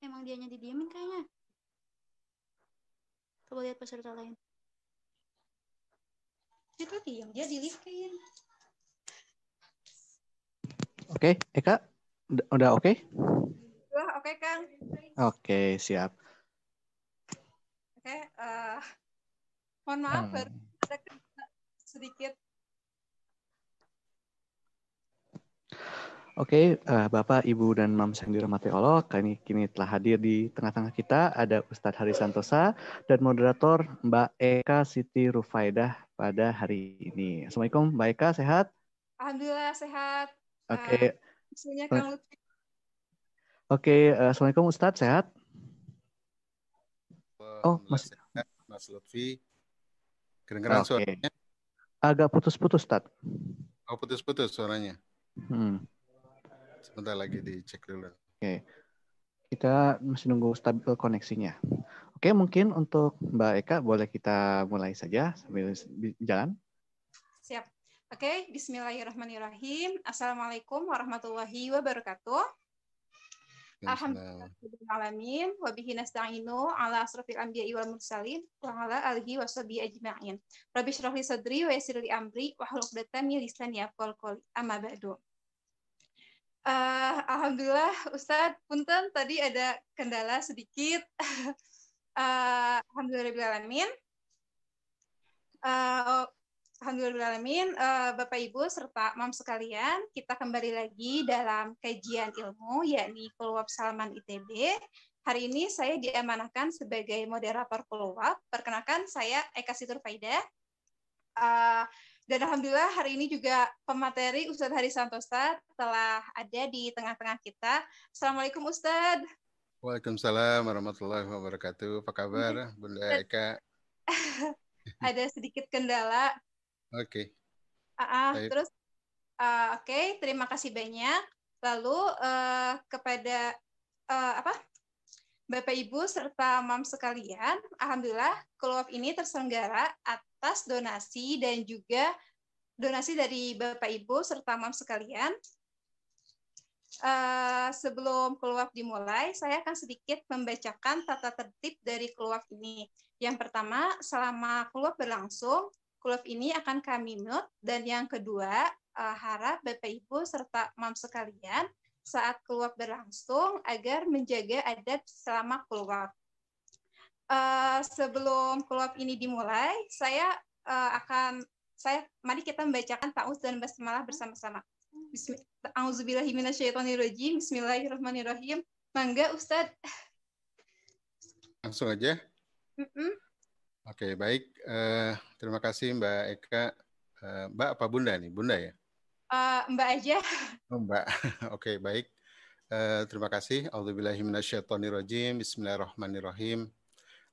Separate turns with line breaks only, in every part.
Emang dianya didiemin kayaknya. Coba lihat peserta lain. Dia tuh diam, dia di lift kayaknya.
Oke, Eka, udah- oke?
Wah, oke Kang.
Oke, siap.
Oke, eh, mohon maaf
Hmm.
baru ada kendala sedikit.
Oke, eh, Bapak, Ibu, dan Mams yang dirahmati Allah, kini, kini telah hadir di tengah-tengah kita ada Ustadz Hari Santosa dan moderator Mbak Eka Siti Rufaidah pada hari ini. Assalamualaikum, Mbak Eka, sehat?
Alhamdulillah sehat.
Oke,
Isunya Kang Lutfi.
oke. eh, Assalamualaikum, Ustadz, sehat? Oh, Mas-
Mas Lutfi. Kedengeran
Oke.
suaranya?
Agak putus-putus, Ustadz.
Oh, putus-putus suaranya.
Hmm.
Sebentar lagi dicek dulu.
Oke, kita masih nunggu stabil koneksinya. Oke, mungkin untuk Mbak Eka boleh kita mulai saja sambil jalan.
Siap. Oke, bismillahirrahmanirrahim. Assalamualaikum warahmatullahi wabarakatuh. Alhamdulillahirrahmanirrahim. Wabihi nasta'inu ala asrafil anbiya'i wal mursalin wa ala alihi wa sahbihi ajma'in. Rabbi syrah li sadri wa yassir li amri wa min lisani yafqahu qawli. Amma ba'du. Eh, Alhamdulillah Ustadz, punten tadi ada kendala sedikit. Eh, Alhamdulillahirrahmanirrahim. Eh, Alhamdulillahirrahmanirrahim, eh, Bapak Ibu serta Mam sekalian, kita kembali lagi dalam kajian ilmu, yakni Keluap Salaman ITB. Hari ini saya diamanahkan sebagai moderator Keluap. Perkenalkan, saya Eka Situr Faida. Eh, dan Alhamdulillah hari ini juga pemateri Ustadz Hari Santosa telah ada di tengah-tengah kita. Assalamualaikum Ustadz.
Waalaikumsalam warahmatullahi wabarakatuh. Apa kabar, Bunda Eka?
Ada sedikit kendala
Oke.
Ah, ah,
Baik.
terus ah, oke, terima kasih banyak. Lalu eh, kepada eh, apa? Bapak Ibu serta Mam sekalian, alhamdulillah keluap ini terselenggara atas donasi dan juga donasi dari Bapak Ibu serta Mam sekalian. Eh, sebelum keluap dimulai, saya akan sedikit membacakan tata tertib dari keluap ini. Yang pertama, selama keluap berlangsung, Kuluf ini akan kami mute dan yang kedua eh, harap Bapak Ibu serta mam sekalian saat keluap berlangsung agar menjaga adab selama keluap. Eh, sebelum keluap ini dimulai, saya eh, akan saya mari kita membacakan ta'awudz dan basmalah bersama-sama. Bismillah- A'udzubillahiminasyaitonirrajim. Bismillahirrahmanirrahim. Mangga Ustadz.
Langsung aja.
Mm-mm.
Oke, baik. Eh, terima kasih Mbak Eka. Eh, Mbak apa Bunda nih? Bunda ya?
Eh, Mbak aja.
Oh, Mbak. Oke, baik. Eh, terima kasih. A'udzubillahiminasyaitonirrajim. Bismillahirrahmanirrahim.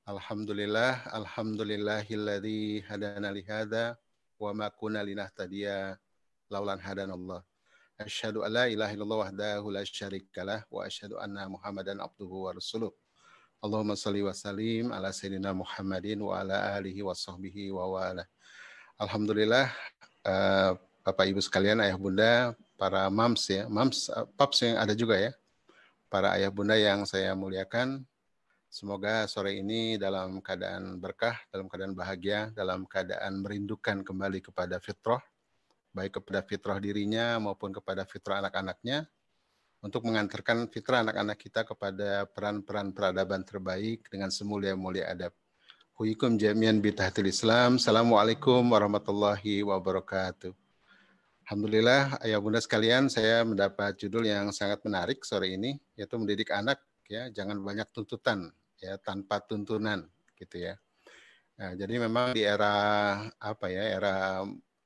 Alhamdulillah, alhamdulillahilladzi hadana li hadza wa ma kunna linahtadiya laulan hadanallah. Asyhadu an la ilaha illallah wahdahu la syarikalah wa asyhadu anna Muhammadan abduhu wa rasuluh. Allahumma salli wa sallim ala sayyidina Muhammadin wa ala alihi wa sahbihi wa wala. Alhamdulillah eh, Bapak Ibu sekalian, ayah bunda, para mams ya, mams, eh, paps yang ada juga ya, para ayah bunda yang saya muliakan, semoga sore ini dalam keadaan berkah, dalam keadaan bahagia, dalam keadaan merindukan kembali kepada fitrah, baik kepada fitrah dirinya maupun kepada fitrah anak-anaknya, untuk mengantarkan fitrah anak-anak kita kepada peran-peran peradaban terbaik dengan semulia-mulia adab. Huikum jamian bitahtil Islam. Assalamualaikum warahmatullahi wabarakatuh. Alhamdulillah, ayah bunda sekalian, saya mendapat judul yang sangat menarik sore ini, yaitu mendidik anak, ya, jangan banyak tuntutan, ya, tanpa tuntunan, gitu ya. Nah, jadi memang di era apa ya, era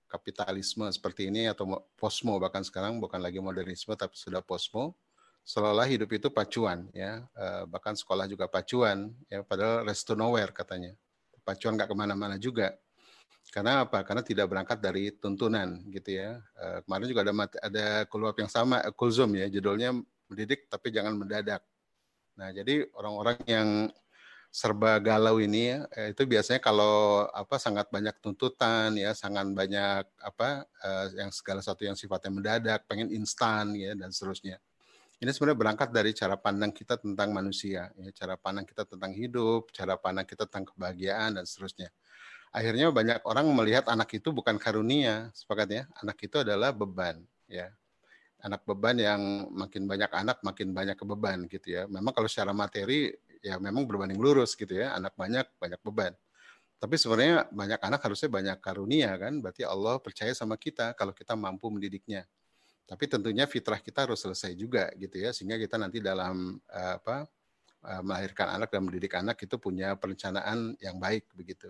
kapitalisme seperti ini atau mo- posmo bahkan sekarang bukan lagi modernisme tapi sudah posmo, seolah-olah hidup itu pacuan, ya, Eh, bahkan sekolah juga pacuan, ya, padahal rest to nowhere katanya, pacuan nggak ke mana-mana juga. Karena apa? Karena tidak berangkat dari tuntunan gitu ya. Eh, kemarin juga ada ada keluar yang sama eh, kulzum ya, judulnya mendidik tapi jangan mendadak. Nah, jadi orang-orang yang serba galau ini ya, eh, itu biasanya kalau apa sangat banyak tuntutan ya, sangat banyak apa uh, yang segala satu yang sifatnya mendadak, pengen instan ya dan seterusnya. Ini sebenarnya berangkat dari cara pandang kita tentang manusia, ya, cara pandang kita tentang hidup, cara pandang kita tentang kebahagiaan dan seterusnya. Akhirnya banyak orang melihat anak itu bukan karunia, sepakat ya. Anak itu adalah beban, ya anak beban yang makin banyak anak makin banyak kebeban gitu ya. Memang kalau secara materi ya memang berbanding lurus gitu ya. Anak banyak banyak beban. Tapi sebenarnya banyak anak harusnya banyak karunia kan. Berarti Allah percaya sama kita kalau kita mampu mendidiknya. Tapi tentunya fitrah kita harus selesai juga gitu ya sehingga kita nanti dalam uh, apa uh, melahirkan anak dan mendidik anak itu punya perencanaan yang baik begitu.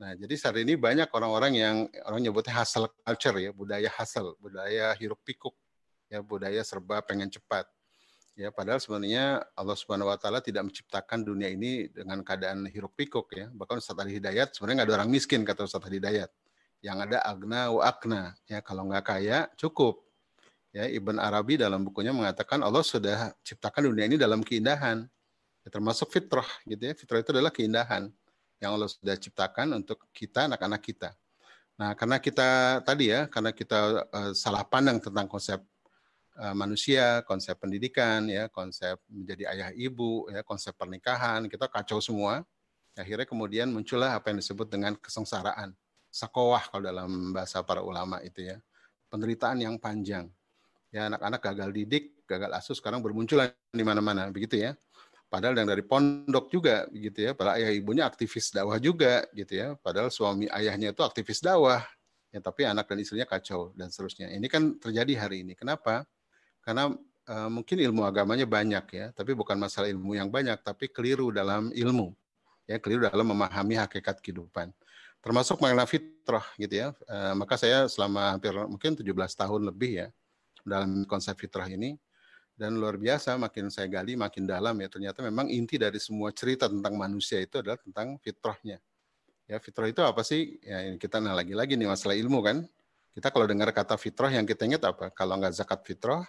Nah, jadi saat ini banyak orang-orang yang orang nyebutnya hustle culture ya, budaya hustle, budaya hiruk pikuk ya budaya serba pengen cepat. Ya, padahal sebenarnya Allah Subhanahu wa taala tidak menciptakan dunia ini dengan keadaan hiruk pikuk ya. Bahkan Ustaz Ali Hidayat sebenarnya nggak ada orang miskin kata Ustaz Ali Hidayat. Yang ada agna wa akna. Ya, kalau nggak kaya cukup. Ya, Ibn Arabi dalam bukunya mengatakan Allah sudah ciptakan dunia ini dalam keindahan. Ya, termasuk fitrah gitu ya. Fitrah itu adalah keindahan yang Allah sudah ciptakan untuk kita anak-anak kita. Nah, karena kita tadi ya, karena kita uh, salah pandang tentang konsep manusia, konsep pendidikan, ya, konsep menjadi ayah ibu, ya, konsep pernikahan, kita kacau semua. Akhirnya kemudian muncullah apa yang disebut dengan kesengsaraan, sakowah kalau dalam bahasa para ulama itu ya, penderitaan yang panjang. Ya, anak-anak gagal didik, gagal asuh sekarang bermunculan di mana-mana, begitu ya. Padahal yang dari pondok juga, gitu ya. Padahal ayah ibunya aktivis dakwah juga, gitu ya. Padahal suami ayahnya itu aktivis dakwah, ya tapi anak dan istrinya kacau dan seterusnya. Ini kan terjadi hari ini. Kenapa? Karena uh, mungkin ilmu agamanya banyak ya, tapi bukan masalah ilmu yang banyak, tapi keliru dalam ilmu, ya keliru dalam memahami hakikat kehidupan. Termasuk makna fitrah gitu ya. Uh, maka saya selama hampir mungkin 17 tahun lebih ya dalam konsep fitrah ini dan luar biasa makin saya gali makin dalam ya ternyata memang inti dari semua cerita tentang manusia itu adalah tentang fitrahnya. Ya fitrah itu apa sih? Ya kita nah lagi-lagi nih masalah ilmu kan. Kita kalau dengar kata fitrah yang kita ingat apa? Kalau nggak zakat fitrah,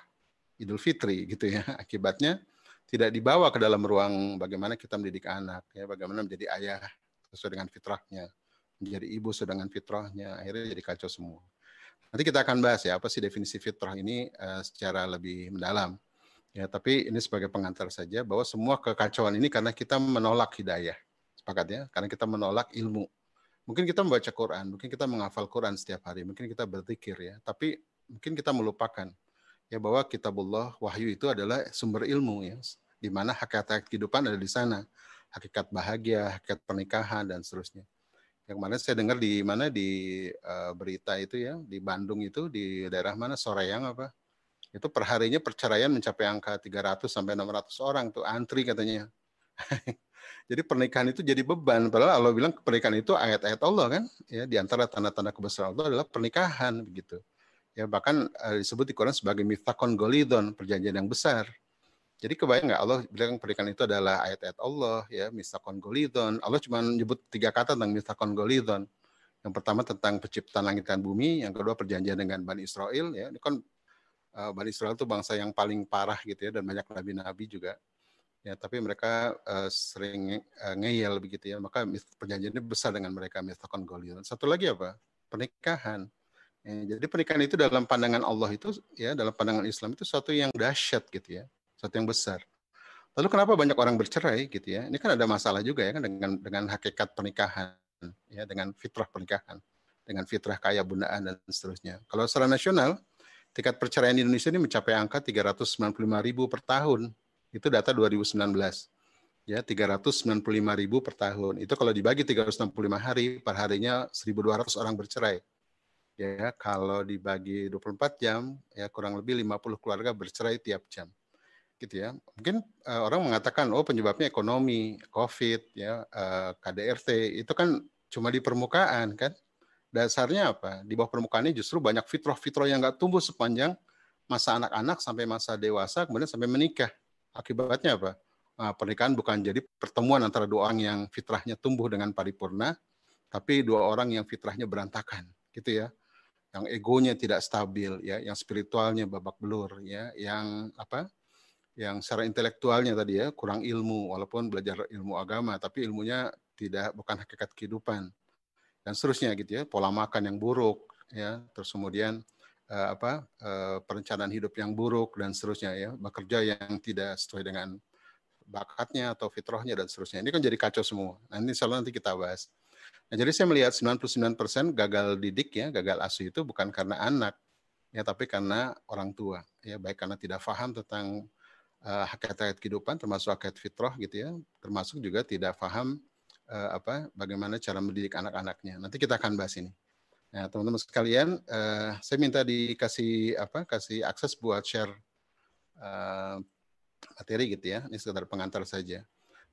Idul Fitri gitu ya. Akibatnya tidak dibawa ke dalam ruang bagaimana kita mendidik anak ya, bagaimana menjadi ayah sesuai dengan fitrahnya, menjadi ibu sesuai dengan fitrahnya, akhirnya jadi kacau semua. Nanti kita akan bahas ya apa sih definisi fitrah ini uh, secara lebih mendalam. Ya, tapi ini sebagai pengantar saja bahwa semua kekacauan ini karena kita menolak hidayah. Sepakat ya? Karena kita menolak ilmu. Mungkin kita membaca Quran, mungkin kita menghafal Quran setiap hari, mungkin kita berzikir ya, tapi mungkin kita melupakan ya bahwa kitabullah wahyu itu adalah sumber ilmu ya. Di mana hakikat kehidupan ada di sana. Hakikat bahagia hakikat pernikahan dan seterusnya. Yang mana saya dengar di mana? Di uh, berita itu ya. Di Bandung itu di daerah mana? Soreang apa? Itu perharinya perceraian mencapai angka 300 sampai 600 orang tuh antri katanya. Jadi pernikahan itu jadi beban. Padahal Allah bilang pernikahan itu ayat-ayat Allah kan? Ya di antara tanda-tanda kebesaran Allah adalah pernikahan begitu Ya bahkan uh, disebut di Quran sebagai mithakon golidon, perjanjian yang besar. Jadi kebayang nggak Allah bilang pernikahan itu adalah ayat-ayat Allah ya mithakon golidon. Allah cuma menyebut tiga kata tentang mithakon golidon. Yang pertama tentang penciptaan langit dan bumi, yang kedua perjanjian dengan Bani Israel ya. Ini kan uh, Bani Israel itu bangsa yang paling parah gitu ya dan banyak nabi-nabi juga. Ya, tapi mereka uh, sering uh, ngeyel begitu ya. Maka perjanjiannya besar dengan mereka mithakon golidon. Satu lagi apa? Pernikahan Ya, jadi pernikahan itu dalam pandangan Allah itu ya dalam pandangan Islam itu suatu yang dahsyat gitu ya, suatu yang besar. Lalu kenapa banyak orang bercerai gitu ya? Ini kan ada masalah juga ya kan dengan dengan hakikat pernikahan ya dengan fitrah pernikahan, dengan fitrah kaya bundaan dan seterusnya. Kalau secara nasional tingkat perceraian di Indonesia ini mencapai angka 395 ribu per tahun. Itu data 2019 ya 395 ribu per tahun. Itu kalau dibagi 365 hari, per harinya 1.200 orang bercerai ya kalau dibagi 24 jam ya kurang lebih 50 keluarga bercerai tiap jam gitu ya. Mungkin uh, orang mengatakan oh penyebabnya ekonomi covid ya uh, eh, KDRT itu kan cuma di permukaan kan? Dasarnya apa? Di bawah permukaan ini justru banyak fitrah-fitrah yang nggak tumbuh sepanjang masa anak-anak sampai masa dewasa kemudian sampai menikah. Akibatnya apa? Nah, pernikahan bukan jadi pertemuan antara dua orang yang fitrahnya tumbuh dengan paripurna tapi dua orang yang fitrahnya berantakan gitu ya yang egonya tidak stabil ya, yang spiritualnya babak belur ya, yang apa? yang secara intelektualnya tadi ya kurang ilmu walaupun belajar ilmu agama tapi ilmunya tidak bukan hakikat kehidupan. Dan seterusnya gitu ya pola makan yang buruk ya terus kemudian uh, apa uh, perencanaan hidup yang buruk dan seterusnya ya bekerja yang tidak sesuai dengan bakatnya atau fitrahnya dan seterusnya. Ini kan jadi kacau semua. Nanti insya nanti kita bahas nah jadi saya melihat 99% gagal didik ya gagal asuh itu bukan karena anak ya tapi karena orang tua ya baik karena tidak paham tentang uh, hakikat kehidupan termasuk hakikat fitrah gitu ya termasuk juga tidak paham uh, apa bagaimana cara mendidik anak-anaknya. Nanti kita akan bahas ini. Nah teman-teman sekalian uh, saya minta dikasih apa kasih akses buat share uh, materi gitu ya ini sekedar pengantar saja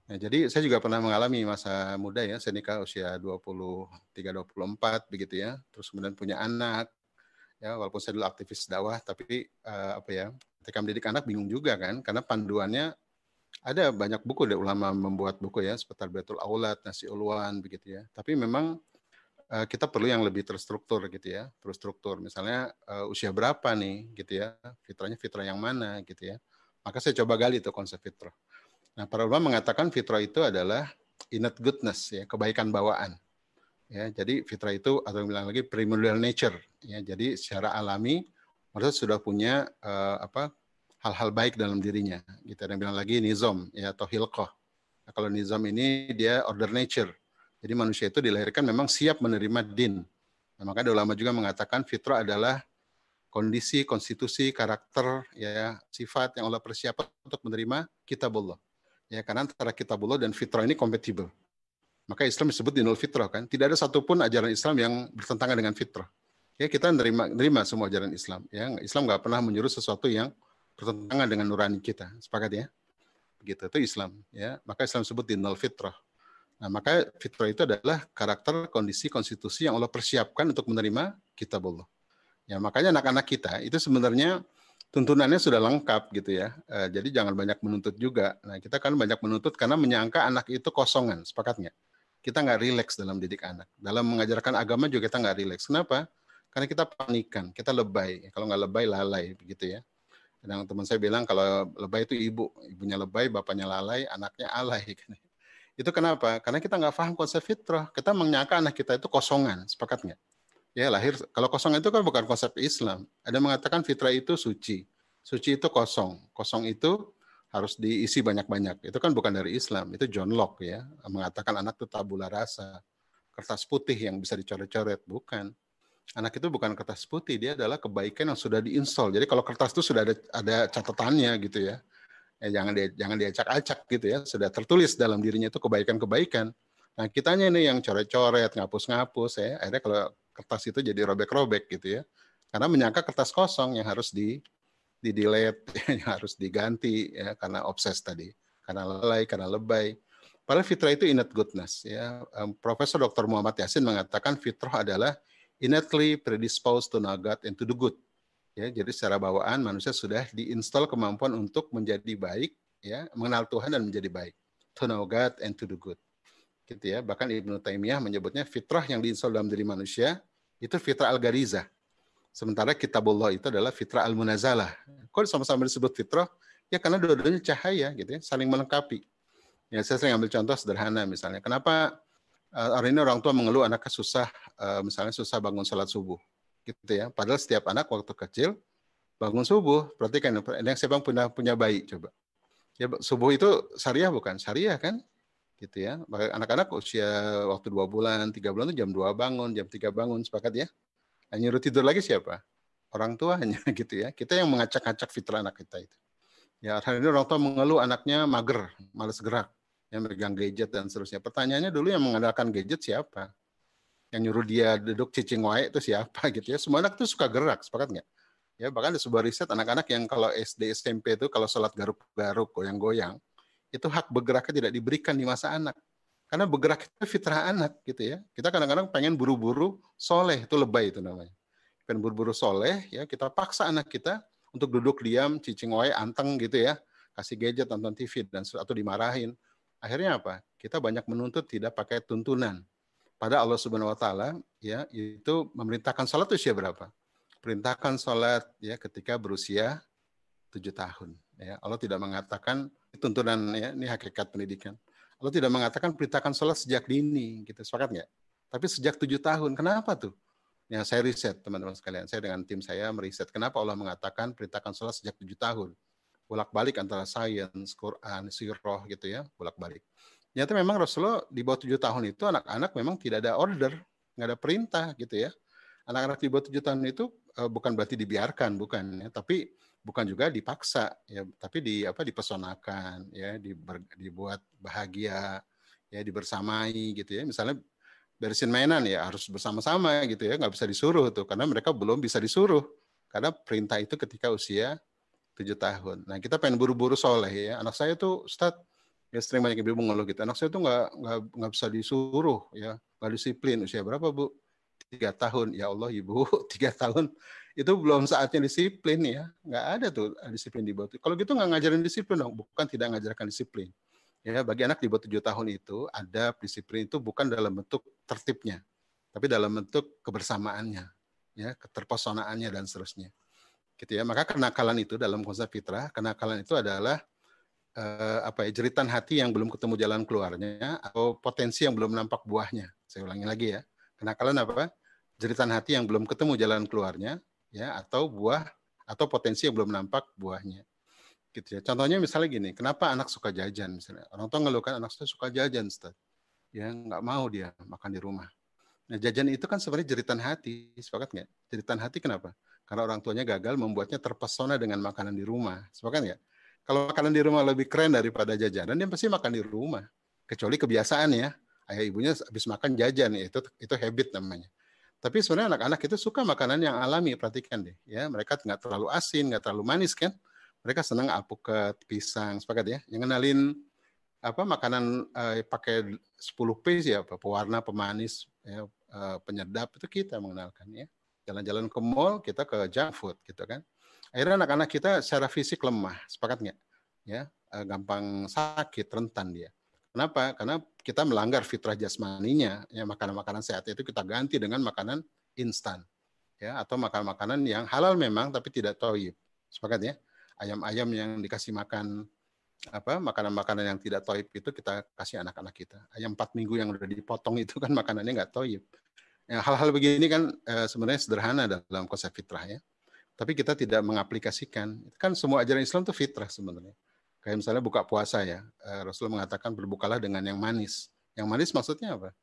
Nah, jadi saya juga pernah mengalami masa muda ya, saya nikah usia 23 24 begitu ya. Terus kemudian punya anak. Ya, walaupun saya dulu aktivis dakwah tapi uh, apa ya? ketika mendidik anak bingung juga kan karena panduannya ada banyak buku dari ulama membuat buku ya seperti Betul Aulad, Nasi Ulwan begitu ya. Tapi memang uh, kita perlu yang lebih terstruktur gitu ya, terstruktur. Misalnya uh, usia berapa nih gitu ya, fitrahnya fitrah yang mana gitu ya. Maka saya coba gali itu konsep fitrah. Nah, para ulama mengatakan fitrah itu adalah innate goodness ya, kebaikan bawaan. Ya, jadi fitrah itu atau bilang lagi primordial nature ya. Jadi secara alami maksudnya sudah punya uh, apa hal-hal baik dalam dirinya. Gitu. Ada bilang lagi nizam ya atau hilqah. Nah, kalau nizam ini dia order nature. Jadi manusia itu dilahirkan memang siap menerima din. Nah, maka ada ulama juga mengatakan fitrah adalah kondisi, konstitusi, karakter, ya sifat yang Allah persiapkan untuk menerima kitabullah. Ya, karena antara kitabullah dan fitrah ini kompatibel. Maka Islam disebut dinul fitrah kan. Tidak ada satupun ajaran Islam yang bertentangan dengan fitrah. Ya kita menerima, menerima semua ajaran Islam. Ya Islam nggak pernah menyuruh sesuatu yang bertentangan dengan nurani kita. Sepakat ya? Begitu itu Islam ya. Maka Islam sebut dinul fitrah. Nah, maka fitrah itu adalah karakter, kondisi, konstitusi yang Allah persiapkan untuk menerima kitab Allah. Ya, makanya anak-anak kita itu sebenarnya tuntunannya sudah lengkap gitu ya. E, jadi jangan banyak menuntut juga. Nah, kita kan banyak menuntut karena menyangka anak itu kosongan, sepakat nggak? Kita nggak rileks dalam didik anak. Dalam mengajarkan agama juga kita nggak rileks. Kenapa? Karena kita panikan, kita lebay. Kalau nggak lebay, lalai, begitu ya. Kadang teman saya bilang kalau lebay itu ibu, ibunya lebay, bapaknya lalai, anaknya alay. Itu kenapa? Karena kita nggak paham konsep fitrah. Kita menyangka anak kita itu kosongan, sepakat nggak? Ya lahir, kalau kosong itu kan bukan konsep Islam. Ada mengatakan fitrah itu suci. Suci itu kosong. Kosong itu harus diisi banyak-banyak. Itu kan bukan dari Islam. Itu John Locke ya. Mengatakan anak itu tabula rasa. Kertas putih yang bisa dicoret-coret. Bukan anak itu bukan kertas putih, dia adalah kebaikan yang sudah diinstal. Jadi kalau kertas itu sudah ada ada catatannya gitu ya. Eh, jangan dia jangan diacak-acak gitu ya. Sudah tertulis dalam dirinya itu kebaikan-kebaikan. Nah, kitanya ini yang coret-coret, ngapus-ngapus ya. Akhirnya kalau kertas itu jadi robek-robek gitu ya. Karena menyangka kertas kosong yang harus di di delete, yang harus diganti ya karena obses tadi, karena lalai, karena lebay. Padahal fitrah itu innate goodness ya. Profesor Dr. Muhammad Yasin mengatakan fitrah adalah innately predisposed to know God and to do good. Ya, jadi secara bawaan manusia sudah diinstal kemampuan untuk menjadi baik, ya, mengenal Tuhan dan menjadi baik. To know God and to do good. Gitu ya. Bahkan Ibnu Taimiyah menyebutnya fitrah yang diinstal dalam diri manusia itu fitrah al-gariza. Sementara kitabullah itu adalah fitrah al-munazalah. Kok sama-sama disebut fitrah? Ya karena dua-duanya cahaya gitu ya, saling melengkapi. Ya saya sering ambil contoh sederhana misalnya. Kenapa uh, hari ini orang tua mengeluh anaknya susah, uh, misalnya susah bangun sholat subuh, gitu ya. Padahal setiap anak waktu kecil bangun subuh, perhatikan yang siapa punya punya bayi coba. Ya subuh itu syariah bukan? Syariah kan? Gitu ya. Anak-anak usia waktu dua bulan, tiga bulan itu jam dua bangun, jam tiga bangun, sepakat ya? Nah, nyuruh tidur lagi siapa? Orang tuanya gitu ya. Kita yang mengacak-acak fitrah anak kita itu. Ya, hari ini orang tua mengeluh anaknya mager, malas gerak yang megang gadget dan seterusnya. Pertanyaannya dulu yang mengandalkan gadget siapa? Yang nyuruh dia duduk cicing wae itu siapa gitu ya. Semua anak itu suka gerak, sepakat nggak? Ya bahkan di sebuah riset anak-anak yang kalau SD SMP itu kalau sholat garuk-garuk goyang-goyang itu hak bergeraknya tidak diberikan di masa anak. Karena bergerak itu fitrah anak gitu ya. Kita kadang-kadang pengen buru-buru soleh itu lebay itu namanya. Pengen buru-buru soleh ya kita paksa anak kita untuk duduk diam cicing wae anteng gitu ya kasih gadget nonton TV dan atau dimarahin akhirnya apa? Kita banyak menuntut tidak pakai tuntunan. Pada Allah Subhanahu wa taala ya itu memerintahkan salat usia berapa? Perintahkan salat ya ketika berusia tujuh tahun Ya, Allah tidak mengatakan tuntunan ya, ini hakikat pendidikan. Allah tidak mengatakan perintahkan sholat sejak dini, gitu. Sepakat nggak? Tapi sejak tujuh tahun. Kenapa tuh? Ya, saya riset teman-teman sekalian. Saya dengan tim saya meriset kenapa Allah mengatakan perintahkan sholat sejak tujuh tahun. Bolak-balik antara sains, Quran, sirah gitu ya, bolak-balik. Ternyata memang Rasulullah di bawah tujuh tahun itu anak-anak memang tidak ada order, nggak ada perintah gitu ya. Anak-anak di bawah tujuh tahun itu uh, bukan berarti dibiarkan, bukan ya, tapi bukan juga dipaksa ya, tapi di apa dipesonakan ya, diber, dibuat bahagia ya, dibersamai gitu ya. Misalnya beresin mainan ya harus bersama-sama gitu ya, nggak bisa disuruh tuh karena mereka belum bisa disuruh karena perintah itu ketika usia tujuh tahun. Nah kita pengen buru-buru soleh ya. Anak saya tuh Ustadz ya sering banyak ibu mengeluh gitu. Anak saya tuh nggak nggak nggak bisa disuruh ya, nggak disiplin. Usia berapa bu? Tiga tahun. Ya Allah ibu, tiga tahun itu belum saatnya disiplin ya. Nggak ada tuh disiplin di bawah. Kalau gitu nggak ngajarin disiplin dong. Bukan tidak ngajarkan disiplin. Ya bagi anak di bawah tujuh tahun itu ada disiplin itu bukan dalam bentuk tertibnya, tapi dalam bentuk kebersamaannya, ya keterpesonaannya dan seterusnya. Gitu ya. Maka kenakalan itu dalam konsep fitrah, kenakalan itu adalah eh, apa ya jeritan hati yang belum ketemu jalan keluarnya atau potensi yang belum nampak buahnya. Saya ulangi lagi ya. Kenakalan apa? Jeritan hati yang belum ketemu jalan keluarnya ya atau buah atau potensi yang belum nampak buahnya. Gitu ya. Contohnya misalnya gini, kenapa anak suka jajan misalnya? Orang tua ngeluhkan anak saya suka jajan, Ustaz. Ya, nggak mau dia makan di rumah. Nah, jajan itu kan sebenarnya jeritan hati, sepakat nggak? Jeritan hati kenapa? Karena orang tuanya gagal membuatnya terpesona dengan makanan di rumah, sepakat nggak? Kalau makanan di rumah lebih keren daripada jajanan, dia pasti makan di rumah. Kecuali kebiasaan ya. Ayah ibunya habis makan jajan, ya, itu itu habit namanya. Tapi sebenarnya anak-anak itu suka makanan yang alami, perhatikan deh. Ya, mereka nggak terlalu asin, nggak terlalu manis kan. Mereka senang apukat, pisang, sepakat ya. Yang kenalin apa makanan eh, pakai 10 piece ya, pewarna, pemanis, ya, eh, penyedap itu kita mengenalkan ya. Jalan-jalan ke mall kita ke junk food gitu kan akhirnya anak-anak kita secara fisik lemah, sepakat nggak? Ya, eh, gampang sakit, rentan dia. Kenapa? Karena kita melanggar fitrah jasmaninya, ya makanan-makanan sehat itu kita ganti dengan makanan instan, ya atau makanan-makanan yang halal memang tapi tidak toib. Sepakat ya? Ayam-ayam yang dikasih makan apa makanan-makanan yang tidak toib itu kita kasih anak-anak kita. Ayam empat minggu yang udah dipotong itu kan makanannya nggak toib. Ya, hal-hal begini kan e, sebenarnya sederhana dalam konsep fitrah ya tapi kita tidak mengaplikasikan. Kan semua ajaran Islam itu fitrah sebenarnya. Kayak misalnya buka puasa ya, eh, Rasul mengatakan berbukalah dengan yang manis. Yang manis maksudnya apa?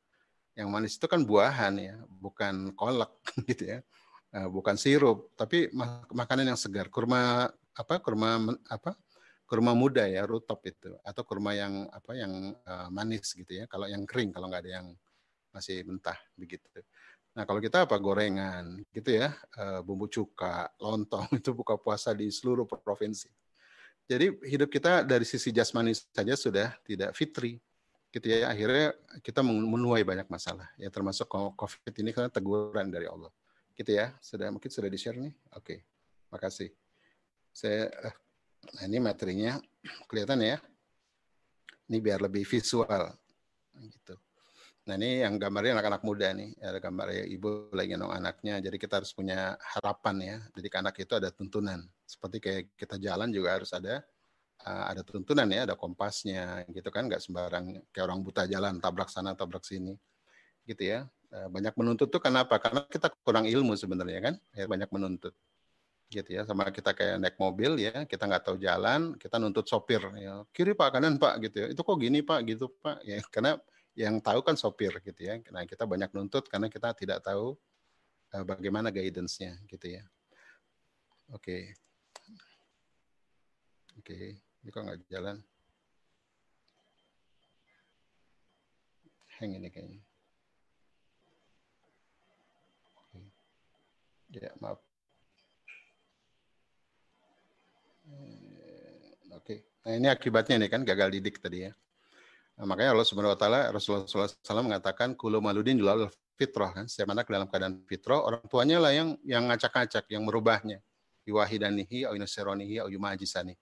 Yang manis itu kan buahan ya, bukan kolak gitu ya, eh, bukan sirup, tapi makanan yang segar. Kurma apa? Kurma apa? Kurma muda ya, rutop itu, atau kurma yang apa? Yang eh, manis gitu ya. Kalau yang kering, kalau nggak ada yang masih mentah begitu. Nah kalau kita apa gorengan gitu ya, bumbu cuka, lontong itu buka puasa di seluruh provinsi. Jadi hidup kita dari sisi jasmani saja sudah tidak fitri, gitu ya. Akhirnya kita menuai banyak masalah, ya termasuk COVID ini karena teguran dari Allah, gitu ya. Sudah mungkin sudah di share nih, oke, makasih. Saya, eh, nah ini materinya kelihatan ya. Ini biar lebih visual, gitu. Nah ini yang gambarnya anak-anak muda nih, ada gambar ya ibu lagi gendong anaknya. Jadi kita harus punya harapan ya. Jadi ke anak itu ada tuntunan. Seperti kayak kita jalan juga harus ada uh, ada tuntunan ya, ada kompasnya gitu kan. Nggak sembarang kayak orang buta jalan tabrak sana tabrak sini gitu ya. Uh, banyak menuntut tuh kenapa? Karena kita kurang ilmu sebenarnya kan. Ya, banyak menuntut gitu ya sama kita kayak naik mobil ya kita nggak tahu jalan kita nuntut sopir ya kiri pak kanan pak gitu ya itu kok gini pak gitu pak ya karena yang tahu kan sopir gitu ya. Nah kita banyak nuntut karena kita tidak tahu uh, bagaimana guidance-nya gitu ya. Oke. Okay. Oke, okay. ini kok nggak jalan? Hang ini kayaknya. Ya, maaf. Eh, oke. Okay. Nah, ini akibatnya nih kan gagal didik tadi ya. Nah, makanya Allah Subhanahu wa taala Rasulullah SAW mengatakan kulo maludin julal fitrah kan setiap anak dalam keadaan fitrah orang tuanya lah yang yang ngacak-ngacak yang merubahnya iwahidanihi au nasranihi au yumajisani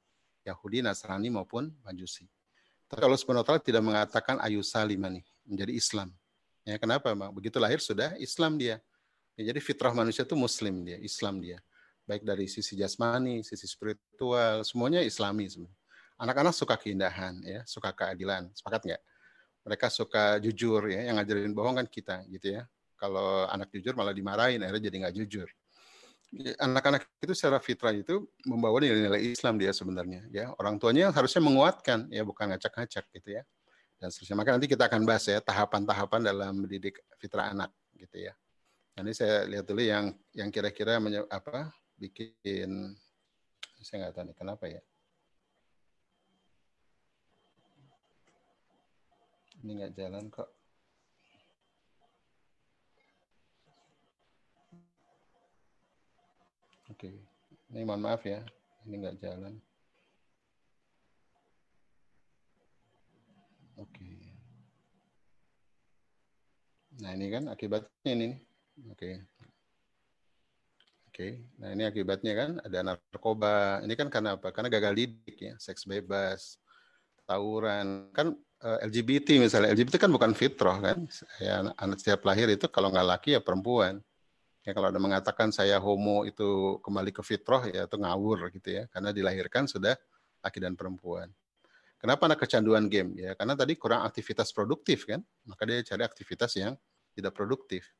Yahudi Nasrani maupun Majusi. Tapi Allah Subhanahu wa taala tidak mengatakan ayu salimani menjadi Islam. Ya kenapa Bang? Begitu lahir sudah Islam dia. Ya, jadi fitrah manusia itu muslim dia, Islam dia. baik dari sisi jasmani, sisi spiritual, semuanya Islami sebenarnya. Anak-anak suka keindahan, ya, suka keadilan, sepakat nggak? Mereka suka jujur, ya, yang ngajarin bohong kan kita, gitu ya. Kalau anak jujur malah dimarahin, akhirnya jadi nggak jujur. Anak-anak itu secara fitrah itu membawa nilai-nilai Islam dia sebenarnya, ya. Orang tuanya harusnya menguatkan, ya, bukan ngacak-ngacak, gitu ya. Dan seterusnya. Maka nanti kita akan bahas ya tahapan-tahapan dalam mendidik fitrah anak, gitu ya. Nanti saya lihat dulu yang yang kira-kira apa bikin saya nggak tahu nih kenapa ya. Ini nggak jalan kok. Oke, ini mohon maaf ya, ini nggak jalan. Oke. Nah ini kan akibatnya ini. Oke. Oke, nah ini akibatnya kan ada narkoba. Ini kan karena apa? Karena gagal didik ya, seks bebas, tawuran. Kan LGBT misalnya, LGBT kan bukan fitrah kan. Ya, anak setiap lahir itu kalau nggak laki ya perempuan. Ya kalau ada mengatakan saya homo itu kembali ke fitrah ya itu ngawur gitu ya, karena dilahirkan sudah laki dan perempuan. Kenapa anak kecanduan game ya? Karena tadi kurang aktivitas produktif kan, maka dia cari aktivitas yang tidak produktif.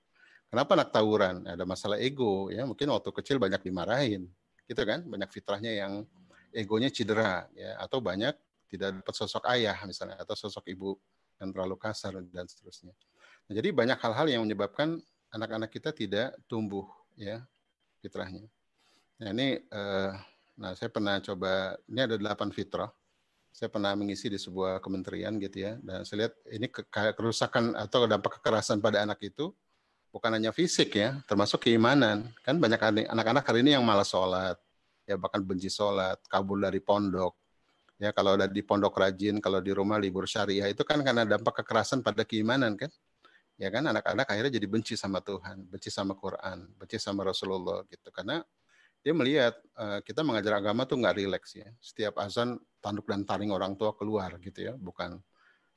Kenapa anak tawuran? Ada masalah ego ya, mungkin waktu kecil banyak dimarahin, gitu kan? Banyak fitrahnya yang egonya cedera ya, atau banyak tidak dapat sosok ayah misalnya atau sosok ibu yang terlalu kasar dan seterusnya. Nah, jadi banyak hal-hal yang menyebabkan anak-anak kita tidak tumbuh ya fitrahnya. Nah ini, eh, nah saya pernah coba, ini ada delapan fitrah. Saya pernah mengisi di sebuah kementerian gitu ya, dan saya lihat ini kerusakan atau dampak kekerasan pada anak itu bukan hanya fisik ya, termasuk keimanan. Kan banyak anak-anak hari ini yang malas sholat, ya bahkan benci sholat, kabur dari pondok. Ya kalau ada di pondok rajin, kalau di rumah libur syariah itu kan karena dampak kekerasan pada keimanan kan. Ya kan anak-anak akhirnya jadi benci sama Tuhan, benci sama Quran, benci sama Rasulullah gitu. Karena dia melihat uh, kita mengajar agama tuh nggak rileks ya. Setiap azan tanduk dan taring orang tua keluar gitu ya, bukan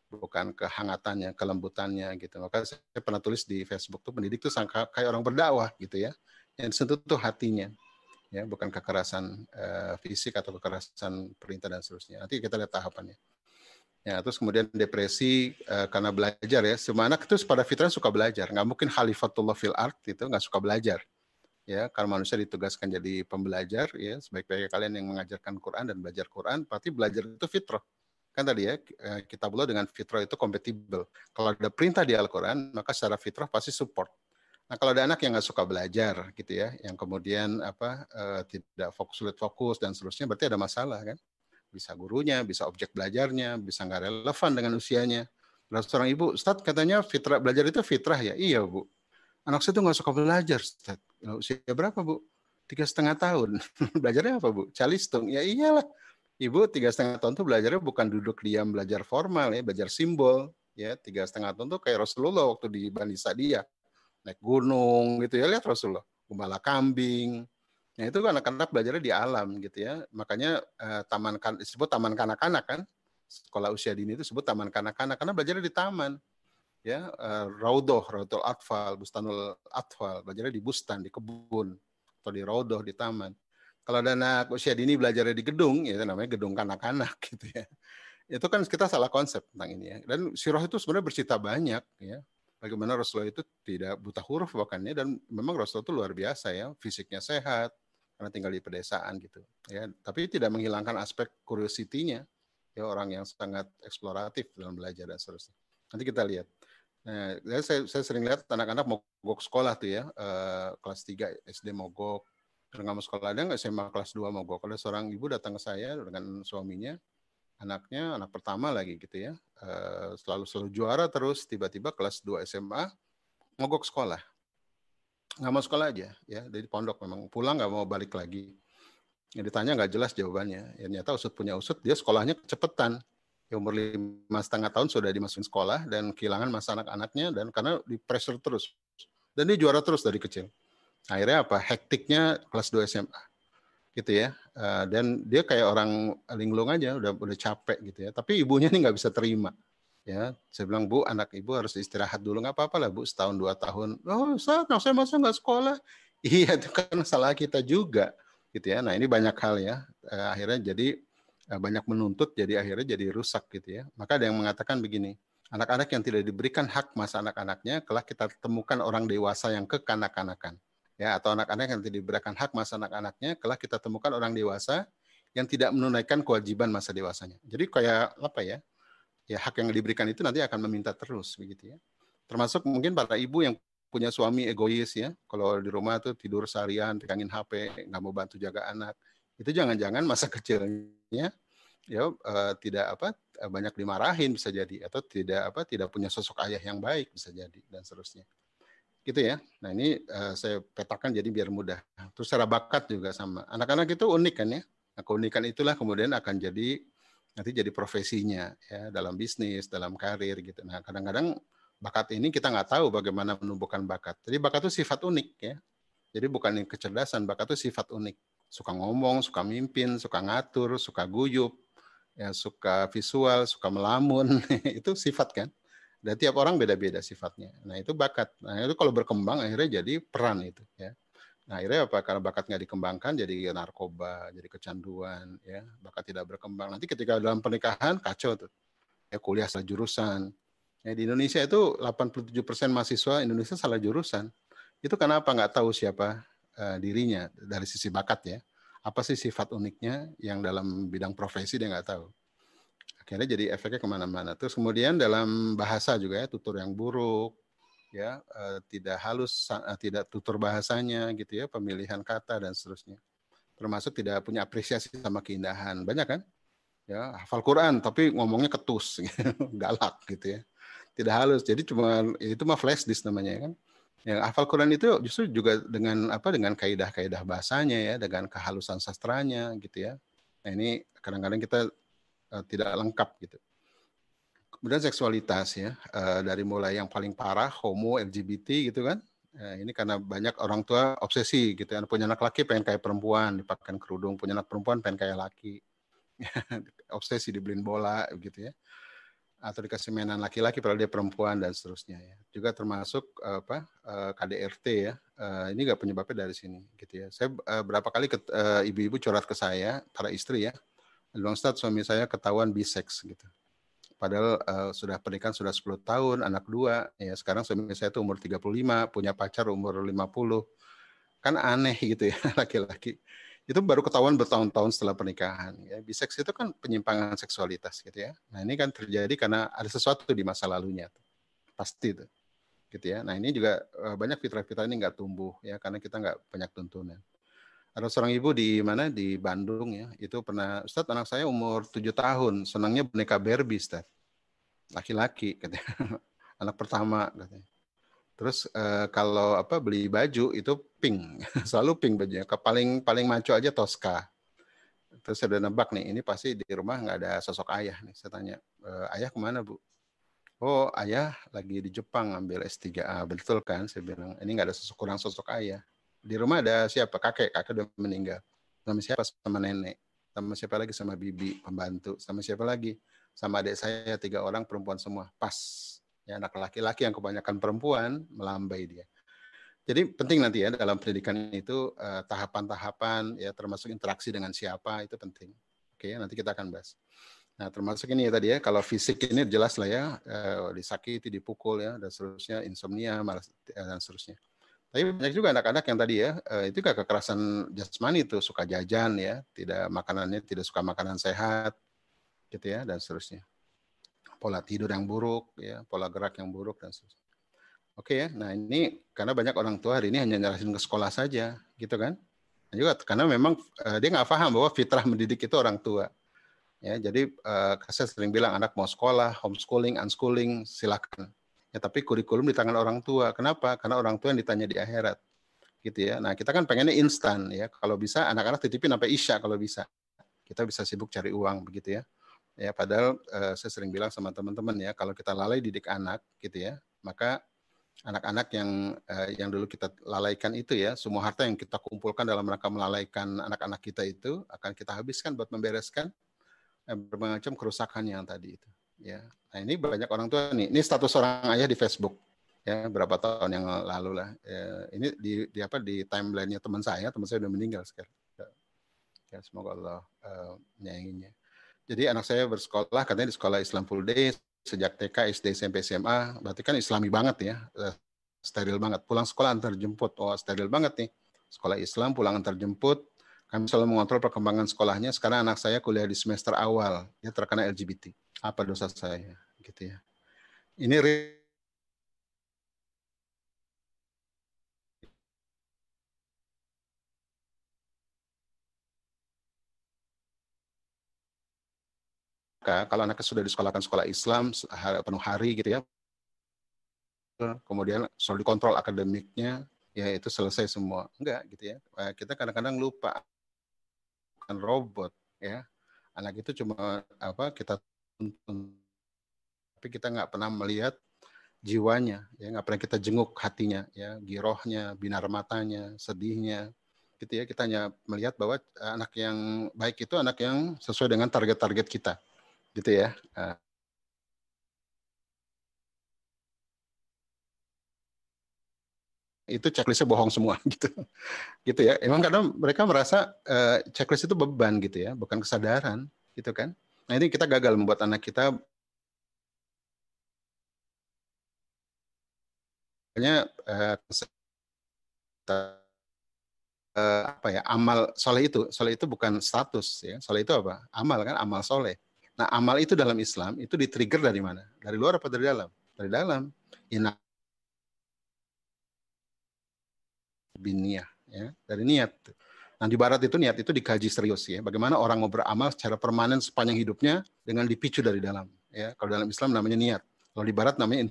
bukan kehangatannya, kelembutannya gitu. Maka saya pernah tulis di Facebook tuh pendidik tuh sangka kayak orang berdakwah gitu ya. Yang sentuh tuh hatinya. Ya, bukan kekerasan uh, fisik atau kekerasan perintah dan seterusnya. Nanti kita lihat tahapannya. Ya, terus kemudian depresi uh, karena belajar ya. Semua anak pada fitrah suka belajar. Nggak mungkin khalifatullah fil art itu nggak suka belajar. Ya, karena manusia ditugaskan jadi pembelajar ya, sebaik-baiknya kalian yang mengajarkan Quran dan belajar Quran, pasti belajar itu fitrah kan tadi ya eh, kitabullah dengan fitrah itu kompatibel. Kalau ada perintah di Al-Quran, maka secara fitrah pasti support. Nah kalau ada anak yang nggak suka belajar gitu ya, yang kemudian apa uh, tidak fokus sulit fokus dan seterusnya, berarti ada masalah kan? Bisa gurunya, bisa objek belajarnya, bisa nggak relevan dengan usianya. Dan seorang ibu, Ustaz katanya fitrah belajar itu fitrah ya, iya bu. Anak saya tuh nggak suka belajar, Ustaz. Usia berapa bu? Tiga setengah tahun. Belajarnya apa bu? Calistung. Ya iyalah Ibu tiga setengah tahun tuh belajarnya bukan duduk diam belajar formal ya, belajar simbol ya. Tiga setengah tahun tuh kayak Rasulullah waktu di Bani Sadia naik gunung gitu ya lihat Rasulullah gembala kambing. Nah itu kan anak-anak belajarnya di alam gitu ya. Makanya eh, taman kan disebut taman kanak-kanak kan. Sekolah usia dini itu disebut taman kanak-kanak karena belajarnya di taman. Ya, eh, Raudoh, Raudul Atfal, Bustanul Atfal, belajarnya di bustan, di kebun atau di Raudoh di taman. Kalau ada anak usia dini belajarnya di gedung, ya namanya gedung kanak-kanak gitu ya. Itu kan kita salah konsep tentang ini ya. Dan sirah itu sebenarnya bercerita banyak ya. Bagaimana Rasulullah itu tidak buta huruf bahkan ya dan memang Rasulullah itu luar biasa ya, fisiknya sehat karena tinggal di pedesaan gitu ya. Tapi tidak menghilangkan aspek curiosity-nya ya orang yang sangat eksploratif dalam belajar dan seterusnya. Nanti kita lihat. Nah, saya, saya sering lihat anak-anak mogok sekolah tuh ya, eh, kelas 3 SD mogok, mau sekolah ada nggak SMA kelas 2 mogok ada seorang ibu datang ke saya dengan suaminya anaknya anak pertama lagi gitu ya uh, selalu selalu juara terus tiba-tiba kelas 2 SMA mogok sekolah. Nggak mau sekolah aja ya dari pondok memang. Pulang nggak mau balik lagi. Yang ditanya nggak jelas jawabannya. Ya, ternyata usut punya usut dia sekolahnya kecepetan. Ya umur lima setengah tahun sudah dimasukin sekolah dan kehilangan masa anak-anaknya dan karena di pressure terus. Dan dia juara terus dari kecil. Akhirnya apa? Hektiknya kelas 2 SMA gitu ya uh, dan dia kayak orang linglung aja udah udah capek gitu ya tapi ibunya nih nggak bisa terima ya saya bilang bu anak ibu harus istirahat dulu nggak apa-apa lah bu setahun dua tahun oh saya saya masa nggak sekolah Iya itu kan salah kita juga gitu ya. Nah ini banyak hal ya. Eh, akhirnya jadi eh, banyak menuntut jadi akhirnya jadi rusak gitu ya. Maka ada yang mengatakan begini, anak-anak yang tidak diberikan hak masa anak-anaknya, kelak kita temukan orang dewasa yang kekanak-kanakan. Ya, atau anak-anak yang tidak diberikan hak masa anak-anaknya, kelak kita temukan orang dewasa yang tidak menunaikan kewajiban masa dewasanya. Jadi kayak apa ya? Ya hak yang diberikan itu nanti akan meminta terus begitu ya. Termasuk mungkin para ibu yang punya suami egois ya. Kalau di rumah tuh tidur seharian, pegangin HP, nggak mau bantu jaga anak. Itu jangan-jangan masa kecilnya ya uh, tidak apa banyak dimarahin bisa jadi atau tidak apa tidak punya sosok ayah yang baik bisa jadi dan seterusnya gitu ya nah ini uh, saya petakan jadi biar mudah terus secara bakat juga sama anak-anak itu unik kan ya nah, keunikan itulah kemudian akan jadi nanti jadi profesinya ya dalam bisnis dalam karir gitu nah kadang-kadang bakat ini kita nggak tahu bagaimana menumbuhkan bakat. Jadi bakat itu sifat unik ya. Jadi bukan kecerdasan, bakat itu sifat unik. Suka ngomong, suka mimpin, suka ngatur, suka guyup, ya suka visual, suka melamun, itu sifat kan. Dan tiap orang beda-beda sifatnya. Nah itu bakat. Nah itu kalau berkembang akhirnya jadi peran itu ya. Nah akhirnya apa? Karena bakat nggak dikembangkan jadi narkoba, jadi kecanduan, ya bakat tidak berkembang. Nanti ketika dalam pernikahan kacau tuh. Ya kuliah salah jurusan, Ya, di Indonesia itu 87% mahasiswa Indonesia salah jurusan. Itu kenapa nggak tahu siapa uh, dirinya dari sisi bakat ya. Apa sih sifat uniknya yang dalam bidang profesi dia nggak tahu. Akhirnya jadi efeknya ke mana-mana. Terus kemudian dalam bahasa juga ya, tutur yang buruk, ya uh, tidak halus, uh, tidak tutur bahasanya gitu ya, pemilihan kata dan seterusnya. Termasuk tidak punya apresiasi sama keindahan. Banyak kan? Ya, hafal Quran tapi ngomongnya ketus, galak gitu ya tidak halus. Jadi cuma itu mah flash disk namanya kan. Yang hafal Quran itu justru juga dengan apa dengan kaidah-kaidah bahasanya ya, dengan kehalusan sastranya gitu ya. Nah, ini kadang-kadang kita uh, tidak lengkap gitu. Kemudian seksualitas ya, uh, dari mulai yang paling parah homo, LGBT gitu kan. Uh, ini karena banyak orang tua obsesi gitu ya. Punya anak laki pengen kayak perempuan, dipakai kerudung, punya anak perempuan pengen kayak laki. obsesi dibeliin bola gitu ya atau dikasih mainan laki-laki padahal dia perempuan dan seterusnya ya. Juga termasuk apa eh, KDRT ya. Eh, ini nggak penyebabnya dari sini gitu ya. Saya eh, berapa kali ibu-ibu curhat ke saya para istri ya. Bang Ustadz suami saya ketahuan bisex gitu. Padahal uh, sudah pernikahan sudah 10 tahun, anak dua, ya sekarang suami saya itu umur 35, punya pacar umur 50. Kan aneh gitu ya laki-laki itu baru ketahuan bertahun-tahun setelah pernikahan. Ya, biseks itu kan penyimpangan seksualitas gitu ya. Nah ini kan terjadi karena ada sesuatu di masa lalunya, pasti itu, gitu ya. Nah ini juga eh, banyak fitrah-fitrah ini nggak tumbuh ya karena kita nggak banyak tuntunan. Ada seorang ibu di mana di Bandung ya, itu pernah Ustadz anak saya umur tujuh tahun, senangnya boneka Barbie Ustadz. Laki-laki katanya. anak pertama katanya. Terus uh, kalau apa beli baju itu pink, selalu pink bajunya. Ke paling paling maco aja Tosca. Terus saya udah nebak nih, ini pasti di rumah nggak ada sosok ayah nih. Saya tanya, e, ayah ke mana bu? Oh ayah lagi di Jepang ambil S3A, betul kan? Saya bilang, ini nggak ada sosok kurang sosok ayah. Di rumah ada siapa? Kakek, kakek udah meninggal. Sama siapa? Sama nenek. Sama siapa lagi? Sama bibi, pembantu. Sama siapa lagi? Sama adik saya tiga orang perempuan semua. Pas ya anak laki-laki yang kebanyakan perempuan melambai dia. Jadi penting nanti ya dalam pendidikan itu eh, tahapan-tahapan ya termasuk interaksi dengan siapa itu penting. Oke, nanti kita akan bahas. Nah, termasuk ini ya tadi ya, kalau fisik ini jelas lah ya, eh, disakiti, dipukul ya, dan seterusnya, insomnia, malas, eh, dan seterusnya. Tapi banyak juga anak-anak yang tadi ya, eh, itu gak kekerasan jasmani itu, suka jajan ya, tidak makanannya, tidak suka makanan sehat, gitu ya, dan seterusnya pola tidur yang buruk, ya, pola gerak yang buruk dan sebagainya. Oke ya, nah ini karena banyak orang tua hari ini hanya nyerahin ke sekolah saja, gitu kan? Dan juga karena memang uh, dia nggak paham bahwa fitrah mendidik itu orang tua. Ya, jadi uh, saya sering bilang anak mau sekolah, homeschooling, unschooling, silakan. Ya, tapi kurikulum di tangan orang tua. Kenapa? Karena orang tua yang ditanya di akhirat. Gitu ya. Nah, kita kan pengennya instan ya. Kalau bisa anak-anak titipin sampai Isya kalau bisa. Kita bisa sibuk cari uang begitu ya. Ya, padahal uh, saya sering bilang sama teman-teman ya, kalau kita lalai didik anak gitu ya, maka anak-anak yang uh, yang dulu kita lalaikan itu ya, semua harta yang kita kumpulkan dalam rangka melalaikan anak-anak kita itu akan kita habiskan buat membereskan uh, berbagai macam kerusakan yang tadi itu. Ya, nah ini banyak orang tua nih. Ini status orang ayah di Facebook. ya berapa tahun yang lalu lah. Ya, ini di, di apa di timelinenya teman saya, teman saya udah meninggal sekarang. Ya, ya semoga Allah uh, menyayanginya. Jadi anak saya bersekolah katanya di sekolah Islam Full Day sejak TK, SD, SMP, SMA. Berarti kan Islami banget ya, uh, steril banget. Pulang sekolah antar jemput, oh steril banget nih. Sekolah Islam pulang antar jemput. Kami selalu mengontrol perkembangan sekolahnya. Sekarang anak saya kuliah di semester awal, dia terkena LGBT. Apa dosa saya? Gitu ya. Ini kalau anaknya sudah disekolahkan sekolah Islam penuh hari gitu ya, kemudian soal dikontrol akademiknya, ya itu selesai semua. Enggak gitu ya. Eh, kita kadang-kadang lupa kan robot ya. Anak itu cuma apa kita tuntun tapi kita nggak pernah melihat jiwanya ya nggak pernah kita jenguk hatinya ya girohnya binar matanya sedihnya gitu ya kita hanya melihat bahwa eh, anak yang baik itu anak yang sesuai dengan target-target kita gitu ya. Itu checklistnya bohong semua gitu. Gitu ya. Emang karena mereka merasa uh, checklist itu beban gitu ya. Bukan kesadaran gitu kan. Nah ini kita gagal membuat anak kita hanya uh, uh, apa ya amal soleh itu. Soleh itu bukan status ya. Soleh itu apa? Amal kan? Amal soleh. Nah, amal itu dalam Islam itu di-trigger dari mana? Dari luar apa dari dalam? Dari dalam. Ina biniyah ya, dari niat. Nah, di barat itu niat itu dikaji serius ya. Bagaimana orang mau beramal secara permanen sepanjang hidupnya dengan dipicu dari dalam ya. Kalau dalam Islam namanya niat. Kalau di barat namanya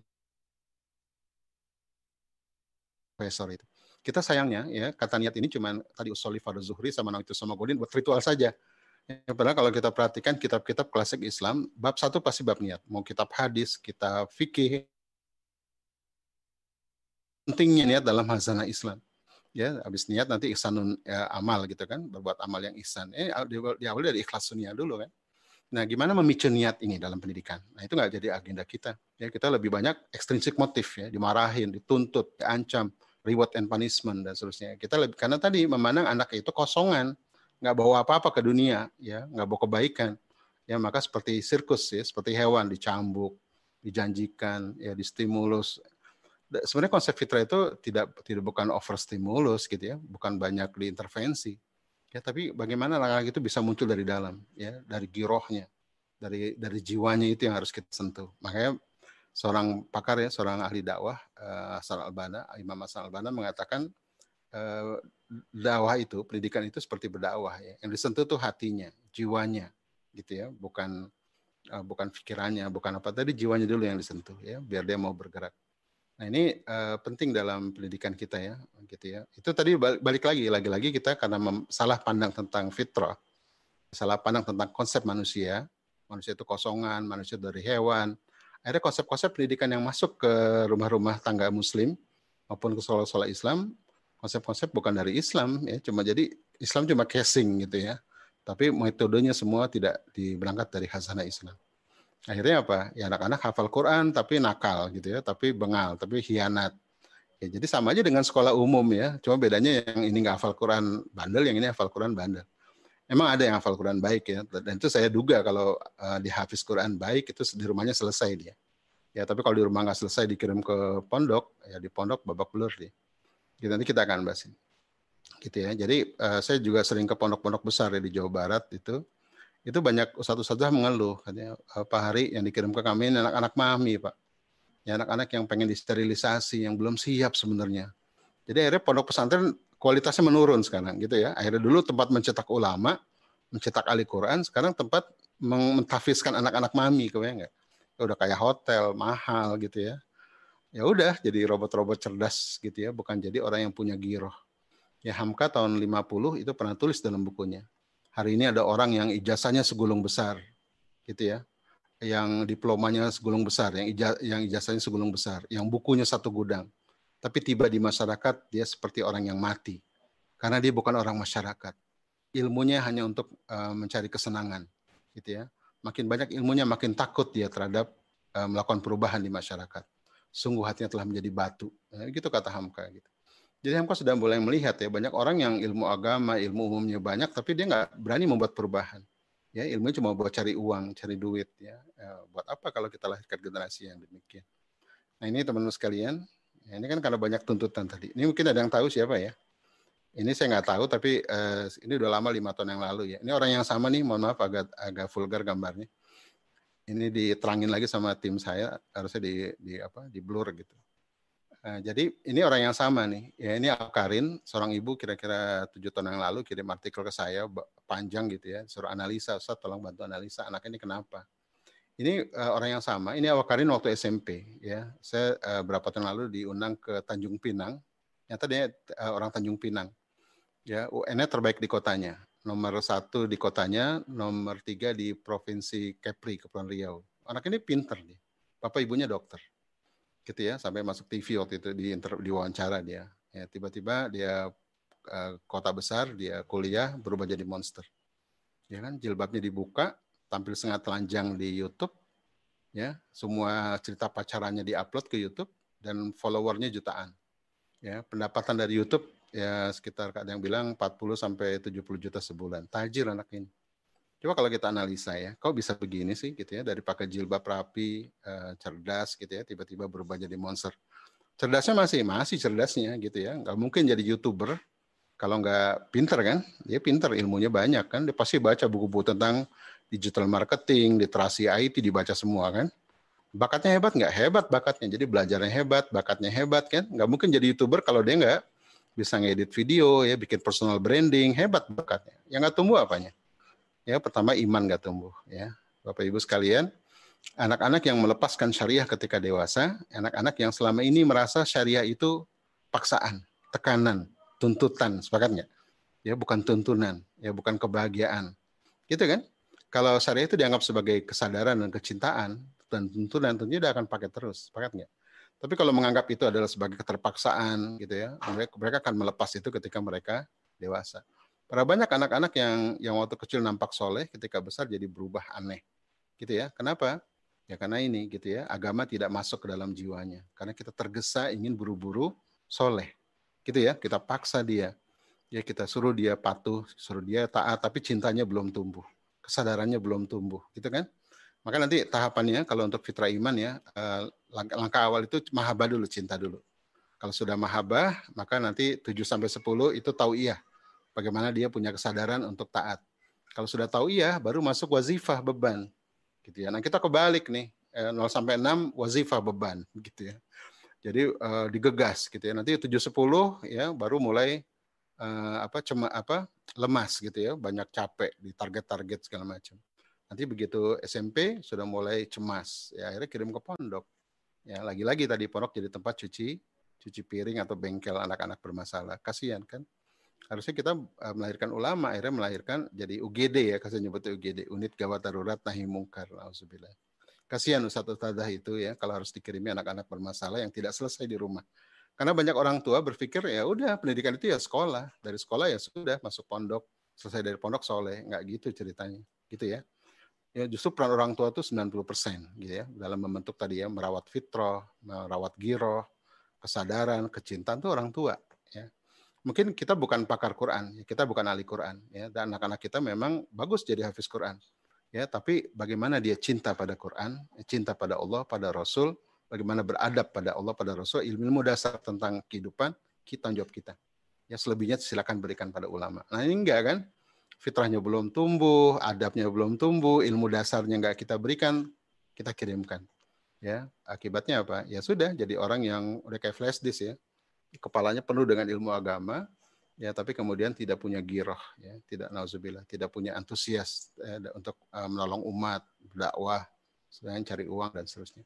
investor itu. Kita sayangnya ya kata niat ini cuma tadi usoli fardhu zuhri sama itu sama godin buat ritual saja Ya, padahal kalau kita perhatikan kitab-kitab klasik Islam, bab satu pasti bab niat. Mau kitab hadis, kitab fikih, pentingnya niat dalam hazanah Islam. Ya, habis niat nanti ihsanun ya, amal gitu kan, berbuat amal yang ihsan. Eh, diawali dari ikhlas sunnah dulu kan. Nah, gimana memicu niat ini dalam pendidikan? Nah, itu nggak jadi agenda kita. Ya, kita lebih banyak ekstrinsik motif ya, dimarahin, dituntut, diancam, reward and punishment dan seterusnya. Kita lebih karena tadi memandang anak itu kosongan, nggak bawa apa-apa ke dunia, ya nggak bawa kebaikan. Ya maka seperti sirkus ya, seperti hewan dicambuk, dijanjikan, ya distimulus. Sebenarnya konsep fitrah itu tidak tidak bukan overstimulus gitu ya, bukan banyak diintervensi. Ya, tapi bagaimana laki-laki itu bisa muncul dari dalam, ya, dari girohnya, dari dari jiwanya itu yang harus kita sentuh. Makanya seorang pakar ya, seorang ahli dakwah, uh, Asal Albana, Imam Asal Albana mengatakan uh, dakwah itu, pendidikan itu seperti berdakwah ya. Yang disentuh tuh hatinya, jiwanya, gitu ya, bukan uh, bukan pikirannya, bukan apa tadi jiwanya dulu yang disentuh ya, biar dia mau bergerak. Nah ini uh, penting dalam pendidikan kita ya, gitu ya. Itu tadi balik lagi, lagi-lagi kita karena salah pandang tentang fitrah, salah pandang tentang konsep manusia, manusia itu kosongan, manusia dari hewan. Akhirnya konsep-konsep pendidikan yang masuk ke rumah-rumah tangga Muslim maupun ke sekolah-sekolah Islam konsep-konsep bukan dari Islam ya cuma jadi Islam cuma casing gitu ya tapi metodenya semua tidak diberangkat dari hasanah Islam akhirnya apa ya anak-anak hafal Quran tapi nakal gitu ya tapi bengal tapi hianat ya jadi sama aja dengan sekolah umum ya cuma bedanya yang ini nggak hafal Quran bandel yang ini hafal Quran bandel emang ada yang hafal Quran baik ya dan itu saya duga kalau uh, di hafiz Quran baik itu di rumahnya selesai dia ya tapi kalau di rumah nggak selesai dikirim ke pondok ya di pondok babak belur dia Gitu, nanti kita akan bahas ini. Gitu ya. Jadi uh, saya juga sering ke pondok-pondok besar ya di Jawa Barat itu. Itu banyak ustadz-ustadzah mengeluh katanya Pak Hari yang dikirim ke kami anak-anak mami, Pak. Ya anak-anak yang pengen disterilisasi, yang belum siap sebenarnya. Jadi akhirnya pondok pesantren kualitasnya menurun sekarang gitu ya. Akhirnya dulu tempat mencetak ulama, mencetak ahli Quran, sekarang tempat mentafiskan anak-anak mami, kebayang nggak? Udah kayak hotel, mahal gitu ya ya udah jadi robot-robot cerdas gitu ya, bukan jadi orang yang punya giroh. Ya Hamka tahun 50 itu pernah tulis dalam bukunya. Hari ini ada orang yang ijazahnya segulung besar, gitu ya. Yang diplomanya segulung besar, yang, ijaz yang ijazahnya segulung besar, yang bukunya satu gudang. Tapi tiba di masyarakat dia seperti orang yang mati. Karena dia bukan orang masyarakat. Ilmunya hanya untuk uh, mencari kesenangan, gitu ya. Makin banyak ilmunya, makin takut dia terhadap uh, melakukan perubahan di masyarakat sungguh hatinya telah menjadi batu. Nah, gitu kata Hamka gitu. Jadi Hamka sudah mulai melihat ya banyak orang yang ilmu agama, ilmu umumnya banyak, tapi dia nggak berani membuat perubahan. Ya ilmu cuma buat cari uang, cari duit. Ya, ya buat apa kalau kita lahirkan generasi yang demikian? Nah ini teman-teman sekalian, ya, ini kan karena banyak tuntutan tadi. Ini mungkin ada yang tahu siapa ya? Ini saya nggak tahu, tapi uh, ini udah lama lima tahun yang lalu ya. Ini orang yang sama nih, mohon maaf agak agak vulgar gambarnya. Ini diterangin lagi sama tim saya, harusnya di, di apa? Di blur gitu. Nah, jadi ini orang yang sama nih. Ya ini Karin, seorang ibu kira-kira tujuh tahun yang lalu kirim artikel ke saya panjang gitu ya, suruh analisa, Ustaz tolong bantu analisa anak ini kenapa. Ini uh, orang yang sama. Ini Karin waktu SMP ya. Saya uh, berapa tahun lalu diundang ke Tanjung Pinang. Nyata dia uh, orang Tanjung Pinang. Ya, UN-nya terbaik di kotanya. Nomor satu di kotanya, nomor tiga di provinsi Kepri, Kepulauan Riau. Anak ini pinter nih. Bapak ibunya dokter gitu ya sampai masuk TV waktu itu di inter, di wawancara dia. Ya tiba-tiba dia uh, kota besar dia kuliah berubah jadi monster. Ya kan jilbabnya dibuka tampil setengah telanjang di YouTube ya. Semua cerita pacarannya diupload ke YouTube dan followernya jutaan. Ya pendapatan dari YouTube ya sekitar ada yang bilang 40 sampai 70 juta sebulan. Tajir anak ini Coba kalau kita analisa ya, kok bisa begini sih gitu ya dari pakai jilbab rapi, eh, cerdas gitu ya, tiba-tiba berubah jadi monster. Cerdasnya masih masih cerdasnya gitu ya, nggak mungkin jadi youtuber kalau nggak pinter kan, dia pinter ilmunya banyak kan, dia pasti baca buku-buku tentang digital marketing, literasi IT dibaca semua kan. Bakatnya hebat nggak? Hebat bakatnya, jadi belajarnya hebat, bakatnya hebat kan, nggak mungkin jadi youtuber kalau dia nggak bisa ngedit video ya, bikin personal branding, hebat bakatnya. Yang nggak tumbuh apanya? Ya, pertama iman gak tumbuh ya. Bapak Ibu sekalian, anak-anak yang melepaskan syariah ketika dewasa, anak-anak yang selama ini merasa syariah itu paksaan, tekanan, tuntutan, sepakat nggak? Ya, bukan tuntunan, ya bukan kebahagiaan. Gitu kan? Kalau syariah itu dianggap sebagai kesadaran dan kecintaan dan tuntunan, tentunya dia akan pakai terus, sepakat nggak? Tapi kalau menganggap itu adalah sebagai keterpaksaan, gitu ya, mereka akan melepas itu ketika mereka dewasa. Para banyak anak-anak yang yang waktu kecil nampak soleh, ketika besar jadi berubah aneh, gitu ya. Kenapa? Ya karena ini, gitu ya. Agama tidak masuk ke dalam jiwanya, karena kita tergesa ingin buru-buru soleh, gitu ya. Kita paksa dia, ya kita suruh dia patuh, suruh dia taat, tapi cintanya belum tumbuh, kesadarannya belum tumbuh, gitu kan? Maka nanti tahapannya kalau untuk fitrah iman ya, eh, langkah, langkah awal itu mahabah dulu, cinta dulu. Kalau sudah mahabah, maka nanti 7 sampai 10 itu tahu iya bagaimana dia punya kesadaran untuk taat. Kalau sudah tahu iya, baru masuk wazifah beban. Gitu ya. Nah, kita kebalik nih. 0 eh, sampai 6 wazifah beban gitu ya. Jadi uh, digegas gitu ya. Nanti 7 10 ya baru mulai uh, apa cema apa lemas gitu ya, banyak capek di target-target segala macam. Nanti begitu SMP sudah mulai cemas, ya akhirnya kirim ke pondok. Ya, lagi-lagi tadi pondok jadi tempat cuci cuci piring atau bengkel anak-anak bermasalah. Kasihan kan? Harusnya kita uh, melahirkan ulama akhirnya melahirkan jadi UGD ya kasih nyebutnya UGD unit gawat darurat nahi mungkar alhamdulillah kasihan Ustadz Ustadzah itu ya kalau harus dikirimi anak-anak bermasalah yang tidak selesai di rumah. Karena banyak orang tua berpikir ya udah pendidikan itu ya sekolah. Dari sekolah ya sudah masuk pondok. Selesai dari pondok soleh. Nggak gitu ceritanya. Gitu ya. Ya justru peran orang tua itu 90% gitu ya dalam membentuk tadi ya merawat fitrah merawat giroh kesadaran kecintaan itu orang tua ya mungkin kita bukan pakar Quran, ya, kita bukan ahli Quran, ya, dan anak-anak kita memang bagus jadi hafiz Quran, ya, tapi bagaimana dia cinta pada Quran, cinta pada Allah, pada Rasul, bagaimana beradab pada Allah, pada Rasul, ilmu dasar tentang kehidupan, kita jawab kita. Ya, selebihnya silakan berikan pada ulama. Nah ini enggak kan? Fitrahnya belum tumbuh, adabnya belum tumbuh, ilmu dasarnya enggak kita berikan, kita kirimkan. Ya, akibatnya apa? Ya sudah, jadi orang yang udah kayak flash disk ya kepalanya penuh dengan ilmu agama, ya tapi kemudian tidak punya giroh, ya tidak nauzubillah, tidak punya antusias ya, untuk uh, menolong umat, dakwah, selain cari uang dan seterusnya.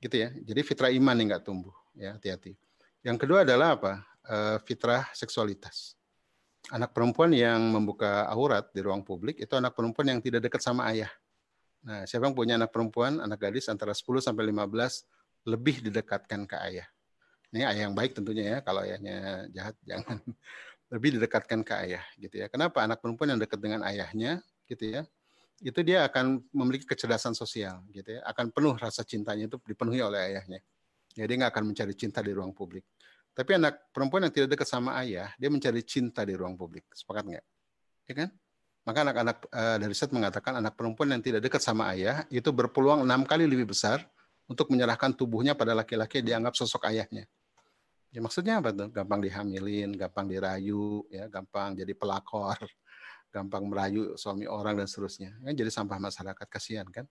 Gitu ya. Jadi fitrah iman yang nggak tumbuh, ya hati-hati. Yang kedua adalah apa? Uh, fitrah seksualitas. Anak perempuan yang membuka aurat di ruang publik itu anak perempuan yang tidak dekat sama ayah. Nah, siapa yang punya anak perempuan, anak gadis antara 10 sampai 15 lebih didekatkan ke ayah. Ini ayah yang baik tentunya ya. Kalau ayahnya jahat jangan lebih didekatkan ke ayah gitu ya. Kenapa anak perempuan yang dekat dengan ayahnya gitu ya? Itu dia akan memiliki kecerdasan sosial gitu ya. Akan penuh rasa cintanya itu dipenuhi oleh ayahnya. Ya, dia nggak akan mencari cinta di ruang publik. Tapi anak perempuan yang tidak dekat sama ayah, dia mencari cinta di ruang publik. Sepakat nggak? Ya kan? Maka anak-anak uh, dari set mengatakan anak perempuan yang tidak dekat sama ayah itu berpeluang enam kali lebih besar untuk menyerahkan tubuhnya pada laki-laki dianggap sosok ayahnya. Ya maksudnya apa tuh? Gampang dihamilin, gampang dirayu, ya gampang jadi pelakor, gampang merayu suami orang dan seterusnya. Kan jadi sampah masyarakat kasihan kan?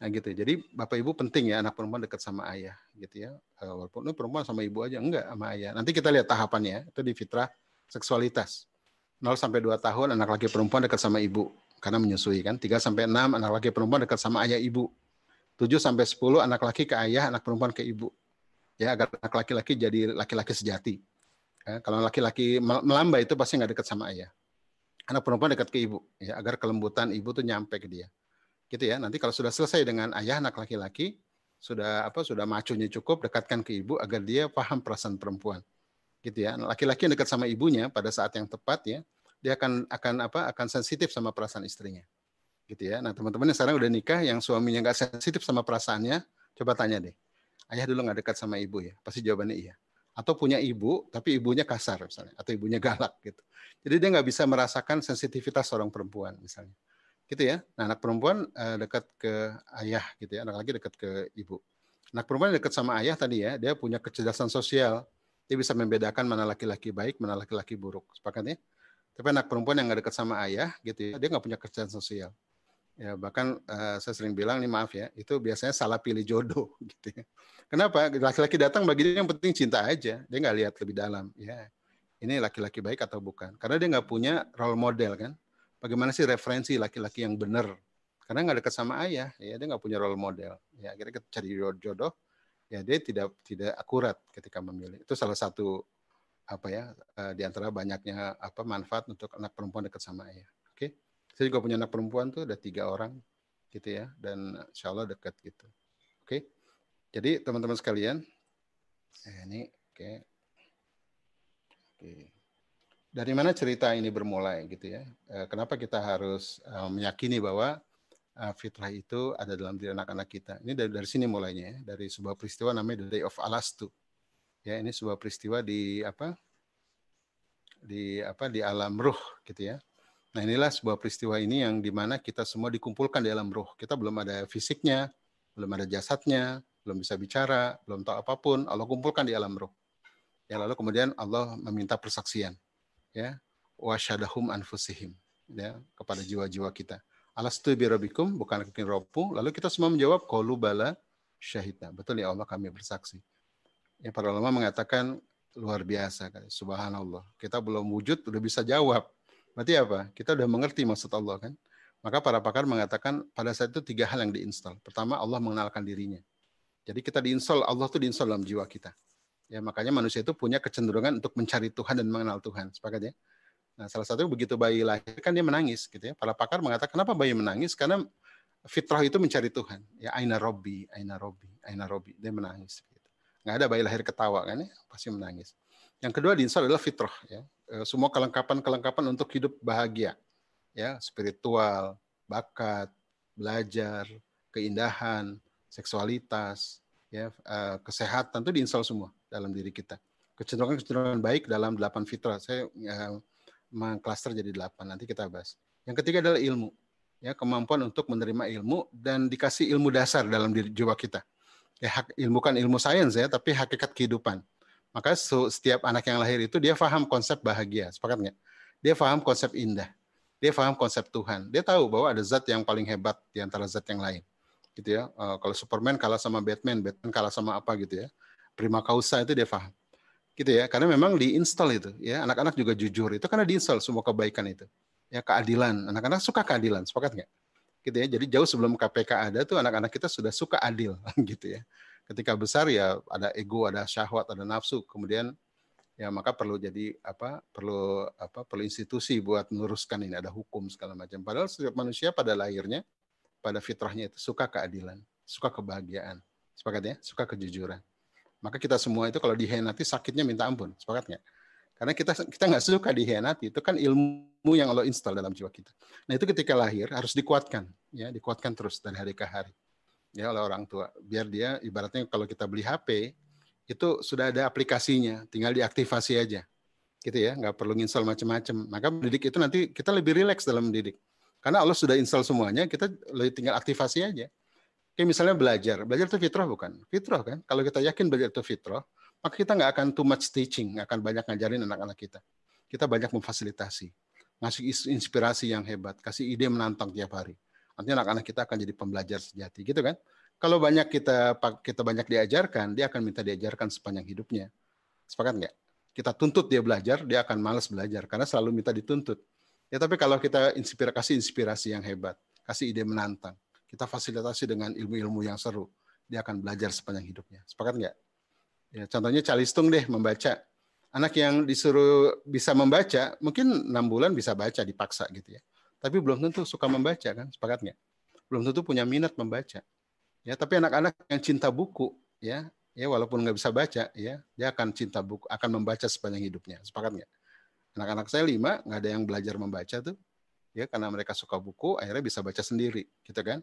Nah gitu. Jadi Bapak Ibu penting ya anak perempuan dekat sama ayah gitu ya. Eh, walaupun ini perempuan sama ibu aja enggak sama ayah. Nanti kita lihat tahapannya itu di fitrah seksualitas. 0 sampai 2 tahun anak laki perempuan dekat sama ibu karena menyusui kan. 3 sampai 6 anak laki perempuan dekat sama ayah ibu. 7 sampai 10 anak laki ke ayah, anak perempuan ke ibu. Ya, agar anak laki-laki jadi laki-laki sejati. Ya, kalau laki-laki melambai itu pasti nggak dekat sama ayah. Anak perempuan dekat ke ibu, ya, agar kelembutan ibu tuh nyampe ke dia. Gitu ya. Nanti kalau sudah selesai dengan ayah anak laki-laki, sudah apa sudah macunya cukup dekatkan ke ibu agar dia paham perasaan perempuan gitu ya. Laki-laki yang dekat sama ibunya pada saat yang tepat ya, dia akan akan apa? akan sensitif sama perasaan istrinya. Gitu ya. Nah, teman-teman yang sekarang udah nikah yang suaminya nggak sensitif sama perasaannya, coba tanya deh. Ayah dulu nggak dekat sama ibu ya? Pasti jawabannya iya. Atau punya ibu, tapi ibunya kasar misalnya, atau ibunya galak gitu. Jadi dia nggak bisa merasakan sensitivitas seorang perempuan misalnya. Gitu ya. Nah, anak perempuan uh, dekat ke ayah gitu ya, anak laki dekat ke ibu. Anak perempuan dekat sama ayah tadi ya, dia punya kecerdasan sosial, dia bisa membedakan mana laki-laki baik, mana laki-laki buruk. Sepakat ya? Tapi anak perempuan yang nggak dekat sama ayah, gitu ya, dia nggak punya kerjaan sosial. Ya bahkan uh, saya sering bilang nih maaf ya, itu biasanya salah pilih jodoh, gitu ya. Kenapa? Laki-laki datang bagi dia yang penting cinta aja, dia nggak lihat lebih dalam. Ya, ini laki-laki baik atau bukan? Karena dia nggak punya role model kan. Bagaimana sih referensi laki-laki yang benar? Karena nggak dekat sama ayah, ya dia nggak punya role model. Ya akhirnya kita cari jodoh, ya dia tidak tidak akurat ketika memilih. Itu salah satu apa ya uh, di antara banyaknya apa manfaat untuk anak perempuan dekat sama ayah. Saya juga punya anak perempuan tuh ada tiga orang gitu ya dan insya Allah dekat gitu. Oke, okay? jadi teman-teman sekalian, eh, ini oke, okay. oke. Dari mana cerita ini bermulai gitu ya? Eh, kenapa kita harus uh, meyakini bahwa fitrah itu ada dalam diri anak-anak kita. Ini dari dari sini mulainya ya, dari sebuah peristiwa namanya The Day of Alastu. Ya, ini sebuah peristiwa di apa? di apa di alam ruh gitu ya. Nah, inilah sebuah peristiwa ini yang di mana kita semua dikumpulkan di alam ruh. Kita belum ada fisiknya, belum ada jasadnya, belum bisa bicara, belum tahu apa pun. Allah kumpulkan di alam ruh. Ya, lalu kemudian Allah meminta persaksian. Ya, wasyadahum anfusihim ya kepada jiwa-jiwa kita alastu birabikum, bukan kekin robku. Lalu kita semua menjawab, qalu bala syahidna. Betul ya Allah kami bersaksi. Ya, para ulama mengatakan luar biasa. Subhanallah. Kita belum wujud, udah bisa jawab. Berarti apa? Kita udah mengerti maksud Allah kan. Maka para pakar mengatakan pada saat itu tiga hal yang diinstal. Pertama, Allah mengenalkan dirinya. Jadi kita diinstal, Allah tuh diinstal dalam jiwa kita. Ya, makanya manusia itu punya kecenderungan untuk mencari Tuhan dan mengenal Tuhan. Sepakat ya? Nah, salah satu begitu bayi lahir kan dia menangis gitu ya. Para pakar mengatakan kenapa bayi menangis? Karena fitrah itu mencari Tuhan. Ya aina robbi, aina robbi, aina robbi. Dia menangis gitu. Nggak ada bayi lahir ketawa kan ya, pasti menangis. Yang kedua di adalah fitrah ya. E, semua kelengkapan-kelengkapan untuk hidup bahagia. Ya, spiritual, bakat, belajar, keindahan, seksualitas, ya, e, kesehatan itu diinstal semua dalam diri kita. Kecenderungan-kecenderungan baik dalam delapan fitrah. Saya ya, mengklaster jadi delapan. Nanti kita bahas. Yang ketiga adalah ilmu. Ya, kemampuan untuk menerima ilmu dan dikasih ilmu dasar dalam diri jiwa kita. Ya, hak, ilmu kan ilmu sains ya, tapi hakikat kehidupan. Maka setiap anak yang lahir itu dia paham konsep bahagia, sepakat nggak? Dia paham konsep indah. Dia paham konsep Tuhan. Dia tahu bahwa ada zat yang paling hebat di antara zat yang lain. Gitu ya. Uh, kalau Superman kalah sama Batman, Batman kalah sama apa gitu ya. Prima causa itu dia paham gitu ya karena memang diinstal itu ya anak-anak juga jujur itu karena diinstal semua kebaikan itu ya keadilan anak-anak suka keadilan sepakat nggak gitu ya jadi jauh sebelum KPK ada tuh anak-anak kita sudah suka adil gitu ya ketika besar ya ada ego ada syahwat ada nafsu kemudian ya maka perlu jadi apa perlu apa perlu institusi buat meluruskan ini ada hukum segala macam padahal setiap manusia pada lahirnya pada fitrahnya itu suka keadilan suka kebahagiaan sepakat ya suka kejujuran maka kita semua itu kalau dihianati sakitnya minta ampun. Sepakat nggak? Karena kita kita nggak suka dihianati. Itu kan ilmu yang Allah install dalam jiwa kita. Nah itu ketika lahir harus dikuatkan, ya dikuatkan terus dari hari ke hari, ya oleh orang tua. Biar dia ibaratnya kalau kita beli HP, itu sudah ada aplikasinya, tinggal diaktifasi aja. Gitu ya, nggak perlu install macam-macam. Maka mendidik itu nanti kita lebih rileks dalam mendidik. Karena Allah sudah install semuanya, kita tinggal aktifasi aja. Kayak misalnya belajar. Belajar itu fitrah bukan? Fitrah kan? Kalau kita yakin belajar itu fitrah, maka kita nggak akan too much teaching, nggak akan banyak ngajarin anak-anak kita. Kita banyak memfasilitasi. Ngasih inspirasi yang hebat, kasih ide menantang tiap hari. Nanti anak-anak kita akan jadi pembelajar sejati, gitu kan? Kalau banyak kita kita banyak diajarkan, dia akan minta diajarkan sepanjang hidupnya. Sepakat nggak? Kita tuntut dia belajar, dia akan malas belajar karena selalu minta dituntut. Ya tapi kalau kita inspirasi kasih inspirasi yang hebat, kasih ide menantang, kita fasilitasi dengan ilmu-ilmu yang seru, dia akan belajar sepanjang hidupnya. Sepakat nggak? Ya, contohnya calistung deh membaca. Anak yang disuruh bisa membaca, mungkin enam bulan bisa baca dipaksa gitu ya. Tapi belum tentu suka membaca kan, sepakat nggak? Belum tentu punya minat membaca. Ya, tapi anak-anak yang cinta buku, ya, ya walaupun nggak bisa baca, ya, dia akan cinta buku, akan membaca sepanjang hidupnya. Sepakat nggak? Anak-anak saya lima, nggak ada yang belajar membaca tuh, ya, karena mereka suka buku, akhirnya bisa baca sendiri, gitu kan?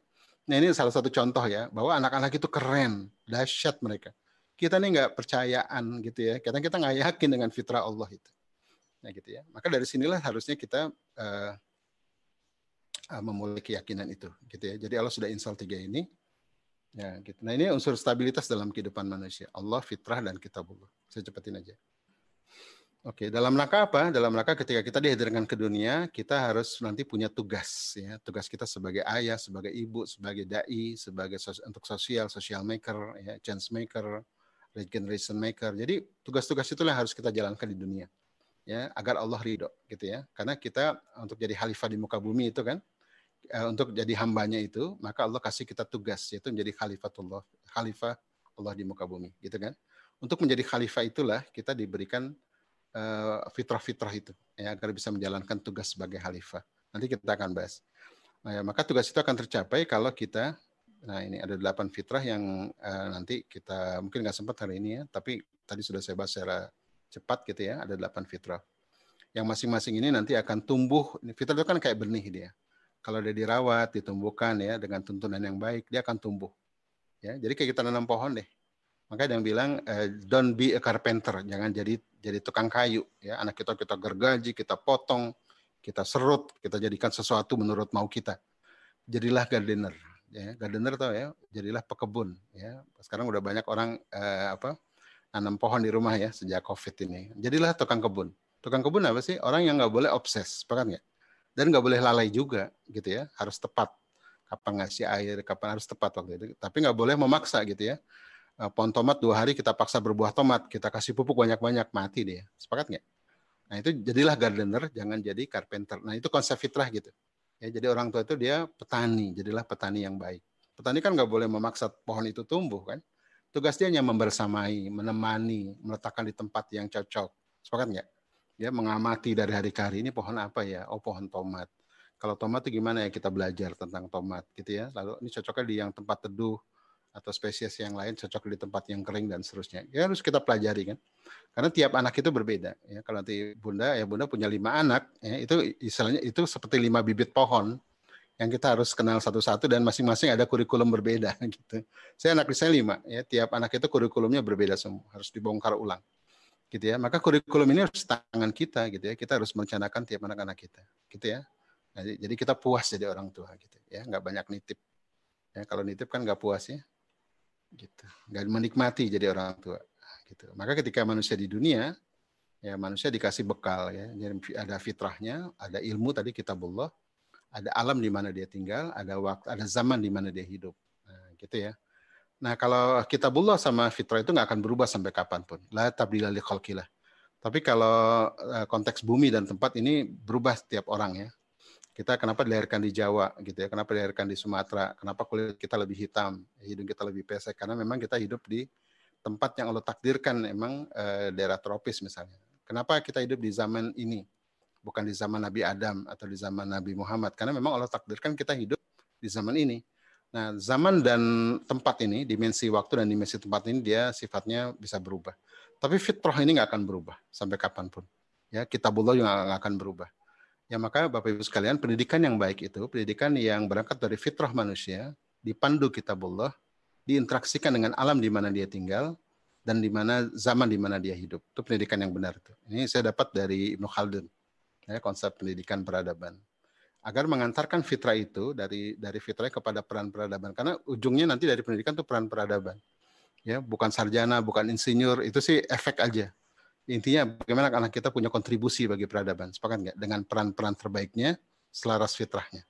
Nah ini salah satu contoh ya, bahwa anak-anak itu keren, dahsyat mereka. Kita nih nggak percayaan gitu ya, kita kita nggak yakin dengan fitrah Allah itu. Nah gitu ya. Maka dari sinilah harusnya kita uh, memulai keyakinan itu, gitu ya. Jadi Allah sudah install tiga ini, Ya, gitu. Nah, ini unsur stabilitas dalam kehidupan manusia. Allah, fitrah, dan kitabullah. Saya cepetin aja. Oke, dalam rangka apa? Dalam rangka ketika kita dihadirkan ke dunia, kita harus nanti punya tugas. Ya. Tugas kita sebagai ayah, sebagai ibu, sebagai dai, sebagai sos untuk sosial, social maker, ya, change maker, regeneration maker. Jadi tugas-tugas itulah yang harus kita jalankan di dunia. Ya, agar Allah ridho gitu ya. Karena kita untuk jadi khalifah di muka bumi itu kan untuk jadi hambanya itu, maka Allah kasih kita tugas yaitu menjadi khalifatullah, khalifah Allah di muka bumi, gitu kan? Untuk menjadi khalifah itulah kita diberikan uh, fitrah-fitrah itu ya agar bisa menjalankan tugas sebagai khalifah. Nanti kita akan bahas. Nah, ya, maka tugas itu akan tercapai kalau kita Nah, ini ada delapan fitrah yang uh, nanti kita mungkin nggak sempat hari ini ya, tapi tadi sudah saya bahas secara cepat gitu ya, ada delapan fitrah. Yang masing-masing ini nanti akan tumbuh. Fitrah itu kan kayak benih dia kalau dia dirawat, ditumbuhkan ya dengan tuntunan yang baik, dia akan tumbuh. Ya, jadi kayak kita nanam pohon deh. Maka yang bilang uh, don't be a carpenter, jangan jadi jadi tukang kayu ya. Anak kita kita gergaji, kita potong, kita serut, kita jadikan sesuatu menurut mau kita. Jadilah gardener ya. Gardener tau ya, jadilah pekebun ya. Sekarang udah banyak orang uh, apa? nanam pohon di rumah ya sejak Covid ini. Jadilah tukang kebun. Tukang kebun apa sih? Orang yang nggak boleh obses, paham nggak? Dan nggak boleh lalai juga gitu ya. Harus tepat. Kapan ngasih air kapan harus tepat waktu itu. Tapi nggak boleh memaksa gitu ya. Eh, pohon tomat dua hari kita paksa berbuah tomat. Kita kasih pupuk banyak-banyak mati dia. Sepakat nggak? Nah itu jadilah gardener jangan jadi carpenter. Nah itu konsep fitrah gitu. Ya jadi orang tua itu dia petani jadilah petani yang baik. Petani kan nggak boleh memaksa pohon itu tumbuh kan? Tugas dia hanya membersamai menemani meletakkan di tempat yang cocok. Sepakat nggak ya mengamati dari hari ke hari ini pohon apa ya? Oh pohon tomat. Kalau tomat itu gimana ya kita belajar tentang tomat gitu ya? Lalu ini cocoknya di yang tempat teduh atau spesies yang lain cocok di tempat yang kering dan seterusnya. Ya harus kita pelajari kan? Karena tiap anak itu berbeda ya. Kalau nanti bunda ya bunda punya lima anak ya itu istilahnya itu seperti lima bibit pohon yang kita harus kenal satu-satu dan masing-masing ada kurikulum berbeda gitu. Saya anak saya lima ya, tiap anak itu kurikulumnya berbeda semua, harus dibongkar ulang gitu ya. Maka kurikulum ini harus tangan kita gitu ya. Kita harus merencanakan tiap anak-anak kita gitu ya. Nah, jadi kita puas jadi orang tua gitu ya. Nggak banyak nitip. Ya kalau nitip kan nggak puas ya. Gitu. Nggak menikmati jadi orang tua gitu. Maka ketika manusia di dunia ya manusia dikasih bekal ya. Jadi ada fitrahnya ada ilmu tadi kitabullah. Ada alam di mana dia tinggal ada waktu ada zaman di mana dia hidup. Nah, gitu ya Nah, kalau kitabullah sama fitrah itu nggak akan berubah sampai kapan pun. La tabdila li. Tapi kalau eh, konteks bumi dan tempat ini berubah setiap orang ya. Kita kenapa dilahirkan di Jawa gitu ya, kenapa dilahirkan di Sumatera, kenapa kulit kita lebih hitam, hidung kita lebih pesek, karena memang kita hidup di tempat yang Allah takdirkan memang eh, daerah tropis misalnya. Kenapa kita hidup di zaman ini, bukan di zaman Nabi Adam atau di zaman Nabi Muhammad, karena memang Allah takdirkan kita hidup di zaman ini Nah, zaman dan tempat ini, dimensi waktu dan dimensi tempat ini dia sifatnya bisa berubah. Tapi fitrah ini nggak akan berubah sampai kapan pun. Ya, kitabullah juga nggak akan berubah. Ya maka Bapak Ibu sekalian, pendidikan yang baik itu, pendidikan yang berangkat dari fitrah manusia, dipandu kitabullah, diinteraksikan dengan alam di mana dia tinggal, dan di mana zaman di mana dia hidup. Itu pendidikan yang benar itu. Ini saya dapat dari Ibnu Khaldun. Ya, konsep pendidikan peradaban. Agar mengantarkan fitrah itu dari dari fitrah kepada peran peradaban. Karena ujungnya nanti dari pendidikan itu peran peradaban. Ya, bukan sarjana, bukan insinyur, itu sih efek aja. Intinya bagaimana anak kita punya kontribusi bagi peradaban. Sepakat nggak? Dengan peran-peran terbaiknya selaras fitrahnya.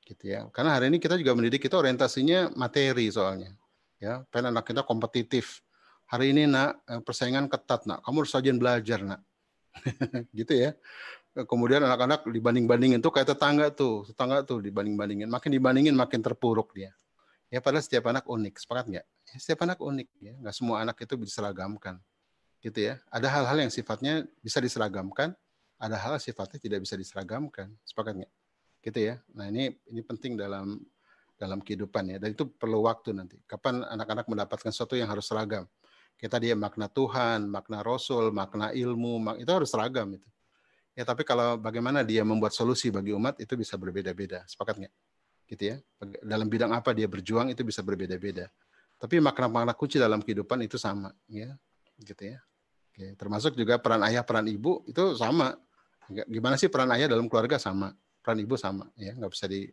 Gitu ya. Karena hari ini kita juga mendidik kita orientasinya materi soalnya. Ya, pengen anak kita kompetitif, hari ini nak eh, persaingan ketat nak, kamu harus rajin belajar nak. gitu ya. Kemudian anak-anak dibanding-bandingin tuh kayak tetangga tuh, tetangga tuh dibanding-bandingin, makin dibandingin makin terpuruk dia. Ya padahal setiap anak unik, sepakat nggak? Ya, setiap anak unik ya, nggak semua anak itu bisa diseragamkan. Gitu ya. Ada hal-hal yang sifatnya bisa diseragamkan, ada hal sifatnya tidak bisa diseragamkan. Sepakat nggak? Gitu ya. Nah ini ini penting dalam dalam kehidupan ya. Dan itu perlu waktu nanti. Kapan anak-anak mendapatkan sesuatu yang harus seragam kita dia makna Tuhan, makna Rasul, makna ilmu, itu harus seragam itu. Ya tapi kalau bagaimana dia membuat solusi bagi umat itu bisa berbeda-beda. Sepakat nggak? Gitu ya. Dalam bidang apa dia berjuang itu bisa berbeda-beda. Tapi makna-makna kunci dalam kehidupan itu sama, ya. Gitu ya. Oke. Termasuk juga peran ayah, peran ibu itu sama. Gimana sih peran ayah dalam keluarga sama, peran ibu sama, ya. Nggak bisa di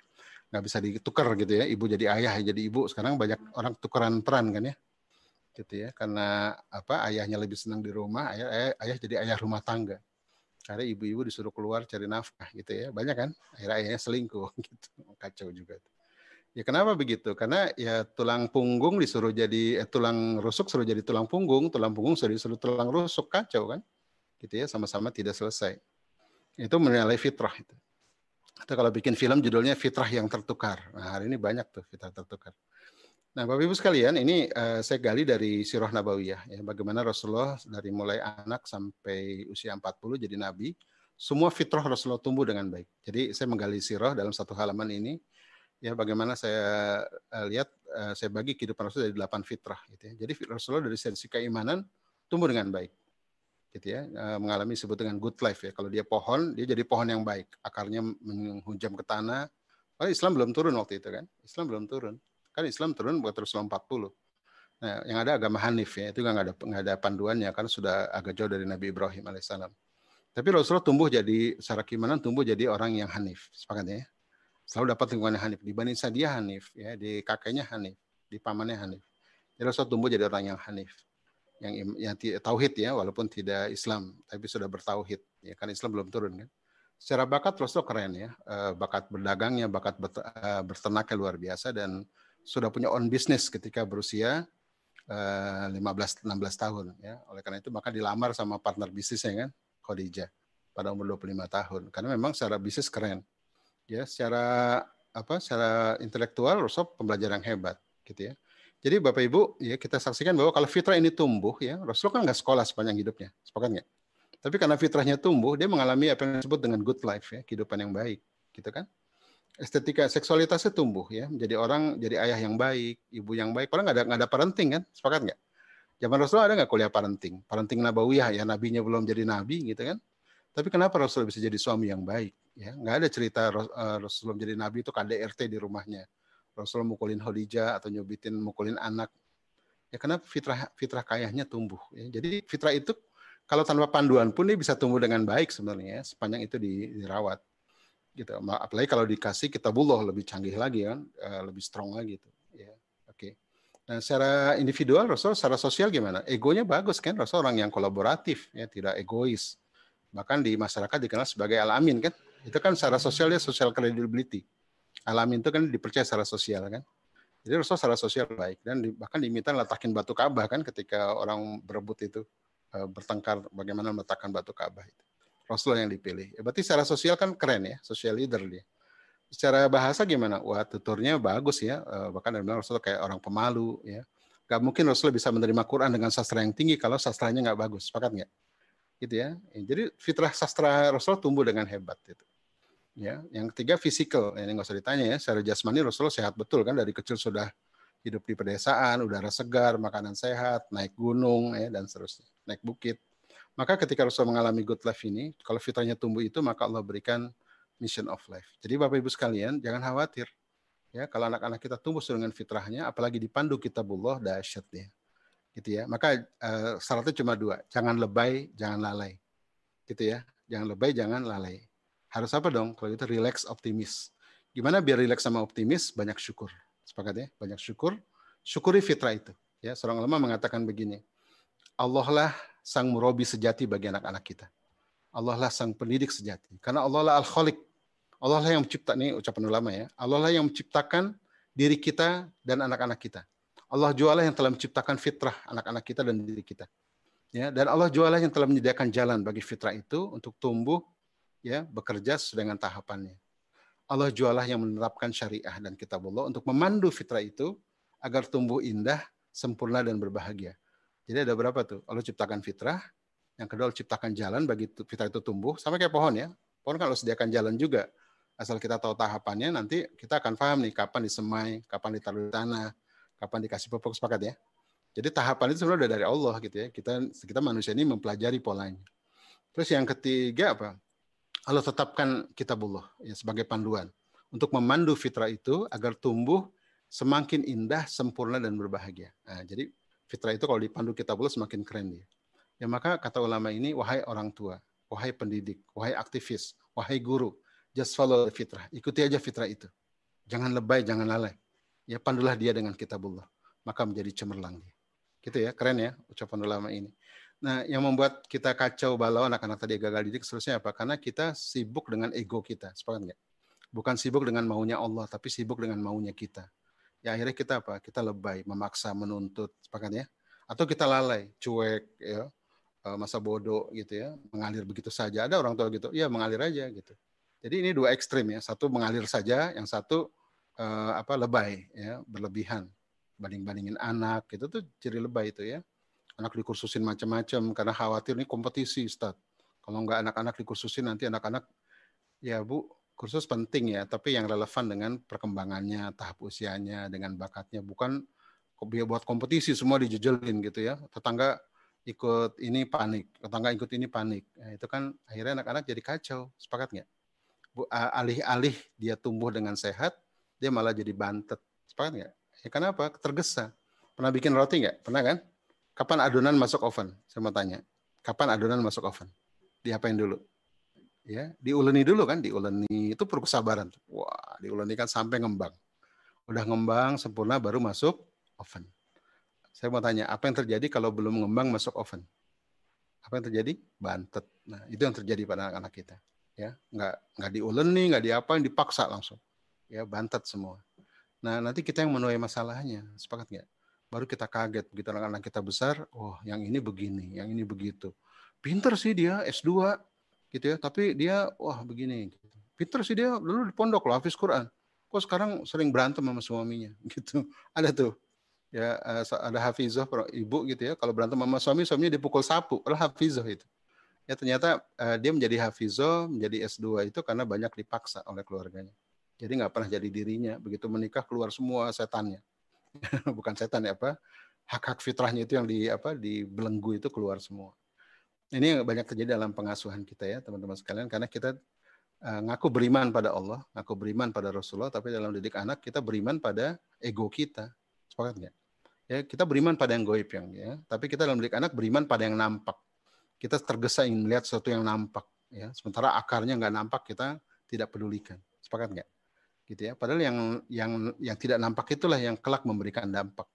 nggak bisa ditukar gitu ya. Ibu jadi ayah, jadi ibu. Sekarang banyak orang tukeran peran kan ya gitu ya karena apa ayahnya lebih senang di rumah ayah, ayah, ayah jadi ayah rumah tangga karena ibu-ibu disuruh keluar cari nafkah gitu ya. Banyak kan? Akhirnya ayahnya selingkuh gitu. Kacau juga ya kenapa begitu? Karena ya tulang punggung disuruh jadi eh, tulang rusuk suruh jadi tulang punggung. Tulang punggung suruh disuruh tulang rusuk. Kacau kan? Gitu ya sama-sama tidak selesai. Itu menilai fitrah itu. Atau kalau bikin film judulnya fitrah yang tertukar. Nah hari ini banyak tuh fitrah tertukar Nah, Bapak Ibu sekalian, ini uh, saya gali dari Sirah Nabawiyah ya, bagaimana Rasulullah dari mulai anak sampai usia 40 jadi nabi, semua fitrah Rasulullah tumbuh dengan baik. Jadi saya menggali sirah dalam satu halaman ini ya bagaimana saya uh, lihat uh, saya bagi kehidupan Rasul dari delapan fitrah gitu ya. Jadi Rasulullah dari sisi keimanan tumbuh dengan baik. Gitu ya, uh, mengalami disebut dengan good life ya. Kalau dia pohon, dia jadi pohon yang baik, akarnya menghujam ke tanah. Kalau Islam belum turun waktu itu kan. Islam belum turun Kan Islam turun buat Rasulullah 40. Nah, yang ada agama Hanif ya, itu nggak ada nggak ada panduannya kan sudah agak jauh dari Nabi Ibrahim alaihissalam. Tapi Rasulullah tumbuh jadi secara keimanan tumbuh jadi orang yang Hanif, sepakat ya? Selalu dapat lingkungan Hanif. Dibanding dia Hanif, ya di kakeknya Hanif, di pamannya Hanif. Jadi Rasulullah tumbuh jadi orang yang Hanif, yang yang tauhid ya, walaupun tidak Islam, tapi sudah bertauhid. Ya kan Islam belum turun kan. Secara bakat Rasulullah keren ya, eh, bakat berdagangnya, bakat eh, berternaknya luar biasa dan sudah punya own business ketika berusia 15 eh, 16 tahun ya. Oleh karena itu maka dilamar sama partner bisnisnya kan Khadijah pada umur 25 tahun karena memang secara bisnis keren. Ya, secara apa? secara intelektual Rasul pembelajar yang hebat gitu ya. Jadi Bapak Ibu ya kita saksikan bahwa kalau fitrah ini tumbuh ya Rasul kan nggak sekolah sepanjang hidupnya, sepakat nggak? Tapi karena fitrahnya tumbuh, dia mengalami apa yang disebut dengan good life ya, kehidupan yang baik, gitu kan? Estetika seksualitasnya tumbuh ya. Menjadi orang jadi ayah yang baik ibu yang baik. Padahal nggak ada nggak ada parenting kan? Sepakat nggak? Zaman Rasulullah ada nggak kuliah parenting? Parenting nabawiyah ya. Nabinya belum jadi nabi gitu kan? Tapi kenapa Rasulullah bisa jadi suami yang baik ya? Nggak ada cerita eh, Rasulullah menjadi nabi itu KDRT di rumahnya. Rasulullah mukulin Khadijah atau nyobitin mukulin anak. Ya kenapa fitrah fitrah kayahnya tumbuh ya? Jadi fitrah itu kalau tanpa panduan pun dia bisa tumbuh dengan baik sebenarnya ya, sepanjang itu dirawat gitu. Apalagi kalau dikasih kitabullah lebih canggih lagi kan uh, lebih strong lagi gitu ya oke. Okay. nah secara individual Rasul secara sosial gimana? Egonya bagus kan? Rasul orang yang kolaboratif ya tidak egois. Bahkan di masyarakat dikenal sebagai alamin kan? Itu kan secara sosial dia social credibility. Alamin itu kan dipercaya secara sosial kan? Jadi Rasul secara sosial baik dan di, bahkan diminta letakin batu Ka'bah kan ketika orang berebut itu uh, bertengkar bagaimana meletakkan batu Ka'bah itu Rasulullah yang dipilih. Ya, berarti secara sosial kan keren ya, social leader dia. Secara bahasa gimana? Wah, tuturnya bagus ya. Eh, bahkan dia bilang Rasulullah kayak orang pemalu ya. Gak mungkin Rasulullah bisa menerima Quran dengan sastra yang tinggi kalau sastranya nggak bagus. Sepakat nggak? Gitu ya. Jadi fitrah sastra Rasulullah tumbuh dengan hebat itu. Ya, yang ketiga fisikal, ini nggak usah ditanya ya. Secara jasmani Rasulullah sehat betul kan dari kecil sudah hidup di pedesaan, udara segar, makanan sehat, naik gunung ya dan seterusnya, naik bukit. Maka ketika Rasul mengalami good life ini, kalau fitrahnya tumbuh itu, maka Allah berikan mission of life. Jadi Bapak Ibu sekalian, jangan khawatir. Ya, kalau anak-anak kita tumbuh dengan fitrahnya, apalagi dipandu kitabullah, dahsyat ya. gitu ya. Maka uh, syaratnya cuma dua, jangan lebay, jangan lalai, gitu ya. Jangan lebay, jangan lalai. Harus apa dong? Kalau itu relax, optimis. Gimana biar relax sama optimis? Banyak syukur. Sepakat ya? Banyak syukur. Syukuri fitrah itu. Ya, seorang ulama mengatakan begini. Allah lah sang murobi sejati bagi anak-anak kita. Allah lah sang pendidik sejati. Karena Allah lah al-khaliq. Allah lah yang mencipta, ini ucapan ulama ya. Allah lah yang menciptakan diri kita dan anak-anak kita. Allah jualah yang telah menciptakan fitrah anak-anak kita dan diri kita. Ya, dan Allah jualah yang telah menyediakan jalan bagi fitrah itu untuk tumbuh ya bekerja sesuai dengan tahapannya. Allah jualah yang menerapkan syariah dan kitab Allah untuk memandu fitrah itu agar tumbuh indah, sempurna dan berbahagia. Jadi ada berapa tuh? Allah ciptakan fitrah, yang kedua Allah ciptakan jalan bagi fitrah itu tumbuh, sama kayak pohon ya. Pohon kan Allah sediakan jalan juga. Asal kita tahu tahapannya, nanti kita akan paham nih kapan disemai, kapan ditaruh di tanah, kapan dikasih pupuk sepakat ya. Jadi tahapan itu sebenarnya dari Allah gitu ya. Kita kita manusia ini mempelajari polanya. Terus yang ketiga apa? Allah tetapkan kitabullah ya sebagai panduan untuk memandu fitrah itu agar tumbuh semakin indah, sempurna dan berbahagia. Nah, jadi fitrah itu kalau dipandu kitabullah semakin keren dia. Ya maka kata ulama ini wahai orang tua, wahai pendidik, wahai aktivis, wahai guru, just follow the fitrah. Ikuti aja fitrah itu. Jangan lebay, jangan lalai. Ya pandulah dia dengan kitabullah, maka menjadi cemerlang dia. Gitu ya, keren ya ucapan ulama ini. Nah, yang membuat kita kacau balau anak-anak tadi gagal didik seterusnya apa? Karena kita sibuk dengan ego kita, sepakat nggak? Bukan sibuk dengan maunya Allah, tapi sibuk dengan maunya kita. Ya akhirnya kita apa? Kita lebay, memaksa, menuntut, sepakat ya? Atau kita lalai, cuek, ya, eh, masa bodoh gitu ya, mengalir begitu saja. Ada orang tua gitu, ya mengalir aja gitu. Jadi ini dua ekstrim ya, satu mengalir saja, yang satu uh, apa lebay ya, berlebihan banding-bandingin anak, gitu tuh ciri lebay itu ya anak dikursusin macam-macam karena khawatir ini kompetisi Ustaz. Kalau nggak anak-anak dikursusin nanti anak-anak ya Bu, kursus penting ya, tapi yang relevan dengan perkembangannya, tahap usianya, dengan bakatnya, bukan buat kompetisi semua dijejelin gitu ya. Tetangga ikut ini panik, tetangga ikut ini panik. Nah, itu kan akhirnya anak-anak jadi kacau, sepakat nggak? Alih-alih dia tumbuh dengan sehat, dia malah jadi bantet. Sepakat nggak? Ya kenapa? Tergesa. Pernah bikin roti nggak? Pernah kan? Kapan adonan masuk oven? Saya mau tanya. Kapan adonan masuk oven? Diapain dulu? Ya, diuleni dulu kan, diuleni itu perlu kesabaran. Wah, diuleni kan sampai ngembang. Udah ngembang sempurna baru masuk oven. Saya mau tanya, apa yang terjadi kalau belum ngembang masuk oven? Apa yang terjadi? Bantet. Nah, itu yang terjadi pada anak-anak kita. Ya, nggak nggak diuleni, nggak diapain, dipaksa langsung. Ya, bantet semua. Nah, nanti kita yang menuai masalahnya. Sepakat nggak? baru kita kaget begitu anak-anak kita besar, oh yang ini begini, yang ini begitu. Pinter sih dia S2 gitu ya, tapi dia wah begini. Pinter sih dia dulu di pondok loh hafiz Quran. Kok sekarang sering berantem sama suaminya gitu. Ada tuh. Ya eh, ada hafizah ibu gitu ya, kalau berantem sama suami suaminya dipukul sapu, lah hafizah itu. Ya ternyata uh, dia menjadi hafizah, menjadi S2 itu karena banyak dipaksa oleh keluarganya. Jadi nggak pernah jadi dirinya. Begitu menikah keluar semua setannya bukan setan ya apa hak-hak fitrahnya itu yang di apa dibelenggu itu keluar semua. Ini banyak terjadi dalam pengasuhan kita ya teman-teman sekalian karena kita uh, ngaku beriman pada Allah, ngaku beriman pada Rasulullah, tapi dalam didik anak kita beriman pada ego kita. Sepakat nggak? Ya, kita beriman pada yang goib yang ya, tapi kita dalam didik anak beriman pada yang nampak. Kita tergesa ingin melihat sesuatu yang nampak ya, sementara akarnya nggak nampak kita tidak pedulikan. Sepakat nggak? gitu ya. Padahal yang yang yang tidak nampak itulah yang kelak memberikan dampak.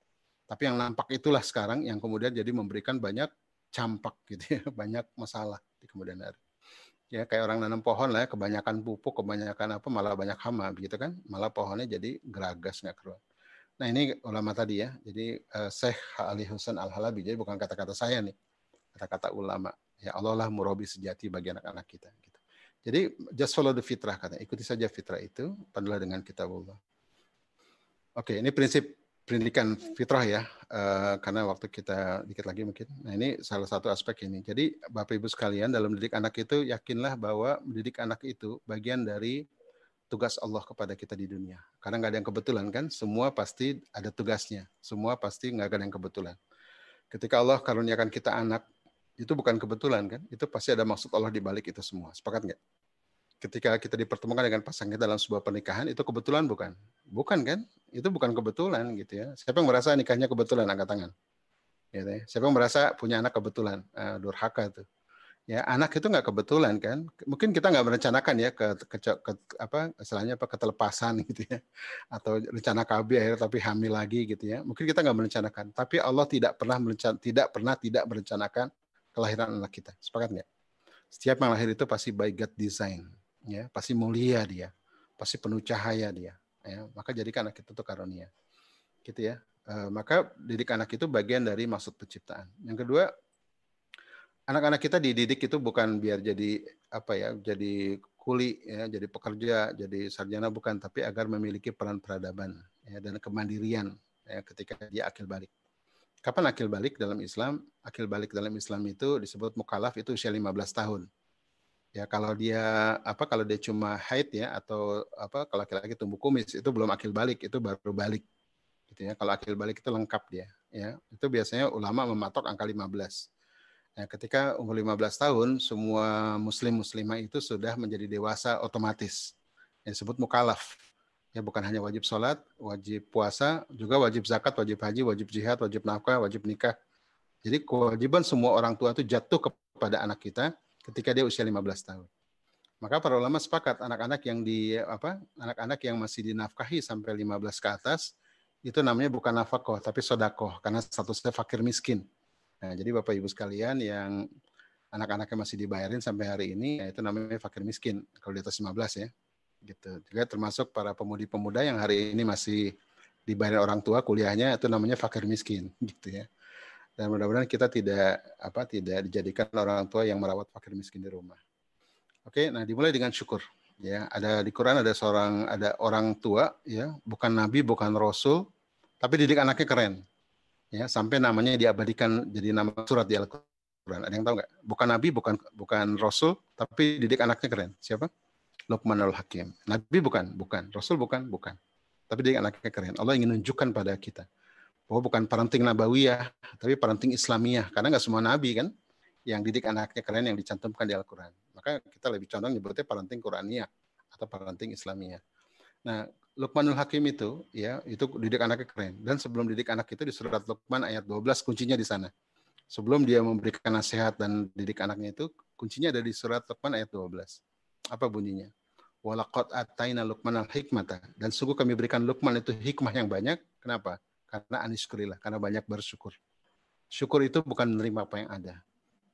Tapi yang nampak itulah sekarang yang kemudian jadi memberikan banyak campak gitu ya, banyak masalah di kemudian hari. Ya kayak orang nanam pohon lah ya, kebanyakan pupuk, kebanyakan apa malah banyak hama begitu kan, malah pohonnya jadi geragas nggak keruan. Nah ini ulama tadi ya, jadi uh, Syekh Ali Husain Al Halabi, jadi bukan kata-kata saya nih, kata-kata ulama. Ya Allah lah murabi sejati bagi anak-anak kita. Gitu. Jadi just follow the fitrah katanya. Ikuti saja fitrah itu, padulah dengan kitabullah. Oke, ini prinsip pendidikan fitrah ya, uh, karena waktu kita dikit lagi mungkin. Nah ini salah satu aspek ini. Jadi Bapak Ibu sekalian dalam mendidik anak itu yakinlah bahwa mendidik anak itu bagian dari tugas Allah kepada kita di dunia. Karena nggak ada yang kebetulan kan, semua pasti ada tugasnya. Semua pasti nggak ada yang kebetulan. Ketika Allah karuniakan kita anak, itu bukan kebetulan kan, itu pasti ada maksud Allah di balik itu semua. Sepakat nggak? Ketika kita dipertemukan dengan pasangan kita dalam sebuah pernikahan itu kebetulan bukan? Bukan kan? Itu bukan kebetulan gitu ya. Siapa yang merasa nikahnya kebetulan angkat tangan? Gitu ya. Siapa yang merasa punya anak kebetulan? Uh, durhaka tuh. Ya, anak itu nggak kebetulan kan. Mungkin kita nggak merencanakan ya ke, ke, ke apa istilahnya apa ketelepasan gitu ya. Atau rencana KB akhirnya tapi hamil lagi gitu ya. Mungkin kita nggak merencanakan, tapi Allah tidak pernah merencan, tidak pernah tidak merencanakan kelahiran anak kita. Sepakat nggak? Setiap yang lahir itu pasti by God design, ya, pasti mulia dia, pasti penuh cahaya dia, ya. Maka jadikan anak itu tuh karunia. Gitu ya. E, maka didik anak itu bagian dari maksud penciptaan. Yang kedua, anak-anak kita dididik itu bukan biar jadi apa ya, jadi kuli ya, jadi pekerja, jadi sarjana bukan, tapi agar memiliki peran peradaban ya, dan kemandirian ya, ketika dia akil balik. Kapan akil balik dalam Islam? Akil balik dalam Islam itu disebut mukalaf itu usia 15 tahun. Ya kalau dia apa kalau dia cuma haid ya atau apa kalau laki-laki tumbuh kumis itu belum akil balik itu baru balik gitu ya. Kalau akil balik itu lengkap dia ya. Itu biasanya ulama mematok angka 15. Nah, ketika umur 15 tahun, semua muslim muslimah itu sudah menjadi dewasa otomatis. Yang disebut mukalaf. Ya, bukan hanya wajib sholat, wajib puasa, juga wajib zakat, wajib haji, wajib jihad, wajib nafkah, wajib nikah. Jadi kewajiban semua orang tua itu jatuh kepada anak kita ketika dia usia 15 tahun. Maka para ulama sepakat anak-anak yang di apa anak-anak yang masih dinafkahi sampai 15 ke atas itu namanya bukan nafkah tapi sodakoh karena statusnya fakir miskin. Nah, jadi Bapak Ibu sekalian yang anak-anaknya masih dibayarin sampai hari ini, ya itu namanya fakir miskin kalau di atas 15 ya. Gitu. Juga termasuk para pemudi-pemuda yang hari ini masih dibayar orang tua kuliahnya itu namanya fakir miskin gitu ya. Dan mudah-mudahan kita tidak apa tidak dijadikan orang tua yang merawat fakir miskin di rumah. Oke, nah dimulai dengan syukur ya. Ada di Quran ada seorang ada orang tua ya, bukan nabi, bukan rasul, tapi didik anaknya keren ya sampai namanya diabadikan jadi nama surat di Al-Qur'an. Ada yang tahu nggak? Bukan nabi, bukan bukan rasul, tapi didik anaknya keren. Siapa? Luqman al-Hakim. Nabi bukan, bukan. Rasul bukan, bukan. Tapi didik anaknya keren. Allah ingin menunjukkan pada kita bahwa bukan parenting nabawiyah, tapi parenting Islamiyah. Karena nggak semua nabi kan yang didik anaknya keren yang dicantumkan di Al-Quran. Maka kita lebih condong nyebutnya parenting Qur'aniyah atau parenting Islamiyah. Nah, Luqmanul Hakim itu ya itu didik anaknya keren dan sebelum didik anak itu di surat Luqman ayat 12 kuncinya di sana. Sebelum dia memberikan nasihat dan didik anaknya itu kuncinya ada di surat Luqman ayat 12. Apa bunyinya? Walaqad ataina Luqman al-hikmata dan sungguh kami berikan Luqman itu hikmah yang banyak. Kenapa? Karena aniskurilah, karena banyak bersyukur. Syukur itu bukan menerima apa yang ada,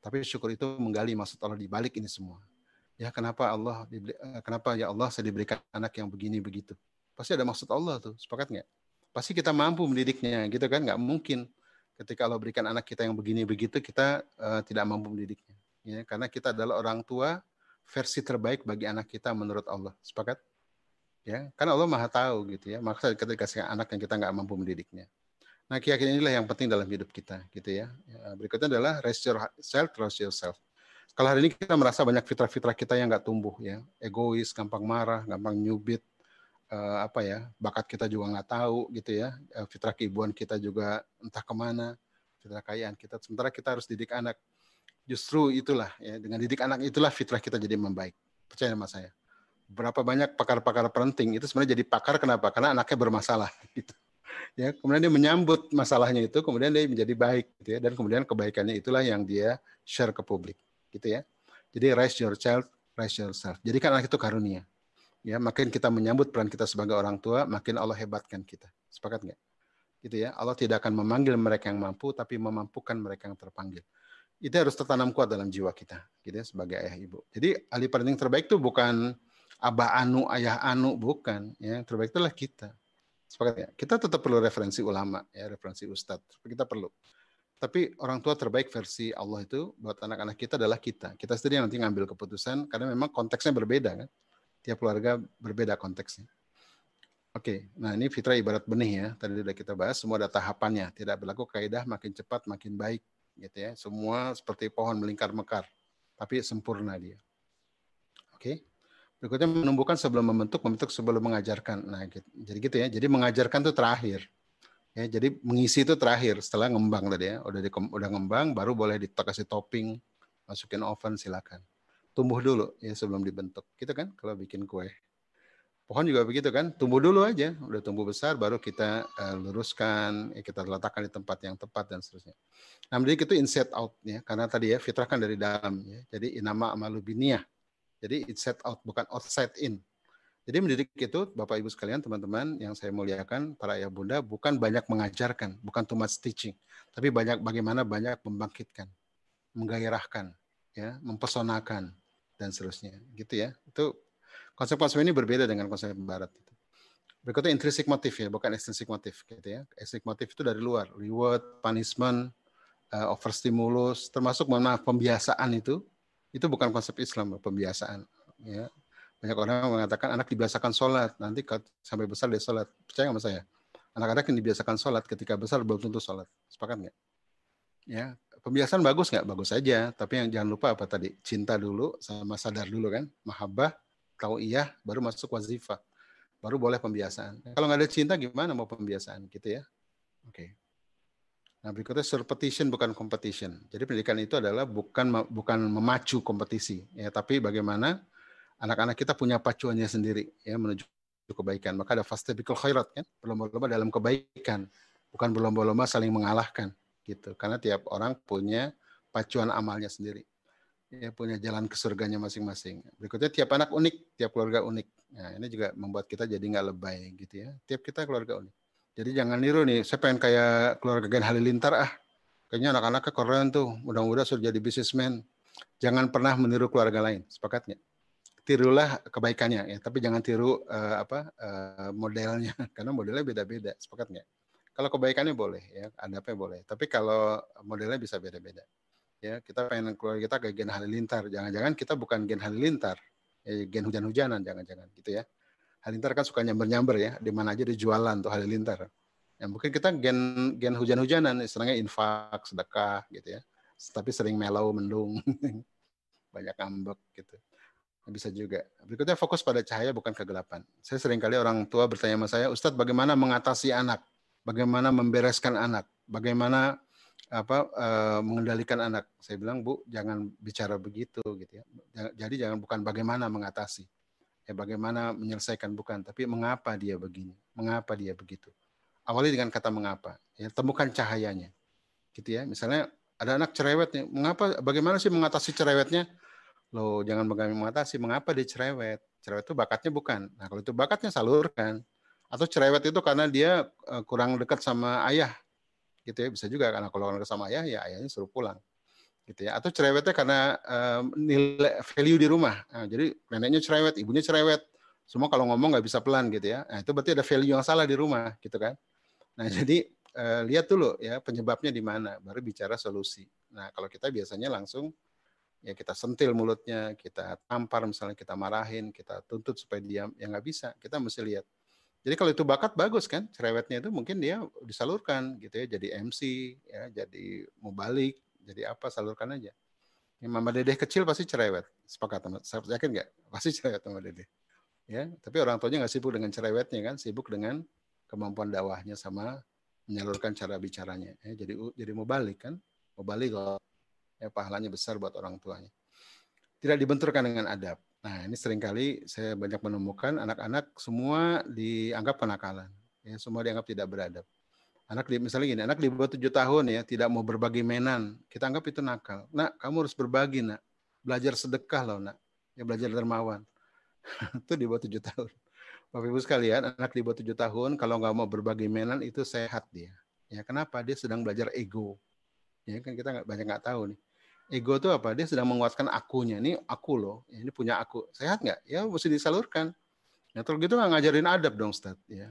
tapi syukur itu menggali maksud Allah di balik ini semua. Ya kenapa Allah kenapa ya Allah saya diberikan anak yang begini begitu? Pasti ada maksud Allah tuh, sepakat nggak? Pasti kita mampu mendidiknya, gitu kan? Nggak mungkin ketika Allah berikan anak kita yang begini begitu kita uh, tidak mampu mendidiknya. Ya, karena kita adalah orang tua versi terbaik bagi anak kita menurut Allah. Sepakat? Ya, karena Allah maha tahu gitu ya. Maka kasih anak yang kita nggak mampu mendidiknya. Nah, keyakinan inilah yang penting dalam hidup kita, gitu ya. ya berikutnya adalah rest yourself, trust yourself. Kalau hari ini kita merasa banyak fitrah-fitrah kita yang nggak tumbuh, ya, egois, gampang marah, gampang nyubit, uh, apa ya bakat kita juga nggak tahu gitu ya uh, fitrah keibuan kita juga entah ke mana fitrah kayaan kita sementara kita harus didik anak justru itulah ya dengan didik anak itulah fitrah kita jadi membaik percaya sama saya berapa banyak pakar-pakar penting itu sebenarnya jadi pakar kenapa karena anaknya bermasalah gitu ya kemudian dia menyambut masalahnya itu kemudian dia menjadi baik gitu ya dan kemudian kebaikannya itulah yang dia share ke publik gitu ya jadi raise your child raise yourself jadikan anak itu karunia ya makin kita menyambut peran kita sebagai orang tua, makin Allah hebatkan kita. Sepakat nggak? Gitu ya. Allah tidak akan memanggil mereka yang mampu, tapi memampukan mereka yang terpanggil. Itu harus tertanam kuat dalam jiwa kita, gitu ya, sebagai ayah ibu. Jadi ahli parenting terbaik itu bukan abah anu, ayah anu, bukan. Ya, terbaik itulah kita. Sepakat ya. Kita tetap perlu referensi ulama, ya, referensi ustadz. Kita perlu. Tapi orang tua terbaik versi Allah itu buat anak-anak kita adalah kita. Kita sendiri yang nanti ngambil keputusan karena memang konteksnya berbeda kan tiap keluarga berbeda konteksnya. Oke, nah ini fitrah ibarat benih ya. Tadi sudah kita bahas, semua ada tahapannya. Tidak berlaku kaidah makin cepat makin baik, gitu ya. Semua seperti pohon melingkar mekar, tapi sempurna dia. Oke. Berikutnya menumbuhkan sebelum membentuk, membentuk sebelum mengajarkan. Nah, gitu. jadi gitu ya. Jadi mengajarkan itu terakhir. Ya, jadi mengisi itu terakhir setelah ngembang tadi ya. Udah di, udah ngembang, baru boleh dikasih topping, masukin oven silakan tumbuh dulu ya sebelum dibentuk. Gitu kan kalau bikin kue. Pohon juga begitu kan, tumbuh dulu aja, udah tumbuh besar baru kita uh, luruskan, ya kita letakkan di tempat yang tepat dan seterusnya. Nah, mendidik itu inside out ya, karena tadi ya fitrah kan dari dalam ya. Jadi inama amalubiniyah. Jadi inside out bukan outside in. Jadi mendidik itu Bapak Ibu sekalian, teman-teman yang saya muliakan, para ayah bunda bukan banyak mengajarkan, bukan too much teaching, tapi banyak bagaimana banyak membangkitkan, menggairahkan, ya, mempesonakan dan seterusnya, gitu ya. Itu Konsep-konsep ini berbeda dengan konsep barat. Berikutnya intrinsic motif ya, bukan extrinsic motif gitu ya. Extrinsic motif itu dari luar, reward, punishment, uh, overstimulus, termasuk mohon maaf pembiasaan itu, itu bukan konsep Islam, pembiasaan. Ya. Banyak orang mengatakan anak dibiasakan sholat, nanti sampai besar dia sholat. Percaya nggak sama saya? Anak-anak yang dibiasakan sholat ketika besar belum tentu sholat. Sepakat nggak? Ya, pembiasaan bagus nggak? Bagus saja. Tapi yang jangan lupa apa tadi? Cinta dulu sama sadar dulu kan. Mahabbah, tahu iya baru masuk wazifah baru boleh pembiasaan kalau nggak ada cinta gimana mau pembiasaan gitu ya oke okay. Nah berikutnya surpetition bukan competition jadi pendidikan itu adalah bukan bukan memacu kompetisi ya tapi bagaimana anak-anak kita punya pacuannya sendiri ya menuju kebaikan maka ada fastabiqul khairat kan berlomba-lomba dalam kebaikan bukan berlomba-lomba saling mengalahkan gitu karena tiap orang punya pacuan amalnya sendiri ya punya jalan ke surganya masing-masing. Berikutnya tiap anak unik, tiap keluarga unik. Nah, ini juga membuat kita jadi nggak lebay gitu ya. Tiap kita keluarga unik. Jadi jangan niru nih, saya pengen kayak keluarga Gen Halilintar ah. Kayaknya anak-anaknya keren tuh, mudah-mudahan sudah jadi bisnismen. Jangan pernah meniru keluarga lain, sepakat nggak? Tirulah kebaikannya ya, tapi jangan tiru uh, apa uh, modelnya, karena modelnya beda-beda, sepakat nggak? Kalau kebaikannya boleh ya, adabnya boleh. Tapi kalau modelnya bisa beda-beda ya kita pengen keluar kita kayak gen halilintar jangan-jangan kita bukan gen halilintar ya, gen hujan-hujanan jangan-jangan gitu ya halilintar kan suka nyamber-nyamber ya di mana aja dijualan tuh halilintar. Ya mungkin kita gen gen hujan-hujanan istilahnya infak sedekah gitu ya. Tapi sering melau mendung banyak ngambek gitu. Bisa juga. Berikutnya fokus pada cahaya bukan kegelapan. Saya sering kali orang tua bertanya sama saya Ustadz bagaimana mengatasi anak? Bagaimana membereskan anak? Bagaimana apa uh, mengendalikan anak. Saya bilang Bu jangan bicara begitu gitu ya. Jadi jangan bukan bagaimana mengatasi, ya bagaimana menyelesaikan bukan, tapi mengapa dia begini, mengapa dia begitu. Awali dengan kata mengapa, ya temukan cahayanya, gitu ya. Misalnya ada anak cerewet nih, mengapa, bagaimana sih mengatasi cerewetnya? Loh jangan bagaimana mengatasi, mengapa dia cerewet? Cerewet itu bakatnya bukan. Nah kalau itu bakatnya salurkan. Atau cerewet itu karena dia eh, kurang dekat sama ayah, gitu ya bisa juga karena kalau orang sama ayah ya ayahnya suruh pulang gitu ya. Atau cerewetnya karena um, nilai value di rumah. Nah, jadi neneknya cerewet ibunya cerewet. Semua kalau ngomong nggak bisa pelan gitu ya. Nah, itu berarti ada value yang salah di rumah gitu kan. Nah jadi uh, lihat dulu ya penyebabnya di mana baru bicara solusi. Nah kalau kita biasanya langsung ya kita sentil mulutnya kita tampar misalnya kita marahin kita tuntut supaya diam ya nggak bisa kita mesti lihat. Jadi kalau itu bakat bagus kan, cerewetnya itu mungkin dia disalurkan gitu ya, jadi MC, ya, jadi mau balik, jadi apa salurkan aja. Ya, Mama Dedeh kecil pasti cerewet, sepakat sama, saya yakin nggak? Pasti cerewet sama Dedeh. Ya, tapi orang tuanya nggak sibuk dengan cerewetnya kan, sibuk dengan kemampuan dakwahnya sama menyalurkan cara bicaranya. Ya, jadi jadi mau balik kan, mau balik kalau ya pahalanya besar buat orang tuanya. Tidak dibenturkan dengan adab. Nah, ini sering kali saya banyak menemukan anak-anak semua dianggap kenakalan. Ya, semua dianggap tidak beradab. Anak di, misalnya gini, anak di bawah tujuh tahun ya tidak mau berbagi mainan, kita anggap itu nakal. Nak, kamu harus berbagi nak, belajar sedekah loh nak, ya belajar dermawan. itu di bawah tujuh tahun. Bapak Ibu sekalian, anak di bawah tujuh tahun kalau nggak mau berbagi mainan itu sehat dia. Ya kenapa? Dia sedang belajar ego. Ya kan kita nggak banyak nggak tahu nih ego itu apa? Dia sedang menguatkan akunya. Ini aku loh, ini punya aku. Sehat nggak? Ya mesti disalurkan. Ya terus gitu nggak ngajarin adab dong, Ustaz. Ya,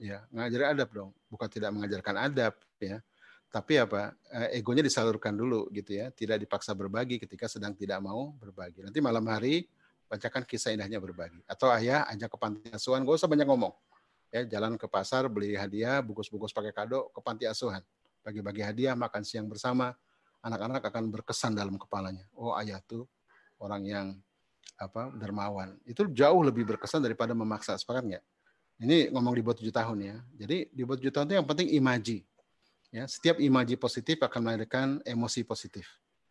ya ngajarin adab dong. Bukan tidak mengajarkan adab, ya. Tapi apa? Eh, egonya disalurkan dulu gitu ya. Tidak dipaksa berbagi ketika sedang tidak mau berbagi. Nanti malam hari bacakan kisah indahnya berbagi. Atau ayah ajak ke panti asuhan, gak usah banyak ngomong. Ya, jalan ke pasar beli hadiah, bungkus-bungkus pakai kado ke panti asuhan. Bagi-bagi hadiah, makan siang bersama, anak-anak akan berkesan dalam kepalanya. Oh ayah tuh orang yang apa dermawan. Itu jauh lebih berkesan daripada memaksa. Sepakat nggak? Ini ngomong di bawah tujuh tahun ya. Jadi di bawah tujuh tahun itu yang penting imaji. Ya, setiap imaji positif akan melahirkan emosi positif.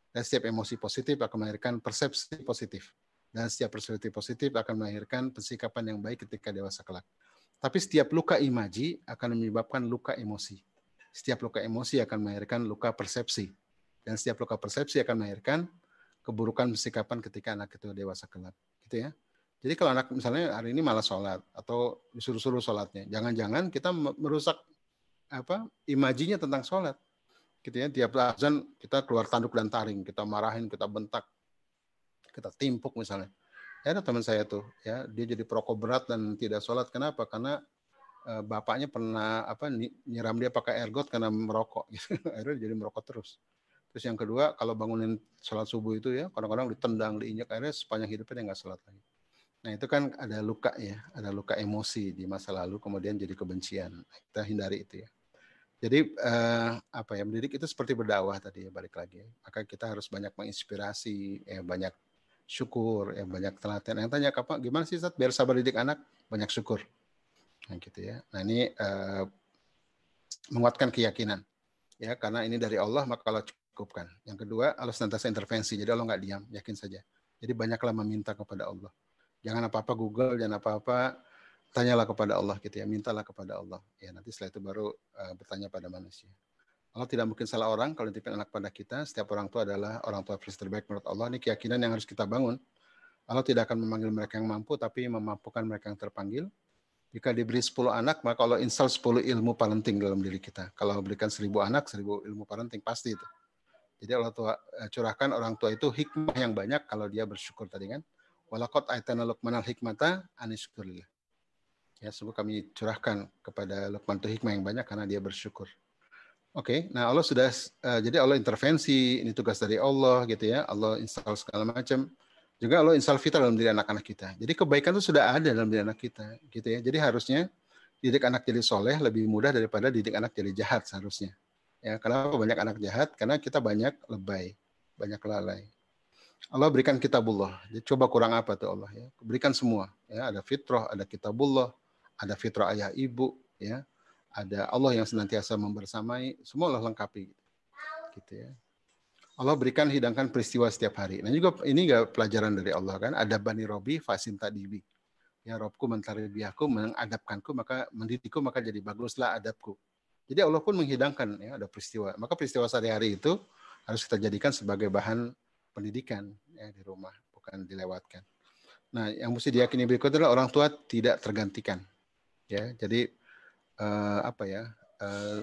Dan setiap emosi positif akan melahirkan persepsi positif. Dan setiap personality positif akan melahirkan persikapan yang baik ketika dewasa kelak. Tapi setiap luka imaji akan menyebabkan luka emosi. Setiap luka emosi akan melahirkan luka persepsi. Dan setiap luka persepsi akan melahirkan keburukan persikapan ketika anak itu dewasa kelak. Gitu ya. Jadi kalau anak misalnya hari ini malas sholat atau disuruh-suruh sholatnya, jangan-jangan kita merusak apa imajinya tentang sholat. Gitu ya, tiap azan kita keluar tanduk dan taring, kita marahin, kita bentak, kita timpuk misalnya. Ya ada teman saya tuh, ya dia jadi perokok berat dan tidak sholat. Kenapa? Karena e, bapaknya pernah apa nyiram dia pakai ergot karena merokok. Gitu. Akhirnya jadi merokok terus. Terus yang kedua, kalau bangunin sholat subuh itu ya, kadang-kadang ditendang, diinjak, akhirnya sepanjang hidupnya dia nggak sholat lagi. Nah itu kan ada luka ya, ada luka emosi di masa lalu, kemudian jadi kebencian. Kita hindari itu ya. Jadi eh, apa ya mendidik itu seperti berdakwah tadi ya balik lagi. Maka kita harus banyak menginspirasi, ya banyak syukur, ya banyak telaten. Yang tanya apa? Gimana sih Ustaz biar sabar didik anak? Banyak syukur. Nah gitu ya. Nah ini eh, menguatkan keyakinan. Ya karena ini dari Allah maka Allah cukupkan. Yang kedua Allah senantiasa intervensi. Jadi Allah nggak diam, yakin saja. Jadi banyaklah meminta kepada Allah. Jangan apa-apa Google, jangan apa-apa tanyalah kepada Allah gitu ya, mintalah kepada Allah. Ya nanti setelah itu baru uh, bertanya pada manusia. Allah tidak mungkin salah orang kalau dititipkan anak pada kita. Setiap orang tua adalah orang tua versi terbaik menurut Allah. Ini keyakinan yang harus kita bangun. Allah tidak akan memanggil mereka yang mampu, tapi memampukan mereka yang terpanggil. Jika diberi 10 anak, maka Allah install 10 ilmu parenting dalam diri kita. Kalau berikan 1000 anak, 1000 ilmu parenting, pasti itu. Jadi Allah tua, eh, curahkan orang tua itu hikmah yang banyak kalau dia bersyukur tadi kan. Walakot aitana lukmanal hikmata anishkurillah. Ya, sungguh kami curahkan kepada Luqman itu hikmah yang banyak karena dia bersyukur. Oke, okay, nah Allah sudah uh, jadi Allah intervensi, ini tugas dari Allah gitu ya. Allah install segala macam. Juga Allah install fitrah dalam diri anak-anak kita. Jadi kebaikan itu sudah ada dalam diri anak kita gitu ya. Jadi harusnya didik anak jadi soleh lebih mudah daripada didik anak jadi jahat seharusnya. Ya, kenapa banyak anak jahat? Karena kita banyak lebay, banyak lalai. Allah berikan kitabullah. Jadi coba kurang apa tuh Allah ya? Berikan semua. Ya, ada fitrah, ada kitabullah, ada fitrah ayah ibu, ya, ada Allah yang senantiasa membersamai, semua Allah lengkapi, gitu ya. Allah berikan hidangkan peristiwa setiap hari. Nah juga ini juga pelajaran dari Allah kan. Ada bani Robi fasin tadibi. Ya Robku mentarbiyahku, mengadapkanku, maka mendidikku, maka jadi baguslah adabku. Jadi Allah pun menghidangkan ya ada peristiwa. Maka peristiwa sehari-hari itu harus kita jadikan sebagai bahan pendidikan ya di rumah, bukan dilewatkan. Nah, yang mesti diyakini berikutnya adalah orang tua tidak tergantikan ya. Jadi uh, apa ya uh,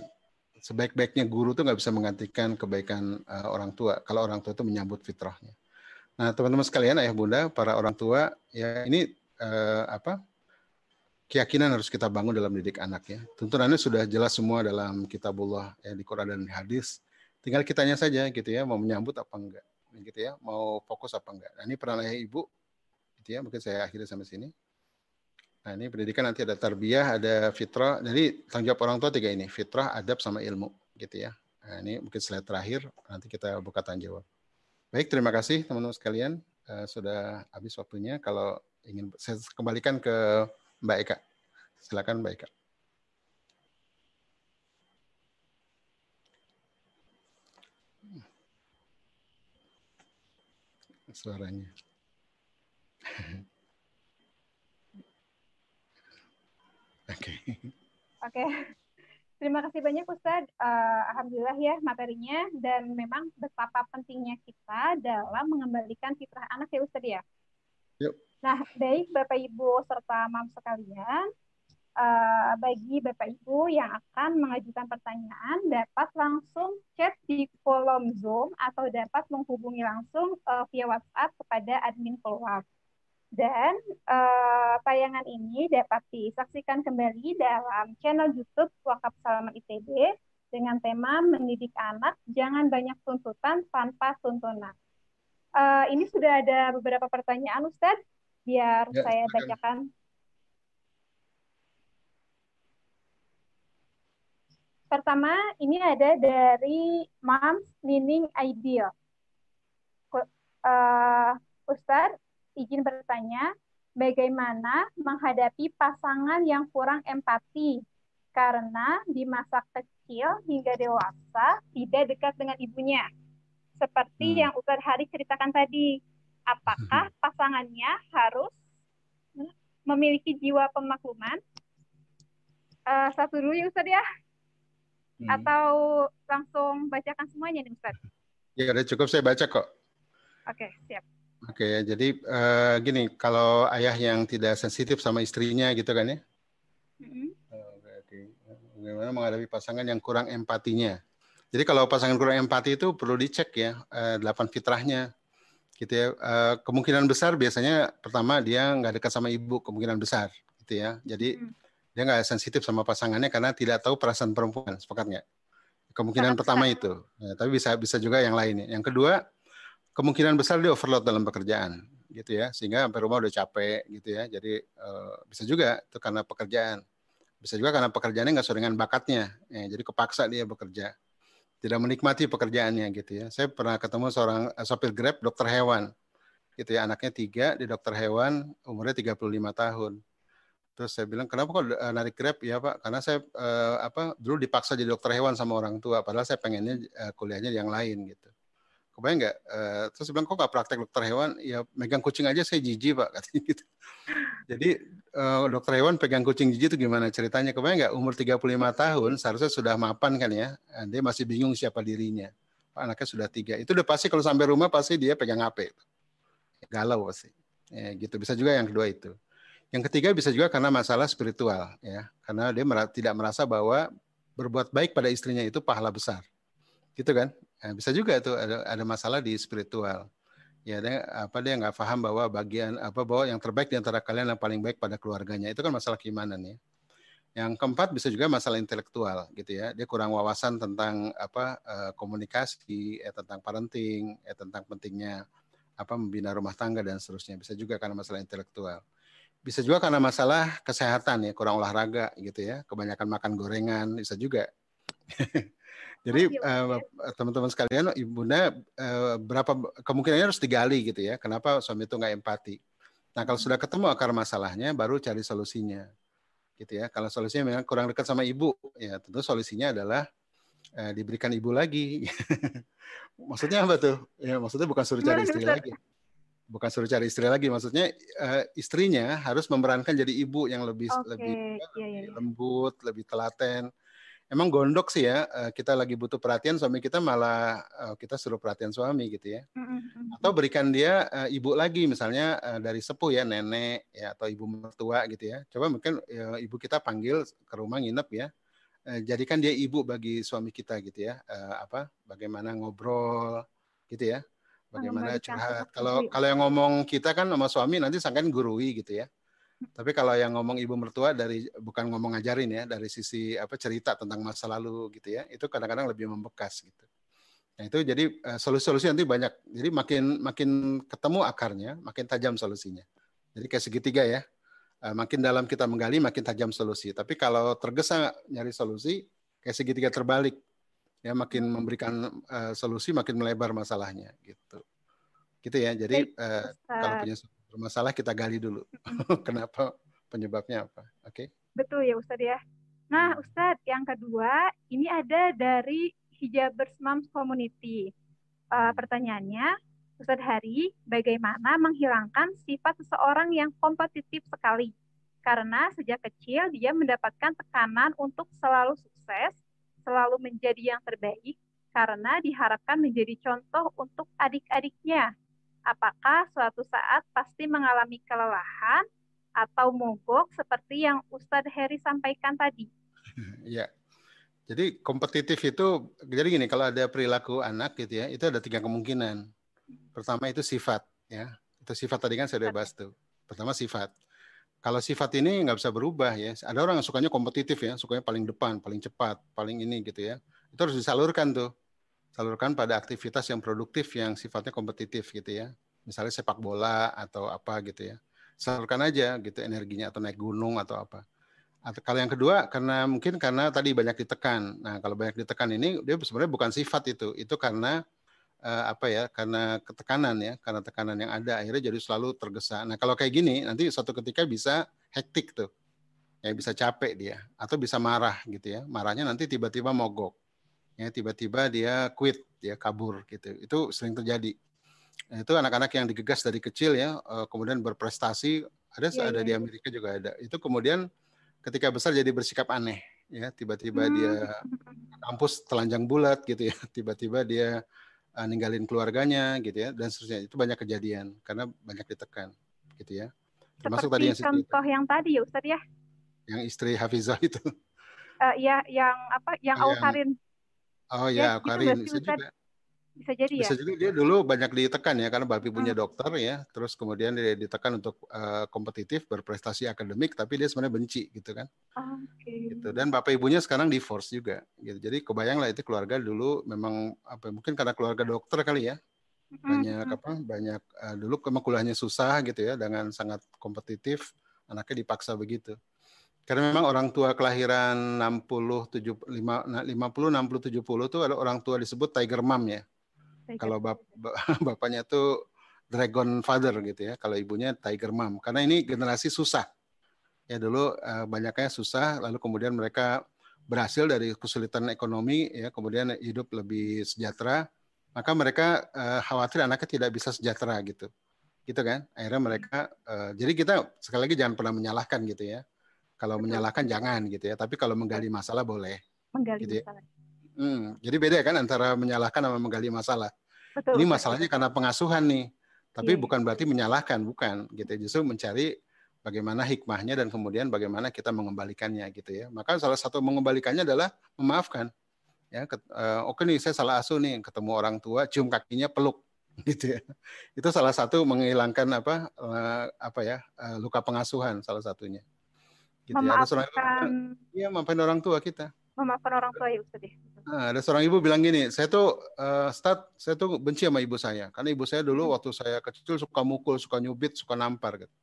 sebaik-baiknya guru tuh nggak bisa menggantikan kebaikan uh, orang tua kalau orang tua itu menyambut fitrahnya. Nah teman-teman sekalian ayah bunda para orang tua ya ini uh, apa keyakinan harus kita bangun dalam didik anak ya. Tuntunannya sudah jelas semua dalam kitabullah ya di Quran dan di hadis. Tinggal kitanya saja gitu ya mau menyambut apa enggak gitu ya mau fokus apa enggak nah, ini ayah ibu gitu ya mungkin saya akhiri sampai sini Nah ini pendidikan nanti ada tarbiyah, ada fitrah. Jadi tanggung jawab orang tua tiga ini, fitrah, adab, sama ilmu, gitu ya. Nah, ini mungkin slide terakhir, nanti kita buka tanya jawab. Baik, terima kasih teman-teman sekalian. Uh, sudah habis waktunya. Kalau ingin saya kembalikan ke Mbak Eka. Silakan Mbak Eka. Suaranya.
Oke. Oke. Okay. Terima kasih banyak Ustadz. Uh, Alhamdulillah ya materinya dan memang betapa pentingnya kita dalam mengembalikan fitrah anak ya Ustadz ya. Yuk. Nah, baik Bapak Ibu serta Mam sekalian, uh, bagi Bapak Ibu yang akan mengajukan pertanyaan dapat langsung chat di kolom Zoom atau dapat menghubungi langsung uh, via WhatsApp kepada admin keluar. Dan uh, tayangan ini dapat disaksikan kembali dalam channel YouTube Wakaf Salaman ITB dengan tema mendidik anak jangan banyak tuntutan tanpa tuntunan. Uh, ini sudah ada beberapa pertanyaan Ustadz, biar ya, saya bacakan. Pertama, ini ada dari Moms Nining Ideal. Uh, Ustadz, izin bertanya, bagaimana menghadapi pasangan yang kurang empati karena di masa kecil hingga dewasa tidak dekat dengan ibunya. Seperti hmm. yang Ustaz Hari ceritakan tadi, apakah pasangannya harus memiliki jiwa pemakluman? Uh, satu dulu ya Ustadz ya. Hmm. Atau langsung bacakan semuanya nih Ustadz?
Ya udah cukup saya baca kok.
Oke, siap.
Oke, ya, jadi uh, gini, kalau ayah yang tidak sensitif sama istrinya gitu kan ya, mm-hmm. bagaimana menghadapi pasangan yang kurang empatinya. Jadi kalau pasangan kurang empati itu perlu dicek ya, uh, delapan fitrahnya, gitu ya. Uh, kemungkinan besar biasanya pertama dia nggak dekat sama ibu, kemungkinan besar, gitu ya. Jadi mm. Dia nggak sensitif sama pasangannya karena tidak tahu perasaan perempuan, sepakat nggak? Kemungkinan Sangat pertama itu, ya, tapi bisa bisa juga yang lainnya. Yang kedua kemungkinan besar dia overload dalam pekerjaan gitu ya. Sehingga sampai rumah udah capek gitu ya. Jadi uh, bisa juga itu karena pekerjaan. Bisa juga karena pekerjaannya nggak sesuai dengan bakatnya. Ya, jadi kepaksa dia bekerja. Tidak menikmati pekerjaannya gitu ya. Saya pernah ketemu seorang uh, sopir grab dokter hewan gitu ya. Anaknya tiga di dokter hewan umurnya 35 tahun terus saya bilang kenapa kok uh, narik grab ya pak karena saya uh, apa dulu dipaksa jadi dokter hewan sama orang tua padahal saya pengennya uh, kuliahnya yang lain gitu kebayang nggak? Uh, terus bilang kok nggak praktek dokter hewan? Ya megang kucing aja saya jijik pak katanya gitu. Jadi uh, dokter hewan pegang kucing jijik itu gimana ceritanya? Kebayang nggak? Umur 35 tahun seharusnya sudah mapan kan ya? Eh, dia masih bingung siapa dirinya. Anaknya sudah tiga. Itu udah pasti kalau sampai rumah pasti dia pegang HP. Galau pasti. Ya, gitu bisa juga yang kedua itu. Yang ketiga bisa juga karena masalah spiritual ya, karena dia tidak merasa bahwa berbuat baik pada istrinya itu pahala besar, gitu kan? Nah, bisa juga itu ada, ada masalah di spiritual. Ya, dia, apa dia nggak paham bahwa bagian apa bahwa yang terbaik di antara kalian yang paling baik pada keluarganya itu kan masalah keimanan ya. Yang keempat bisa juga masalah intelektual gitu ya. Dia kurang wawasan tentang apa eh, komunikasi, ya, tentang parenting, ya, tentang pentingnya apa membina rumah tangga dan seterusnya. Bisa juga karena masalah intelektual. Bisa juga karena masalah kesehatan ya, kurang olahraga gitu ya, kebanyakan makan gorengan, bisa juga. Jadi uh, teman-teman sekalian, ibunda uh, berapa kemungkinannya harus digali gitu ya. Kenapa suami itu nggak empati? Nah kalau sudah ketemu akar masalahnya, baru cari solusinya, gitu ya. Kalau solusinya memang kurang dekat sama ibu, ya tentu solusinya adalah uh, diberikan ibu lagi. maksudnya apa tuh? Ya maksudnya bukan suruh cari istri lagi, bukan suruh cari istri lagi. Maksudnya uh, istrinya harus memerankan jadi ibu yang lebih okay. lebih, ya, ya, ya. lembut, lebih telaten emang gondok sih ya eh, kita lagi butuh perhatian suami kita malah eh, kita suruh perhatian suami gitu ya atau berikan dia eh, ibu lagi misalnya dari sepuh ya nenek ya atau ibu mertua gitu ya coba mungkin ya, ibu kita panggil ke rumah nginep ya jadikan dia ibu bagi suami kita gitu ya apa bagaimana ngobrol gitu ya bagaimana curhat kalau kalau yang ngomong kita kan sama suami nanti sangkain gurui gitu ya tapi kalau yang ngomong ibu mertua dari bukan ngomong ngajarin ya, dari sisi apa cerita tentang masa lalu gitu ya, itu kadang-kadang lebih membekas gitu. Nah itu jadi eh, solusi-solusi nanti banyak. Jadi makin makin ketemu akarnya, makin tajam solusinya. Jadi kayak segitiga ya. Eh, makin dalam kita menggali, makin tajam solusi. Tapi kalau tergesa nyari solusi, kayak segitiga terbalik. Ya makin memberikan uh, solusi, makin melebar masalahnya gitu. Gitu ya. Jadi uh, kalau punya bermasalah kita gali dulu. Kenapa penyebabnya apa? Oke. Okay?
Betul ya Ustadz ya. Nah hmm. Ustadz yang kedua ini ada dari Hijabers Moms Community. Uh, pertanyaannya, Ustadz Hari, bagaimana menghilangkan sifat seseorang yang kompetitif sekali? Karena sejak kecil dia mendapatkan tekanan untuk selalu sukses, selalu menjadi yang terbaik, karena diharapkan menjadi contoh untuk adik-adiknya apakah suatu saat pasti mengalami kelelahan atau mogok seperti yang Ustadz Heri sampaikan tadi.
Iya. Jadi kompetitif itu jadi gini kalau ada perilaku anak gitu ya, itu ada tiga kemungkinan. Pertama itu sifat ya. Itu sifat tadi kan saya udah bahas tuh. Pertama sifat. Kalau sifat ini nggak bisa berubah ya. Ada orang yang sukanya kompetitif ya, sukanya paling depan, paling cepat, paling ini gitu ya. Itu harus disalurkan tuh salurkan pada aktivitas yang produktif yang sifatnya kompetitif gitu ya. Misalnya sepak bola atau apa gitu ya. Salurkan aja gitu energinya atau naik gunung atau apa. Atau kalau yang kedua karena mungkin karena tadi banyak ditekan. Nah, kalau banyak ditekan ini dia sebenarnya bukan sifat itu. Itu karena apa ya? Karena ketekanan ya, karena tekanan yang ada akhirnya jadi selalu tergesa. Nah, kalau kayak gini nanti suatu ketika bisa hektik tuh. Ya bisa capek dia atau bisa marah gitu ya. Marahnya nanti tiba-tiba mogok ya tiba-tiba dia quit dia kabur gitu itu sering terjadi Nah, itu anak-anak yang digegas dari kecil ya, uh, kemudian berprestasi. Ada
Iya,
ada
iya,
di
iya.
Amerika juga ada. Itu kemudian ketika besar jadi bersikap aneh ya, tiba-tiba
Hmm.
dia kampus telanjang bulat gitu ya, tiba-tiba dia uh, ninggalin keluarganya gitu ya dan seterusnya. Itu banyak kejadian karena banyak ditekan gitu ya. Termasuk tadi
Seperti
yang Siti-
contoh yang tadi ya Ustadz ya.
yang istri Hafizah itu.
Eh, ya yang apa yang
Yang-
Aukarin
Oh
Ya,
ya,
gitu
Karin
nggak sih,
bisa juga.
bisa jadi ya.
Bisa juga dia dulu banyak ditekan ya karena bapak ibunya
Hmm.
dokter ya, terus kemudian dia ditekan untuk uh, kompetitif berprestasi akademik tapi dia sebenarnya benci gitu kan.
Oke.
Gitu. Dan bapak ibunya sekarang divorce juga gitu. Jadi kebayang lah itu keluarga dulu memang apa mungkin karena keluarga dokter kali ya. Banyak
hmm.
apa? Banyak uh, dulu memang kuliahnya susah gitu ya dengan sangat kompetitif, anaknya dipaksa begitu. Karena memang orang tua kelahiran 60 70 5 50 60 70 itu ada orang tua disebut tiger mom ya. Kalau bap ba- bapaknya tuh dragon father gitu ya, kalau ibunya tiger mom. Karena ini generasi susah. Ya dulu eh, banyaknya susah, lalu kemudian mereka berhasil dari kesulitan ekonomi, ya kemudian hidup lebih sejahtera. Maka mereka eh, khawatir anaknya tidak bisa sejahtera gitu, gitu kan? Akhirnya mereka, eh, jadi kita sekali lagi jangan pernah menyalahkan gitu ya. Kalau
Betul.
menyalahkan jangan gitu ya, tapi kalau menggali masalah boleh.
menggali
gitu ya. Hmm, jadi beda kan antara menyalahkan sama menggali masalah.
Betul.
Ini masalahnya karena pengasuhan nih. Tapi
Iya.
bukan berarti menyalahkan, bukan gitu. Justru mencari bagaimana hikmahnya dan kemudian bagaimana kita mengembalikannya gitu ya. Maka salah satu mengembalikannya adalah memaafkan. Ya, ket- eh, oke nih saya salah asuh nih, ketemu orang tua, cium kakinya, peluk gitu ya. Itu salah satu menghilangkan apa eh, apa ya eh, luka pengasuhan salah satunya. Gitu ya.
Memaafkan
iya maafin orang tua kita.
Memaafkan orang tua ya Ustadz ya.
Nah, ada seorang ibu bilang gini, saya tuh eh, start, saya tuh benci sama ibu saya, karena ibu saya dulu waktu saya kecil suka mukul, suka nyubit, suka nampar. Gitu.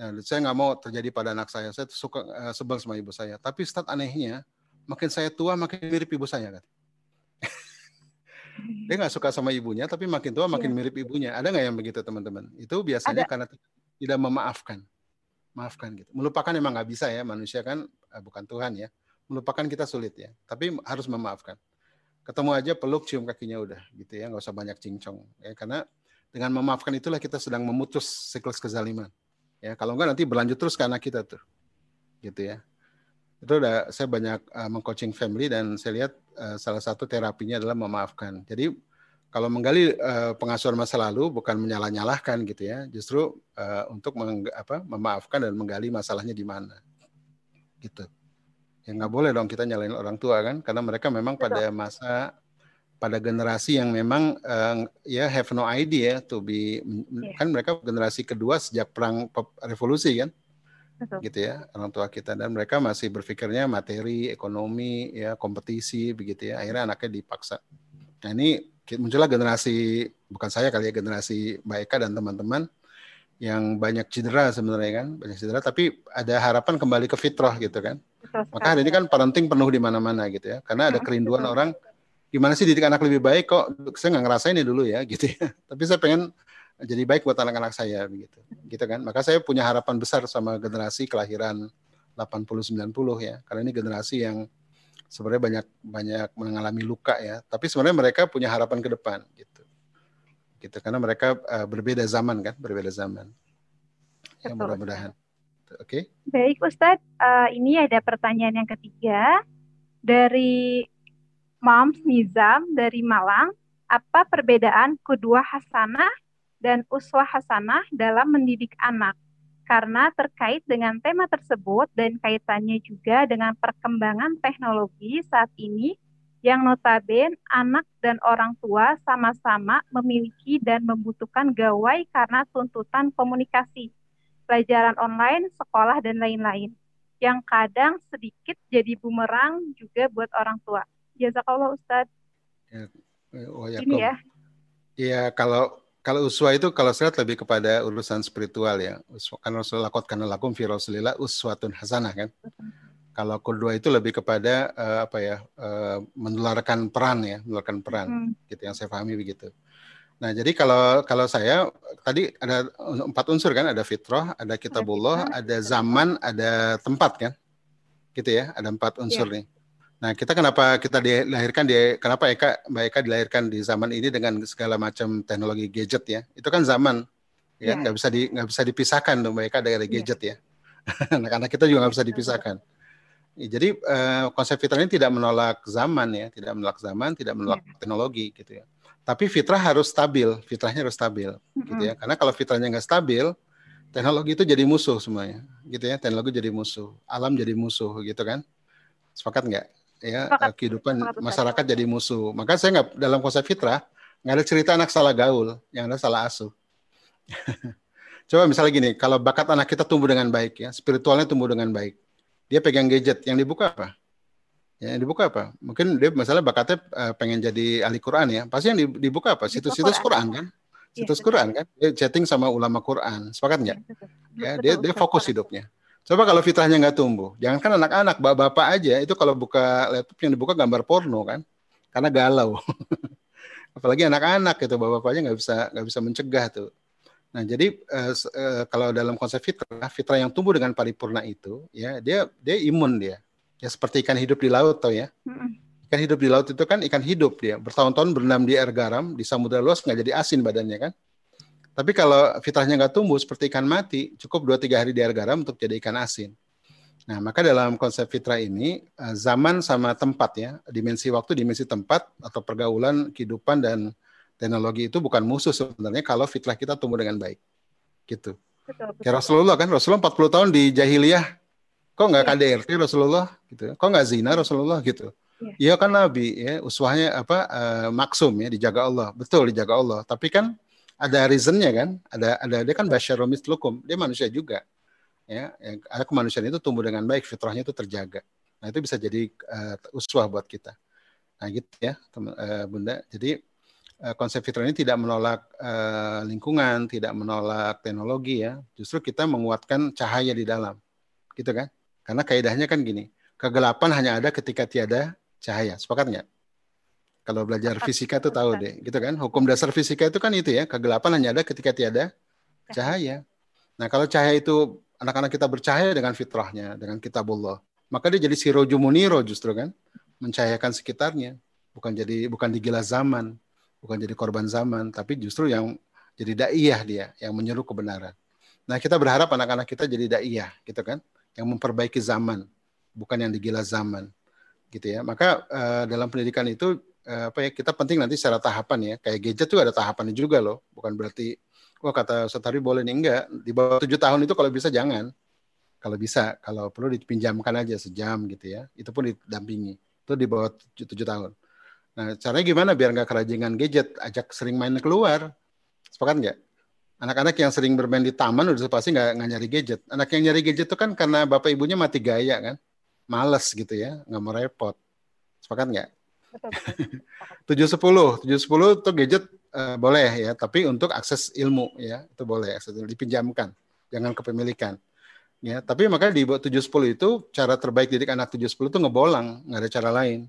Nah, saya nggak mau terjadi pada anak saya. Saya suka eh, sebel sama ibu saya. Tapi start anehnya, makin saya tua makin mirip ibu saya. Kan? Dia nggak suka sama ibunya, tapi makin tua makin
Iya.
mirip ibunya. Ada nggak yang begitu teman-teman? Itu biasanya
Ada.
karena tidak memaafkan, maafkan gitu. Melupakan emang nggak bisa ya, manusia kan eh, bukan Tuhan ya. Melupakan kita sulit ya, tapi harus memaafkan. Ketemu aja peluk, cium kakinya udah gitu ya, nggak usah banyak cincong ya. Karena dengan memaafkan itulah kita sedang memutus siklus kezaliman. Ya, kalau enggak nanti berlanjut terus anak kita tuh, gitu ya. Itu udah saya banyak uh, mengcoaching family dan saya lihat uh, salah satu terapinya adalah memaafkan. Jadi kalau menggali uh, pengasuhan masa lalu bukan menyalah-nyalahkan gitu ya, justru uh, untuk meng, apa, memaafkan dan menggali masalahnya di mana, gitu. Ya nggak boleh dong kita nyalain orang tua kan, karena mereka memang
Betul.
pada masa pada generasi yang memang uh, ya have no idea to be
Iya.
kan mereka generasi kedua sejak perang pe- revolusi kan
Betul.
gitu ya orang tua kita dan mereka masih berpikirnya materi ekonomi ya kompetisi begitu ya akhirnya anaknya dipaksa nah ini muncullah generasi bukan saya kali ya generasi Mbak Eka dan teman-teman yang banyak cedera sebenarnya kan banyak cedera tapi ada harapan kembali ke fitrah gitu kan.
Betul
maka hari ini kan parenting penuh di mana-mana gitu ya. Karena ada
Mm,
kerinduan
betul.
orang gimana sih didik anak lebih baik kok? Saya nggak ngerasain ini dulu ya gitu ya. Tapi saya pengen jadi baik buat anak-anak saya begitu. Gitu kan. Maka saya punya harapan besar sama generasi kelahiran 80 90 ya. Karena ini generasi yang sebenarnya banyak banyak mengalami luka ya. Tapi sebenarnya mereka punya harapan ke depan gitu gitu karena mereka eh, berbeda zaman kan berbeda zaman ya mudah-mudahan oke
Baik Ustadz, Eh, ini ada pertanyaan yang ketiga dari Moms Nizam dari Malang. Apa perbedaan kedua hasanah dan uswah hasanah dalam mendidik anak? Karena terkait dengan tema tersebut dan kaitannya juga dengan perkembangan teknologi saat ini yang notabene anak dan orang tua sama-sama memiliki dan membutuhkan gawai karena tuntutan komunikasi pelajaran online, sekolah, dan lain-lain. Yang kadang sedikit jadi bumerang juga buat orang tua. Jazakallah Ustadz.
oh ya
Ini ya.
Iya, kalau kalau uswa itu kalau saya lihat lebih kepada urusan spiritual ya. Uswa kan Rasulullah lakot kana lakum fi Rasulillah uswatun hasanah kan. Kalau kedua itu lebih kepada eh, apa ya? eh, menularkan peran ya, menularkan peran
Hmm,
gitu yang saya pahami begitu. Nah, jadi kalau kalau saya tadi ada empat unsur kan, ada fitrah, ada kitabullah, ada zaman, ada tempat kan. Gitu ya, ada empat unsur
Iya.
nih. Nah, kita kenapa kita dilahirkan di kenapa Eka Mbak Eka dilahirkan di zaman ini dengan segala macam teknologi gadget ya. Itu kan zaman ya, ya. nggak bisa di nggak bisa dipisahkan tuh Mbak Eka dari iya. gadget ya. Anak-anak kita juga nggak bisa dipisahkan. Ya, jadi uh, konsep fitrah ini tidak menolak zaman ya, tidak menolak zaman, tidak menolak ya. teknologi gitu ya. Tapi fitrah harus stabil, fitrahnya harus stabil mm-hmm. gitu ya. Karena kalau fitrahnya nggak stabil, teknologi itu jadi musuh semuanya, gitu ya. Teknologi jadi musuh, alam jadi musuh gitu kan. Sepakat nggak? ya Sepakat. kehidupan Sepakat masyarakat jadi musuh. Maka saya nggak dalam konsep fitrah nggak ada cerita anak salah gaul, yang ada salah asuh. Coba misalnya gini, kalau bakat anak kita tumbuh dengan baik ya, spiritualnya tumbuh dengan baik, dia pegang gadget, yang dibuka apa? Ya, yang dibuka apa? Mungkin dia misalnya bakatnya uh, pengen jadi ahli Quran ya, pasti yang dibuka apa? Situs-situs Quran kan? Iya, Situs Quran kan? Dia chatting sama ulama Quran, sepakat nggak? Ya, dia dia fokus hidupnya. Coba kalau fitrahnya nggak tumbuh, jangankan anak-anak, bapak-bapak aja itu kalau buka laptop yang dibuka gambar porno kan, karena galau. Apalagi anak-anak itu bapak-bapaknya nggak bisa nggak bisa mencegah tuh. Nah jadi eh, eh, kalau dalam konsep fitrah, fitrah yang tumbuh dengan paripurna itu, ya dia dia imun dia, ya seperti ikan hidup di laut tau ya. Ikan hidup di laut itu kan ikan hidup dia, bertahun-tahun berenam di air garam, di samudera luas nggak jadi asin badannya kan. Tapi kalau fitrahnya nggak tumbuh seperti ikan mati, cukup 2-3 hari di air garam untuk jadi ikan asin. Nah, maka dalam konsep fitrah ini, eh, zaman sama tempat ya, dimensi waktu, dimensi tempat, atau pergaulan, kehidupan, dan teknologi itu bukan musuh sebenarnya kalau fitrah kita tumbuh dengan baik. Gitu. Betul, betul. Kayak Rasulullah kan, Rasulullah 40 tahun di jahiliyah, kok nggak ya. KDRT Rasulullah? gitu Kok nggak zina Rasulullah gitu? Iya ya, kan Nabi ya, uswahnya apa uh, maksum ya dijaga Allah. Betul dijaga Allah. Tapi kan ada reasonnya kan ada ada dia kan basyarum mislukum dia manusia juga ya yang ada kemanusiaan itu tumbuh dengan baik fitrahnya itu terjaga nah itu bisa jadi uh, uswah buat kita nah gitu ya teman uh, bunda jadi konsep fitrah ini tidak menolak uh, lingkungan tidak menolak teknologi ya. Justru kita menguatkan cahaya di dalam. Gitu kan? Karena kaidahnya kan gini kegelapan hanya ada ketika tiada cahaya. Sepakat nggak? Kalau belajar fisika itu tahu deh, gitu kan? Hukum dasar fisika itu kan itu ya, kegelapan hanya ada ketika tiada cahaya. Nah, kalau cahaya itu anak-anak kita bercahaya dengan fitrahnya, dengan kitabullah, maka dia jadi siroju muniro justru kan, mencahayakan sekitarnya, bukan jadi bukan digila zaman, bukan jadi korban zaman, tapi justru yang jadi daiyah dia, yang menyeru kebenaran. Nah, kita berharap anak-anak kita jadi daiyah, gitu kan, yang memperbaiki zaman, bukan yang digila zaman, gitu ya. Maka uh, dalam pendidikan itu Eh, apa ya kita penting nanti secara tahapan ya. Kayak gadget tuh ada tahapannya juga loh. Bukan berarti wah kata Setari boleh nih. Enggak. Di bawah tujuh tahun itu kalau bisa jangan. Kalau bisa kalau perlu dipinjamkan aja sejam gitu ya. Itu pun didampingi. Itu di bawah tujuh tahun nah caranya gimana biar nggak kerajingan gadget? Ajak sering main keluar. Sepakat nggak? Anak-anak yang sering bermain di taman udah pasti nggak nggak nyari gadget. Anak yang nyari gadget itu kan karena bapak ibunya mati gaya kan? Males gitu ya nggak mau repot. Sepakat nggak? Tujuh sepuluh, tujuh sepuluh itu gadget uh, boleh ya, tapi untuk akses ilmu ya itu boleh. Akses dipinjamkan, jangan kepemilikan. Ya, tapi makanya di tujuh sepuluh itu cara terbaik didik anak tujuh sepuluh itu ngebolang, nggak ada cara lain.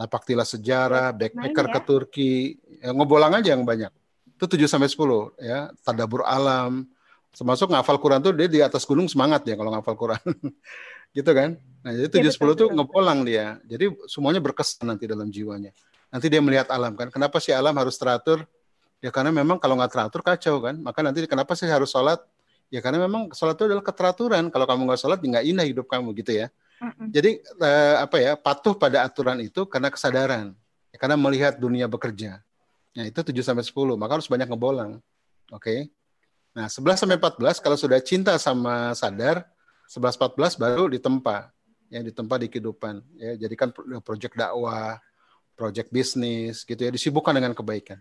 Napaktilah sejarah, backpacker ya. ke Turki, ya, ngebolang aja yang banyak. Itu tujuh sampai sepuluh ya, tadabur alam, termasuk ngafal Quran tuh dia di atas gunung semangat ya kalau ngafal Quran. gitu kan? Nah, jadi iya, tujuh sepuluh tuh ngepolang dia. Jadi semuanya berkesan nanti dalam jiwanya. Nanti dia melihat alam kan. Kenapa sih alam harus teratur? Ya karena memang kalau nggak teratur kacau kan. Maka nanti kenapa sih harus sholat? Ya karena memang sholat itu adalah keteraturan. Kalau kamu nggak sholat, ya nggak indah hidup kamu gitu ya. Jadi eh, apa ya patuh pada aturan itu karena kesadaran. Karena melihat dunia bekerja. Nah itu 7 sampai 10. Maka harus banyak ngebolang. Oke. Okay? Nah 11 sampai 14 kalau sudah cinta sama sadar, 11 14 baru ditempa ya di tempat di kehidupan ya jadikan proyek dakwah proyek bisnis gitu ya disibukkan dengan kebaikan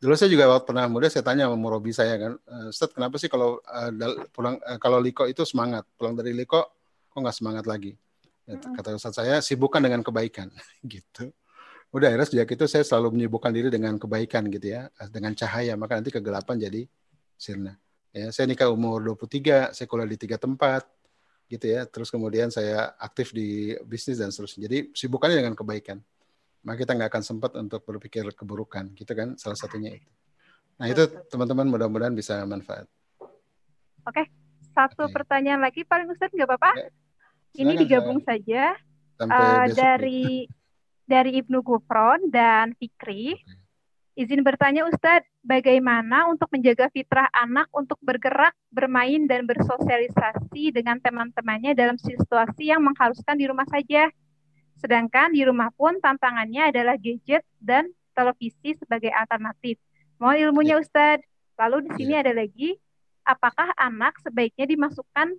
dulu saya juga waktu pernah muda saya tanya sama Murobi saya kan eh, Ustaz kenapa sih kalau uh, pulang uh, kalau Liko itu semangat pulang dari Liko kok nggak semangat lagi ya, kata Ustaz saya sibukkan dengan kebaikan gitu udah akhirnya sejak itu saya selalu menyibukkan diri dengan kebaikan gitu ya dengan cahaya maka nanti kegelapan jadi sirna ya saya nikah umur 23 saya kuliah di tiga tempat gitu ya. Terus kemudian saya aktif di bisnis dan seterusnya. Jadi sibukannya dengan kebaikan. Maka kita nggak akan sempat untuk berpikir keburukan, gitu kan? Salah satunya itu. Nah itu teman-teman mudah-mudahan bisa manfaat.
Oke, satu pertanyaan lagi paling Ustadz nggak apa-apa? Ya. Ini digabung saya. saja.
sampai
uh,
besok.
Dari dari Ibnu Gufron dan Fikri. Izin bertanya Ustadz, bagaimana untuk menjaga fitrah anak untuk bergerak, bermain, dan bersosialisasi dengan teman-temannya dalam situasi yang mengharuskan di rumah saja? Sedangkan di rumah pun tantangannya adalah gadget dan televisi sebagai alternatif. Mohon ilmunya ya. Ustadz. Lalu di sini ya. ada lagi, apakah anak sebaiknya dimasukkan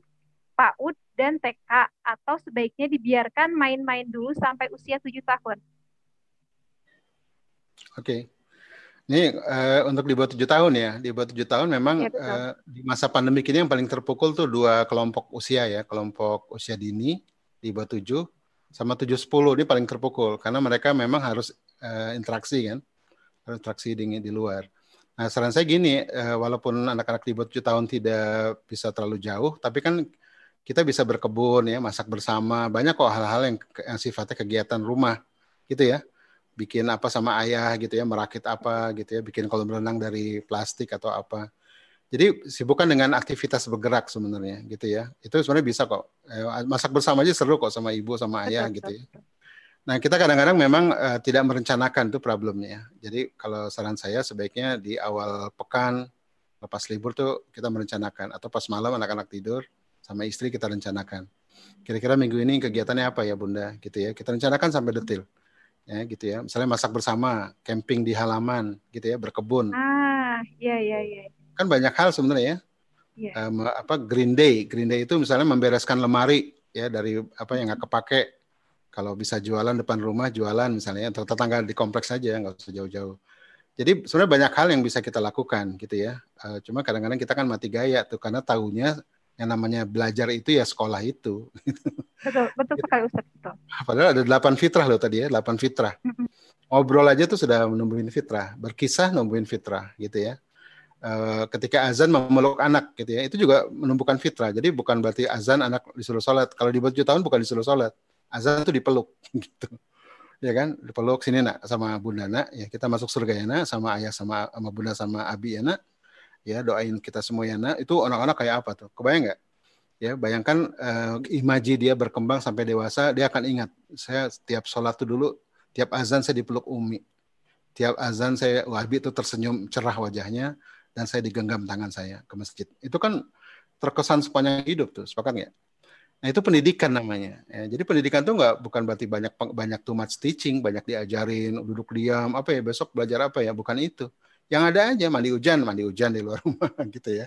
PAUD dan TK atau sebaiknya dibiarkan main-main dulu sampai usia 7 tahun?
Oke. Okay. Ini uh, untuk di bawah tujuh tahun ya, di bawah tujuh tahun memang ya, uh, di masa pandemi ini yang paling terpukul tuh dua kelompok usia ya, kelompok usia dini di bawah tujuh sama tujuh sepuluh ini paling terpukul karena mereka memang harus uh, interaksi kan, harus interaksi di, di luar. Nah saran saya gini, uh, walaupun anak-anak di bawah tujuh tahun tidak bisa terlalu jauh, tapi kan kita bisa berkebun ya, masak bersama, banyak kok hal-hal yang, yang sifatnya kegiatan rumah gitu ya bikin apa sama ayah gitu ya, merakit apa gitu ya, bikin kolam renang dari plastik atau apa. Jadi sibukkan dengan aktivitas bergerak sebenarnya gitu ya. Itu sebenarnya bisa kok. Eh, masak bersama aja seru kok sama ibu sama ayah gitu ya. Nah kita kadang-kadang memang uh, tidak merencanakan itu problemnya. Jadi kalau saran saya sebaiknya di awal pekan lepas libur tuh kita merencanakan atau pas malam anak-anak tidur sama istri kita rencanakan. Kira-kira minggu ini kegiatannya apa ya bunda gitu ya. Kita rencanakan sampai detail ya gitu ya misalnya masak bersama camping di halaman gitu ya berkebun
ah iya iya iya
kan banyak hal sebenarnya ya yeah. Iya. um, apa green day green day itu misalnya membereskan lemari ya dari apa yang nggak kepake kalau bisa jualan depan rumah jualan misalnya atau tetangga di kompleks saja nggak usah jauh-jauh jadi sebenarnya banyak hal yang bisa kita lakukan gitu ya uh, cuma kadang-kadang kita kan mati gaya tuh karena tahunya yang namanya belajar itu ya sekolah itu.
Betul, betul sekali Ustaz. Betul.
Padahal ada delapan fitrah loh tadi ya, delapan fitrah. Ngobrol aja tuh sudah menumbuhin fitrah, berkisah numbuhin fitrah gitu ya. E, ketika azan memeluk anak gitu ya, itu juga menumbuhkan fitrah. Jadi bukan berarti azan anak disuruh sholat. Kalau di bawah tujuh tahun bukan disuruh sholat, azan itu dipeluk gitu. Ya kan, dipeluk sini nak sama bunda nak, ya kita masuk surga ya nak, sama ayah sama sama bunda sama abi ya nak. Ya doain kita semua ya nak. Itu anak-anak kayak apa tuh? Kebayang nggak? Ya bayangkan uh, imaji dia berkembang sampai dewasa dia akan ingat saya tiap sholat tuh dulu tiap azan saya dipeluk umi. Tiap azan saya wahabi itu tersenyum cerah wajahnya dan saya digenggam tangan saya ke masjid. Itu kan terkesan sepanjang hidup tuh. Sepakat nggak Nah itu pendidikan namanya. Ya, jadi pendidikan tuh nggak bukan berarti banyak banyak too much teaching, banyak diajarin, duduk diam, apa ya besok belajar apa ya, bukan itu. Yang ada aja mandi hujan mandi hujan di luar rumah gitu ya.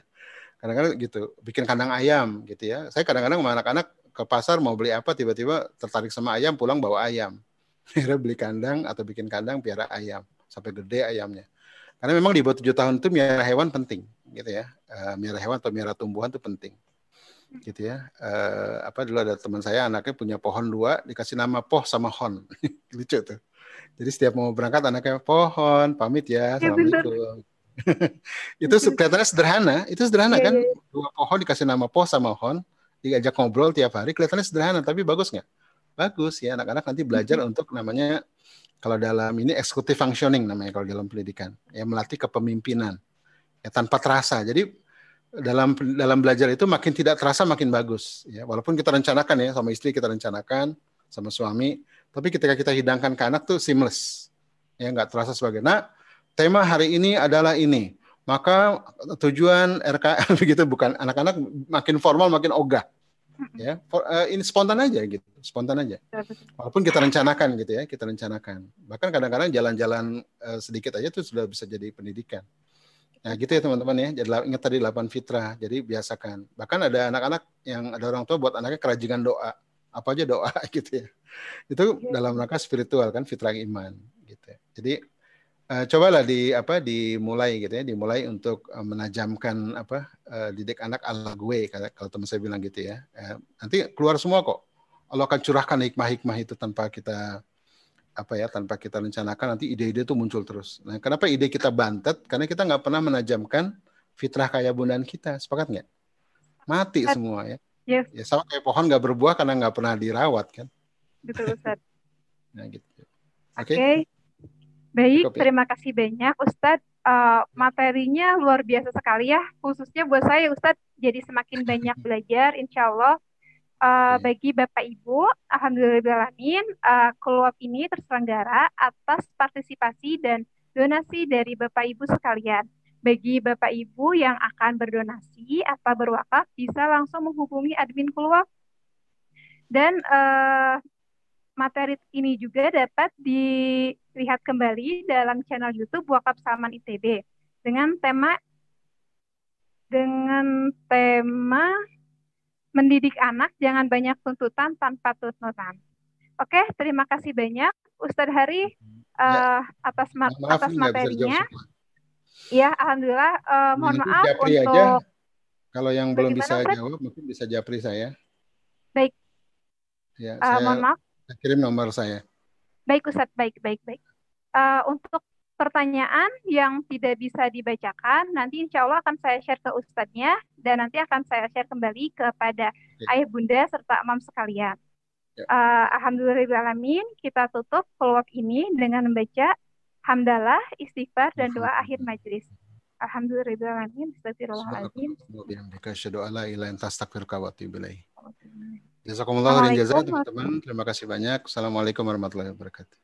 Kadang-kadang gitu bikin kandang ayam gitu ya. Saya kadang-kadang sama anak-anak ke pasar mau beli apa tiba-tiba tertarik sama ayam pulang bawa ayam. Akhirnya beli kandang atau bikin kandang piara ayam sampai gede ayamnya. Karena memang di bawah tujuh tahun itu miara hewan penting gitu ya. Uh, miara hewan atau miara tumbuhan itu penting gitu ya uh, apa dulu ada teman saya anaknya punya pohon dua dikasih nama poh sama hon lucu tuh jadi setiap mau berangkat anaknya pohon pamit ya, iya, assalamualaikum. itu kelihatannya sederhana, itu sederhana ya, kan? Ya. Dua pohon dikasih nama poh sama hon, diajak ngobrol tiap hari, kelihatannya sederhana, tapi bagus nggak? Bagus ya, anak-anak nanti belajar untuk namanya kalau dalam ini executive functioning namanya kalau dalam pendidikan, ya melatih kepemimpinan, ya tanpa terasa. Jadi dalam dalam belajar itu makin tidak terasa makin bagus, ya walaupun kita rencanakan ya sama istri kita rencanakan sama suami, tapi ketika kita hidangkan ke anak tuh seamless. Ya nggak terasa sebagai. Nah, tema hari ini adalah ini. Maka tujuan RK begitu bukan anak-anak makin formal makin ogah. Ya, for, uh, ini spontan aja gitu, spontan aja. Walaupun kita rencanakan gitu ya, kita rencanakan. Bahkan kadang-kadang jalan-jalan uh, sedikit aja tuh sudah bisa jadi pendidikan. Nah gitu ya teman-teman ya. Jadi ingat tadi 8 fitrah. Jadi biasakan. Bahkan ada anak-anak yang ada orang tua buat anaknya kerajinan doa apa aja doa gitu ya. Itu ya. dalam rangka spiritual kan fitrah iman gitu. Ya. Jadi uh, cobalah di apa dimulai gitu ya, dimulai untuk uh, menajamkan apa uh, didik anak ala gue kalau teman saya bilang gitu ya. Uh, nanti keluar semua kok. Allah akan curahkan hikmah-hikmah itu tanpa kita apa ya tanpa kita rencanakan nanti ide-ide itu muncul terus. Nah, kenapa ide kita bantet? Karena kita nggak pernah menajamkan fitrah kaya bundaan kita. Sepakat nggak? Mati semua ya.
Yes.
Ya sama kayak pohon nggak berbuah karena nggak pernah dirawat kan.
Betul Ustaz.
nah gitu.
Oke. Okay. Okay. Baik, Cukup, ya? terima kasih banyak Ustadz. Uh, materinya luar biasa sekali ya, khususnya buat saya Ustadz jadi semakin banyak belajar, insya Allah. Uh, bagi Bapak Ibu, Alhamdulillahirrahmanirrahim, uh, keluar ini terselenggara atas partisipasi dan donasi dari Bapak Ibu sekalian. Bagi Bapak Ibu yang akan berdonasi atau berwakaf, bisa langsung menghubungi admin keluar. Dan uh, materi ini juga dapat dilihat kembali dalam channel YouTube Wakaf Salman ITB dengan tema dengan tema mendidik anak jangan banyak tuntutan tanpa tuntutan. Oke, terima kasih banyak Ustadz Hari uh, atas ma maaf, atas materinya. Ya, alhamdulillah. Uh, mohon Nanti maaf Japri untuk aja.
Kalau yang belum bisa Fred? jawab mungkin bisa Japri saya.
Baik.
Ya, uh, saya mohon maaf. Kirim nomor saya.
Baik Ustadz, baik, baik, baik. Uh, untuk pertanyaan yang tidak bisa dibacakan, nanti insya Allah akan saya share ke Ustadznya dan nanti akan saya share kembali kepada ya. ayah bunda serta imam sekalian. Ya. Uh, Alhamdulillahirrahmanirrahim, kita tutup vlog ini dengan membaca hamdalah, istighfar, dan doa akhir majlis. Alhamdulillahirrahmanirrahim, astagfirullahaladzim.
Jazakumullah teman-teman. Terima kasih banyak. Assalamualaikum warahmatullahi wabarakatuh.